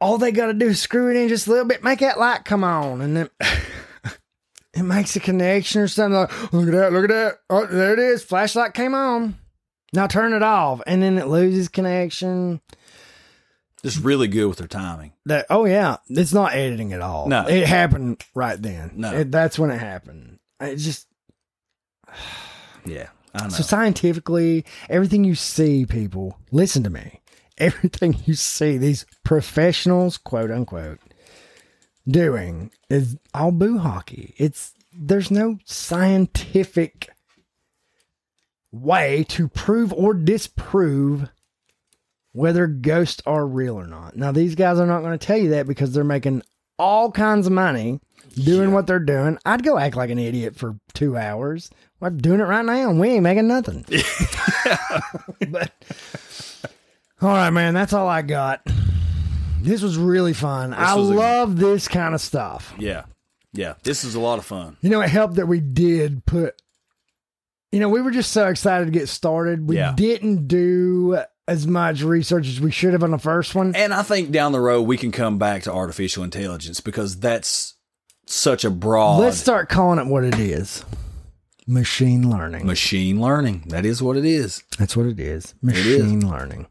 Speaker 2: all they got to do is screw it in just a little bit, make that light come on, and then it makes a connection or something. Like, look at that, look at that. Oh, there it is. Flashlight came on. Now turn it off, and then it loses connection.
Speaker 1: Just really good with their timing.
Speaker 2: That oh yeah, it's not editing at all.
Speaker 1: No.
Speaker 2: it happened right then.
Speaker 1: No.
Speaker 2: It- that's when it happened. It just
Speaker 1: Yeah. I know.
Speaker 2: So scientifically, everything you see, people, listen to me. Everything you see, these professionals, quote unquote, doing is all boo hockey. It's there's no scientific way to prove or disprove whether ghosts are real or not. Now these guys are not going to tell you that because they're making all kinds of money doing what they're doing. I'd go act like an idiot for two hours. I'm doing it right now, and we ain't making nothing. but all right, man, that's all I got. This was really fun. I
Speaker 1: was a-
Speaker 2: love this kind of stuff.
Speaker 1: yeah. Yeah. This is a lot of fun.
Speaker 2: You know, it helped that we did put. You know, we were just so excited to get started. We
Speaker 1: Yeah.
Speaker 2: didn't do as much research as we should have on the first one.
Speaker 1: And I think down the road we can come back to artificial intelligence because that's such a broad
Speaker 2: Let's start calling it what it is. Machine learning.
Speaker 1: machine learning. That is what it is.
Speaker 2: That's what it is.
Speaker 1: is.
Speaker 2: Machine learning.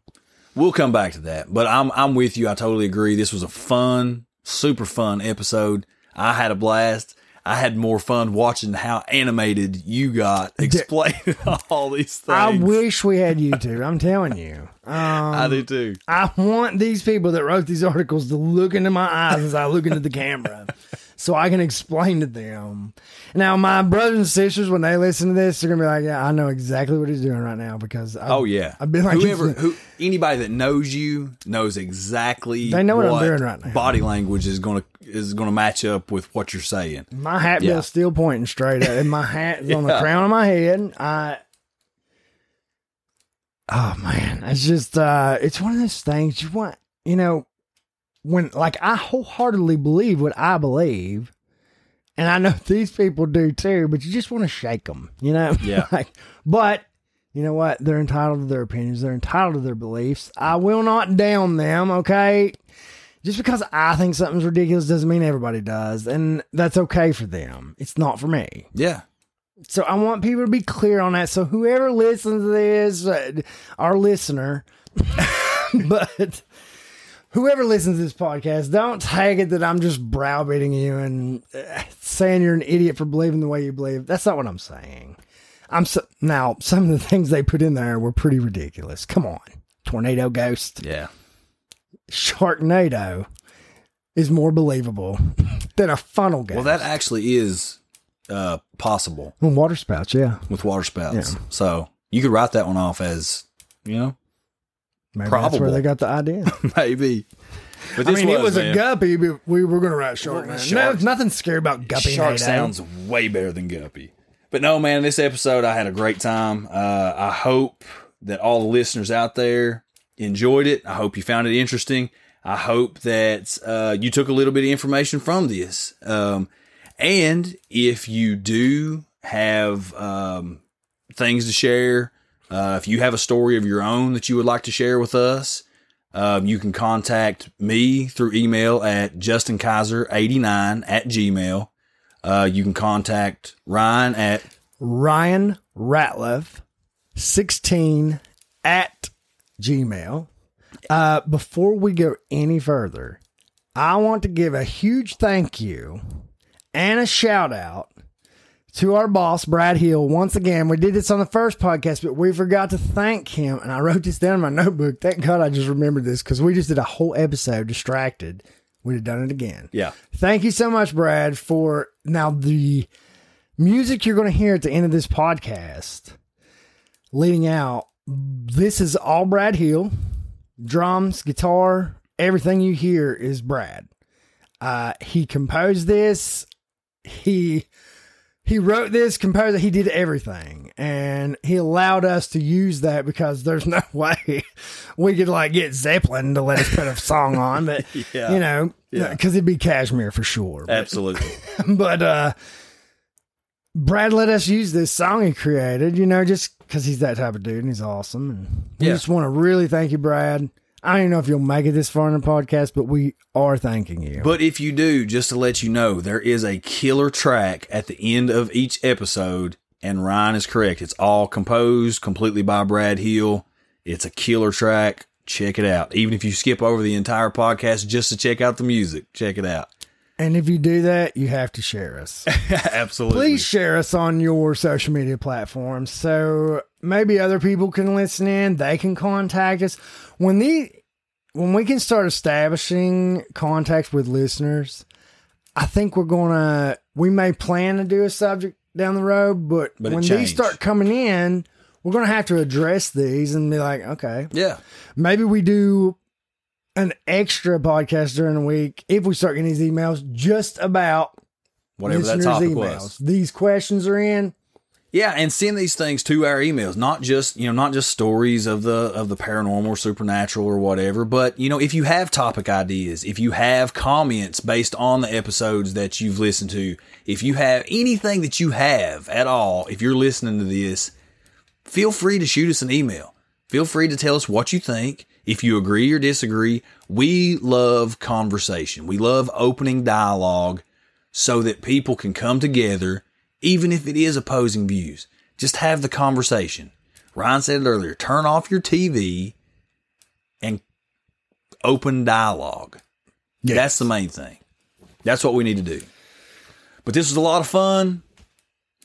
Speaker 1: We'll come back to that. But I'm I'm with you. I totally agree. This was a fun, super fun episode. I had a blast. I had more fun watching how animated you got explaining all these things.
Speaker 2: I wish we had YouTube. I'm telling you. Um,
Speaker 1: I do too.
Speaker 2: I want these people that wrote these articles to look into my eyes as I look into the camera so I can explain to them. Now, my brothers and sisters, when they listen to this, they're going to be like, yeah, I know exactly what he's doing right now because I,
Speaker 1: Oh yeah.
Speaker 2: I've been like,
Speaker 1: whoever who anybody that knows you knows exactly
Speaker 2: They know what I'm doing right now.
Speaker 1: Body language is gonna is gonna match up with what you're saying.
Speaker 2: my hat
Speaker 1: Yeah.
Speaker 2: bill's still pointing straight up and my hat is on the crown of my head. I, oh man, it's just, uh, it's one of those things you want, you know, when like I wholeheartedly believe what I believe, and I know these people do too, but you just want to shake them, you know?
Speaker 1: Yeah.
Speaker 2: like, but you know what? They're entitled to their opinions. They're entitled to their beliefs. I will not down them. Okay. Just because I think something's ridiculous doesn't mean everybody does, and that's okay for them. It's not for me.
Speaker 1: Yeah.
Speaker 2: So I want people to be clear on that. So whoever listens to this, uh, our listener, but whoever listens to this podcast, don't take it that I'm just browbeating you and uh, saying you're an idiot for believing the way you believe. That's not what I'm saying. I'm so, now some of the things they put in there were pretty ridiculous. Come on, tornado ghost,
Speaker 1: Yeah.
Speaker 2: Sharknado is more believable than a funnel ghost.
Speaker 1: Well, that actually is uh, possible
Speaker 2: Well, water spouts, yeah.
Speaker 1: with water spouts.
Speaker 2: Yeah.
Speaker 1: So you could write that one off as, you know,
Speaker 2: Maybe that's where they got the idea.
Speaker 1: maybe. But
Speaker 2: I mean, it was
Speaker 1: man,
Speaker 2: a guppy, but we were going to write shark.
Speaker 1: Well,
Speaker 2: No,
Speaker 1: sharks-
Speaker 2: nothing scary about guppy. Sharknado.
Speaker 1: sounds way better than Guppy. But no, man, this episode I had a great time. Uh, I hope that all the listeners out there enjoyed it. I hope you found it interesting. I hope that uh, you took a little bit of information from this. Um, and if you do have um, things to share, uh, if you have a story of your own that you would like to share with us, um, you can contact me through email at justinkiser89 at gmail. Uh, you can contact Ryan at
Speaker 2: Ryan Ratliff, 16 at Gmail. Uh, before we go any further, I want to give a huge thank you and a shout out to our boss, Brad Hill. Once again, we did this on the first podcast, but we forgot to thank him. And I wrote this down in my notebook. Thank God I just remembered this because we just did a whole episode distracted. We'd have done it again.
Speaker 1: Yeah.
Speaker 2: Thank you so much, Brad, for now the music you're going to hear at the end of this podcast leading out. This is all Brad Hill. Drums, guitar, everything you hear is Brad. Uh, he composed this. He he wrote this, composed it. He did everything, and he allowed us to use that because there's no way we could like get Zeppelin to let us put a song on. But
Speaker 1: Yeah.
Speaker 2: you know,
Speaker 1: Yeah.
Speaker 2: because it'd be Kashmir for sure. But,
Speaker 1: Absolutely.
Speaker 2: but uh, Brad let us use this song he created. You know, just because he's that type of dude and he's awesome. And we
Speaker 1: Yeah.
Speaker 2: just want to really thank you, Brad. I don't know if you'll make it this far in the podcast, but we are thanking you.
Speaker 1: But if you do, just to let you know, there is a killer track at the end of each episode, and Ryan is correct. It's all composed completely by Brad Hill. It's a killer track. Check it out. Even if you skip over the entire podcast just to check out the music, check it out.
Speaker 2: And if you do that, you have to share us.
Speaker 1: Absolutely.
Speaker 2: Please share us on your social media platforms so maybe other people can listen in. They can contact us when the when we can start establishing contacts with listeners. I think we're gonna we may plan to do a subject down the road, but,
Speaker 1: But
Speaker 2: when these start coming in, we're gonna have to address these and be like, okay,
Speaker 1: Yeah.
Speaker 2: maybe we do an extra podcast during the week if we start getting these emails just about
Speaker 1: Whatever that topic
Speaker 2: emails.
Speaker 1: was.
Speaker 2: These questions are in.
Speaker 1: Yeah, and send these things to our emails, not just you know, not just stories of the of the paranormal or supernatural or whatever, but you know, if you have topic ideas, if you have comments based on the episodes that you've listened to, if you have anything that you have at all, if you're listening to this, feel free to shoot us an email. Feel free to tell us what you think. If you agree or disagree, we love conversation. We love opening dialogue so that people can come together, even if it is opposing views. Just have the conversation. Ryan said it earlier turn off your TV and open dialogue. That's the main thing. That's what we need to do. But this was a lot of fun.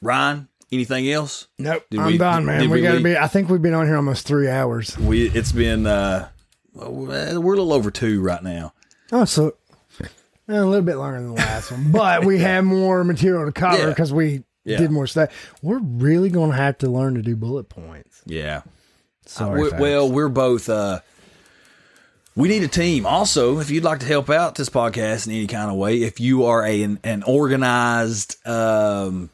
Speaker 1: Ryan, anything else?
Speaker 2: Nope,
Speaker 1: Did
Speaker 2: I'm
Speaker 1: we-
Speaker 2: done, man. we,
Speaker 1: we
Speaker 2: gotta
Speaker 1: leave-
Speaker 2: be. I think we've been on here almost three hours.
Speaker 1: We it's been uh we're a little over two right now.
Speaker 2: Oh, so eh, a little bit longer than the last one, but we have more material to cover
Speaker 1: Yeah.
Speaker 2: because we
Speaker 1: Yeah.
Speaker 2: did more stuff. We're really going to have to learn to do bullet points.
Speaker 1: Yeah.
Speaker 2: Sorry,
Speaker 1: We-
Speaker 2: folks.
Speaker 1: well, we're both. Uh, we need a team. Also, if you'd like to help out this podcast in any kind of way, if you are a an, an organized um,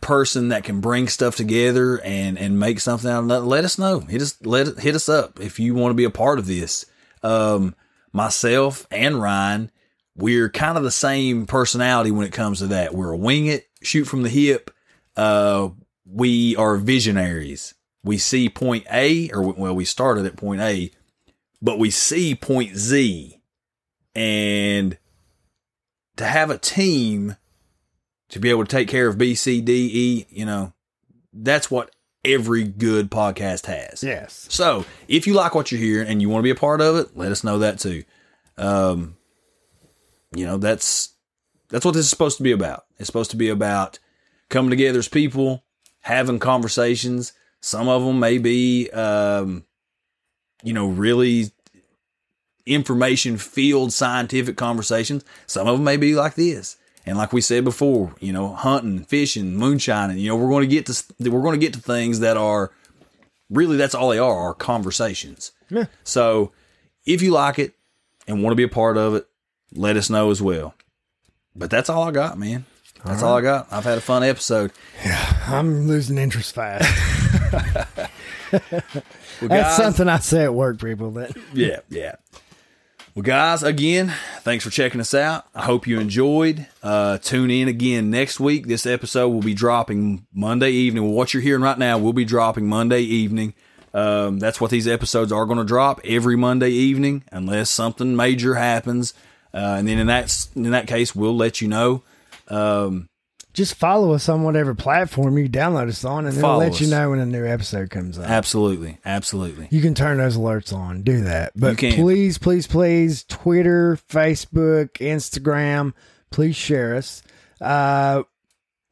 Speaker 1: person that can bring stuff together and and make something out of it, let us know. Hit us let hit us up if you want to be a part of this. Um, myself and Ryan, we're kind of the same personality when it comes to that. We're a wing it, shoot from the hip. Uh, we are visionaries. We see point A, or well, we started at point A, but we see point Z. And to have a team to be able to take care of B, C, D, E, you know, that's what every good podcast has.
Speaker 2: yes.
Speaker 1: So if you like what you're hearing and you want to be a part of it, let us know that too. Um, you know, that's that's what this is supposed to be about. It's supposed to be about coming together as people, having conversations. Some of them may be, um, you know, really information field scientific conversations. Some of them may be like this. And like we said before, you know, hunting, fishing, moonshining, you know, we're going to get to, we're going to get to things that are really that's all they are, are conversations.
Speaker 2: Yeah.
Speaker 1: So if you like it and want to be a part of it, let us know as well. But that's all I got, man. That's all I got. I've had a fun episode.
Speaker 2: Yeah, I'm losing interest fast.
Speaker 1: Well,
Speaker 2: That's something I say at work, people. That
Speaker 1: Yeah, yeah. Well, guys, again, thanks for checking us out. I hope you enjoyed. Uh, tune in again next week. This episode will be dropping Monday evening. What you're hearing right now will be dropping Monday evening. Um, that's what these episodes are going to drop every Monday evening, unless something major happens. Uh, and then in that in that case, we'll let you know. Um,
Speaker 2: just follow us on whatever platform you download us on, and it'll
Speaker 1: Follow
Speaker 2: let you know when a new episode comes up.
Speaker 1: absolutely, absolutely.
Speaker 2: You can turn those alerts on. Do that. But please, please, please, Twitter, Facebook, Instagram, please share us. Uh,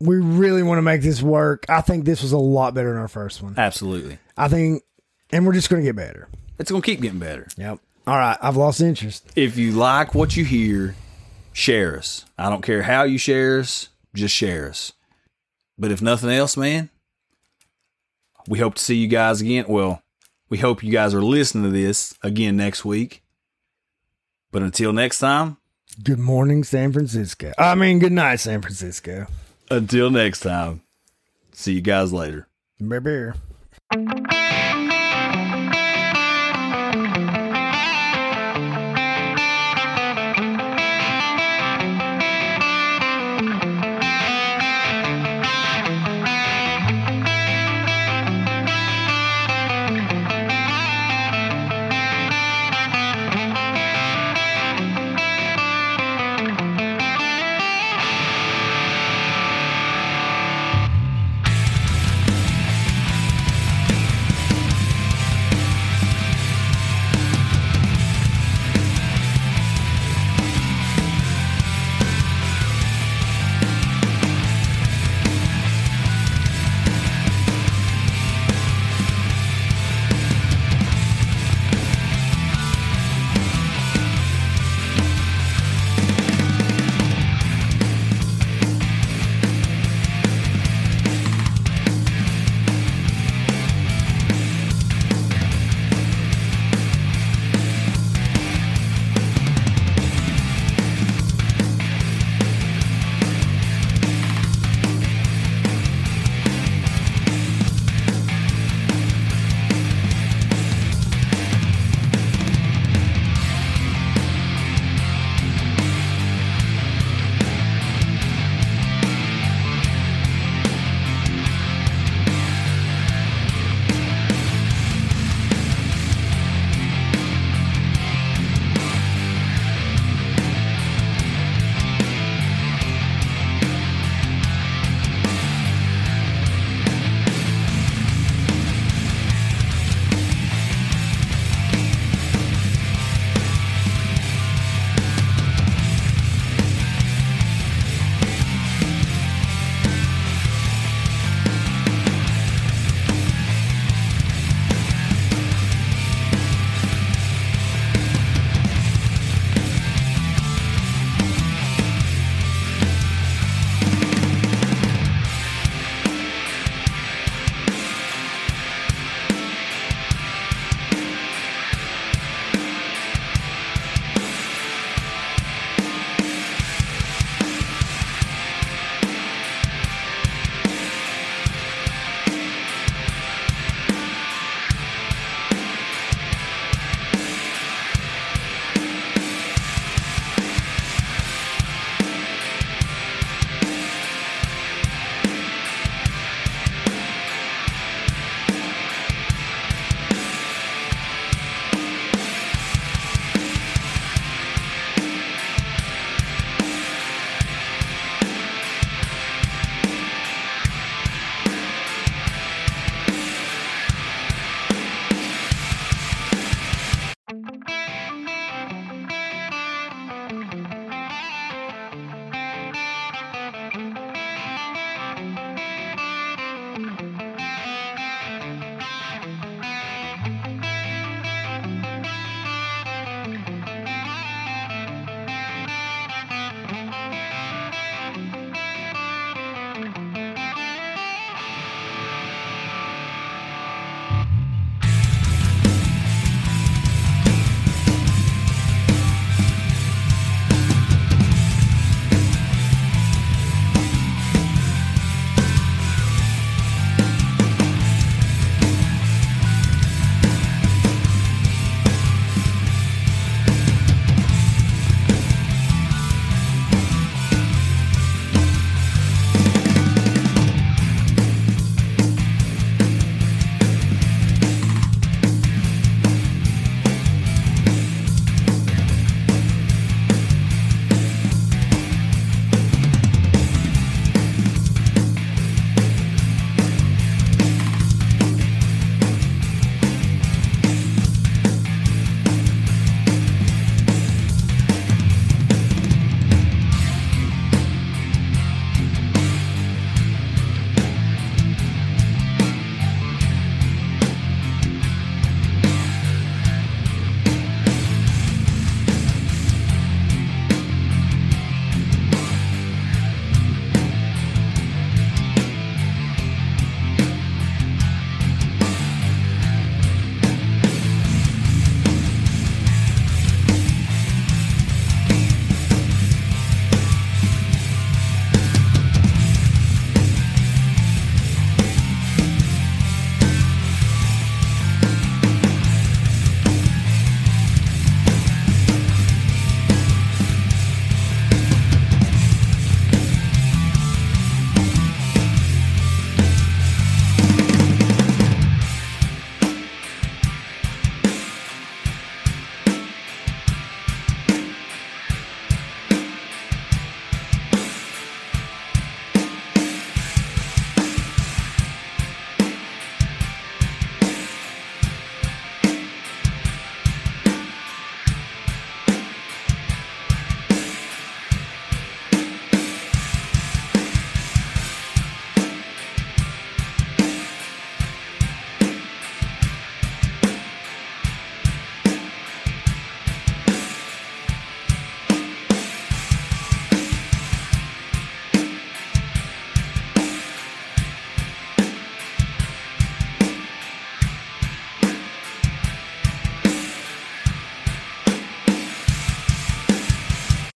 Speaker 2: we really want to make this work. I think this was a lot better than our first one.
Speaker 1: Absolutely.
Speaker 2: I think, and we're just going to get better.
Speaker 1: It's going to keep getting better.
Speaker 2: Yep. All right. I've lost interest.
Speaker 1: If you like what you hear, share us. I don't care how you share us, just share us. But if nothing else, man, we hope to see you guys again. Well, we hope you guys are listening to this again next week. But until next time,
Speaker 2: Good morning, San Francisco. I mean, good night, San Francisco.
Speaker 1: until next time, see you guys later.
Speaker 2: Bear, bear.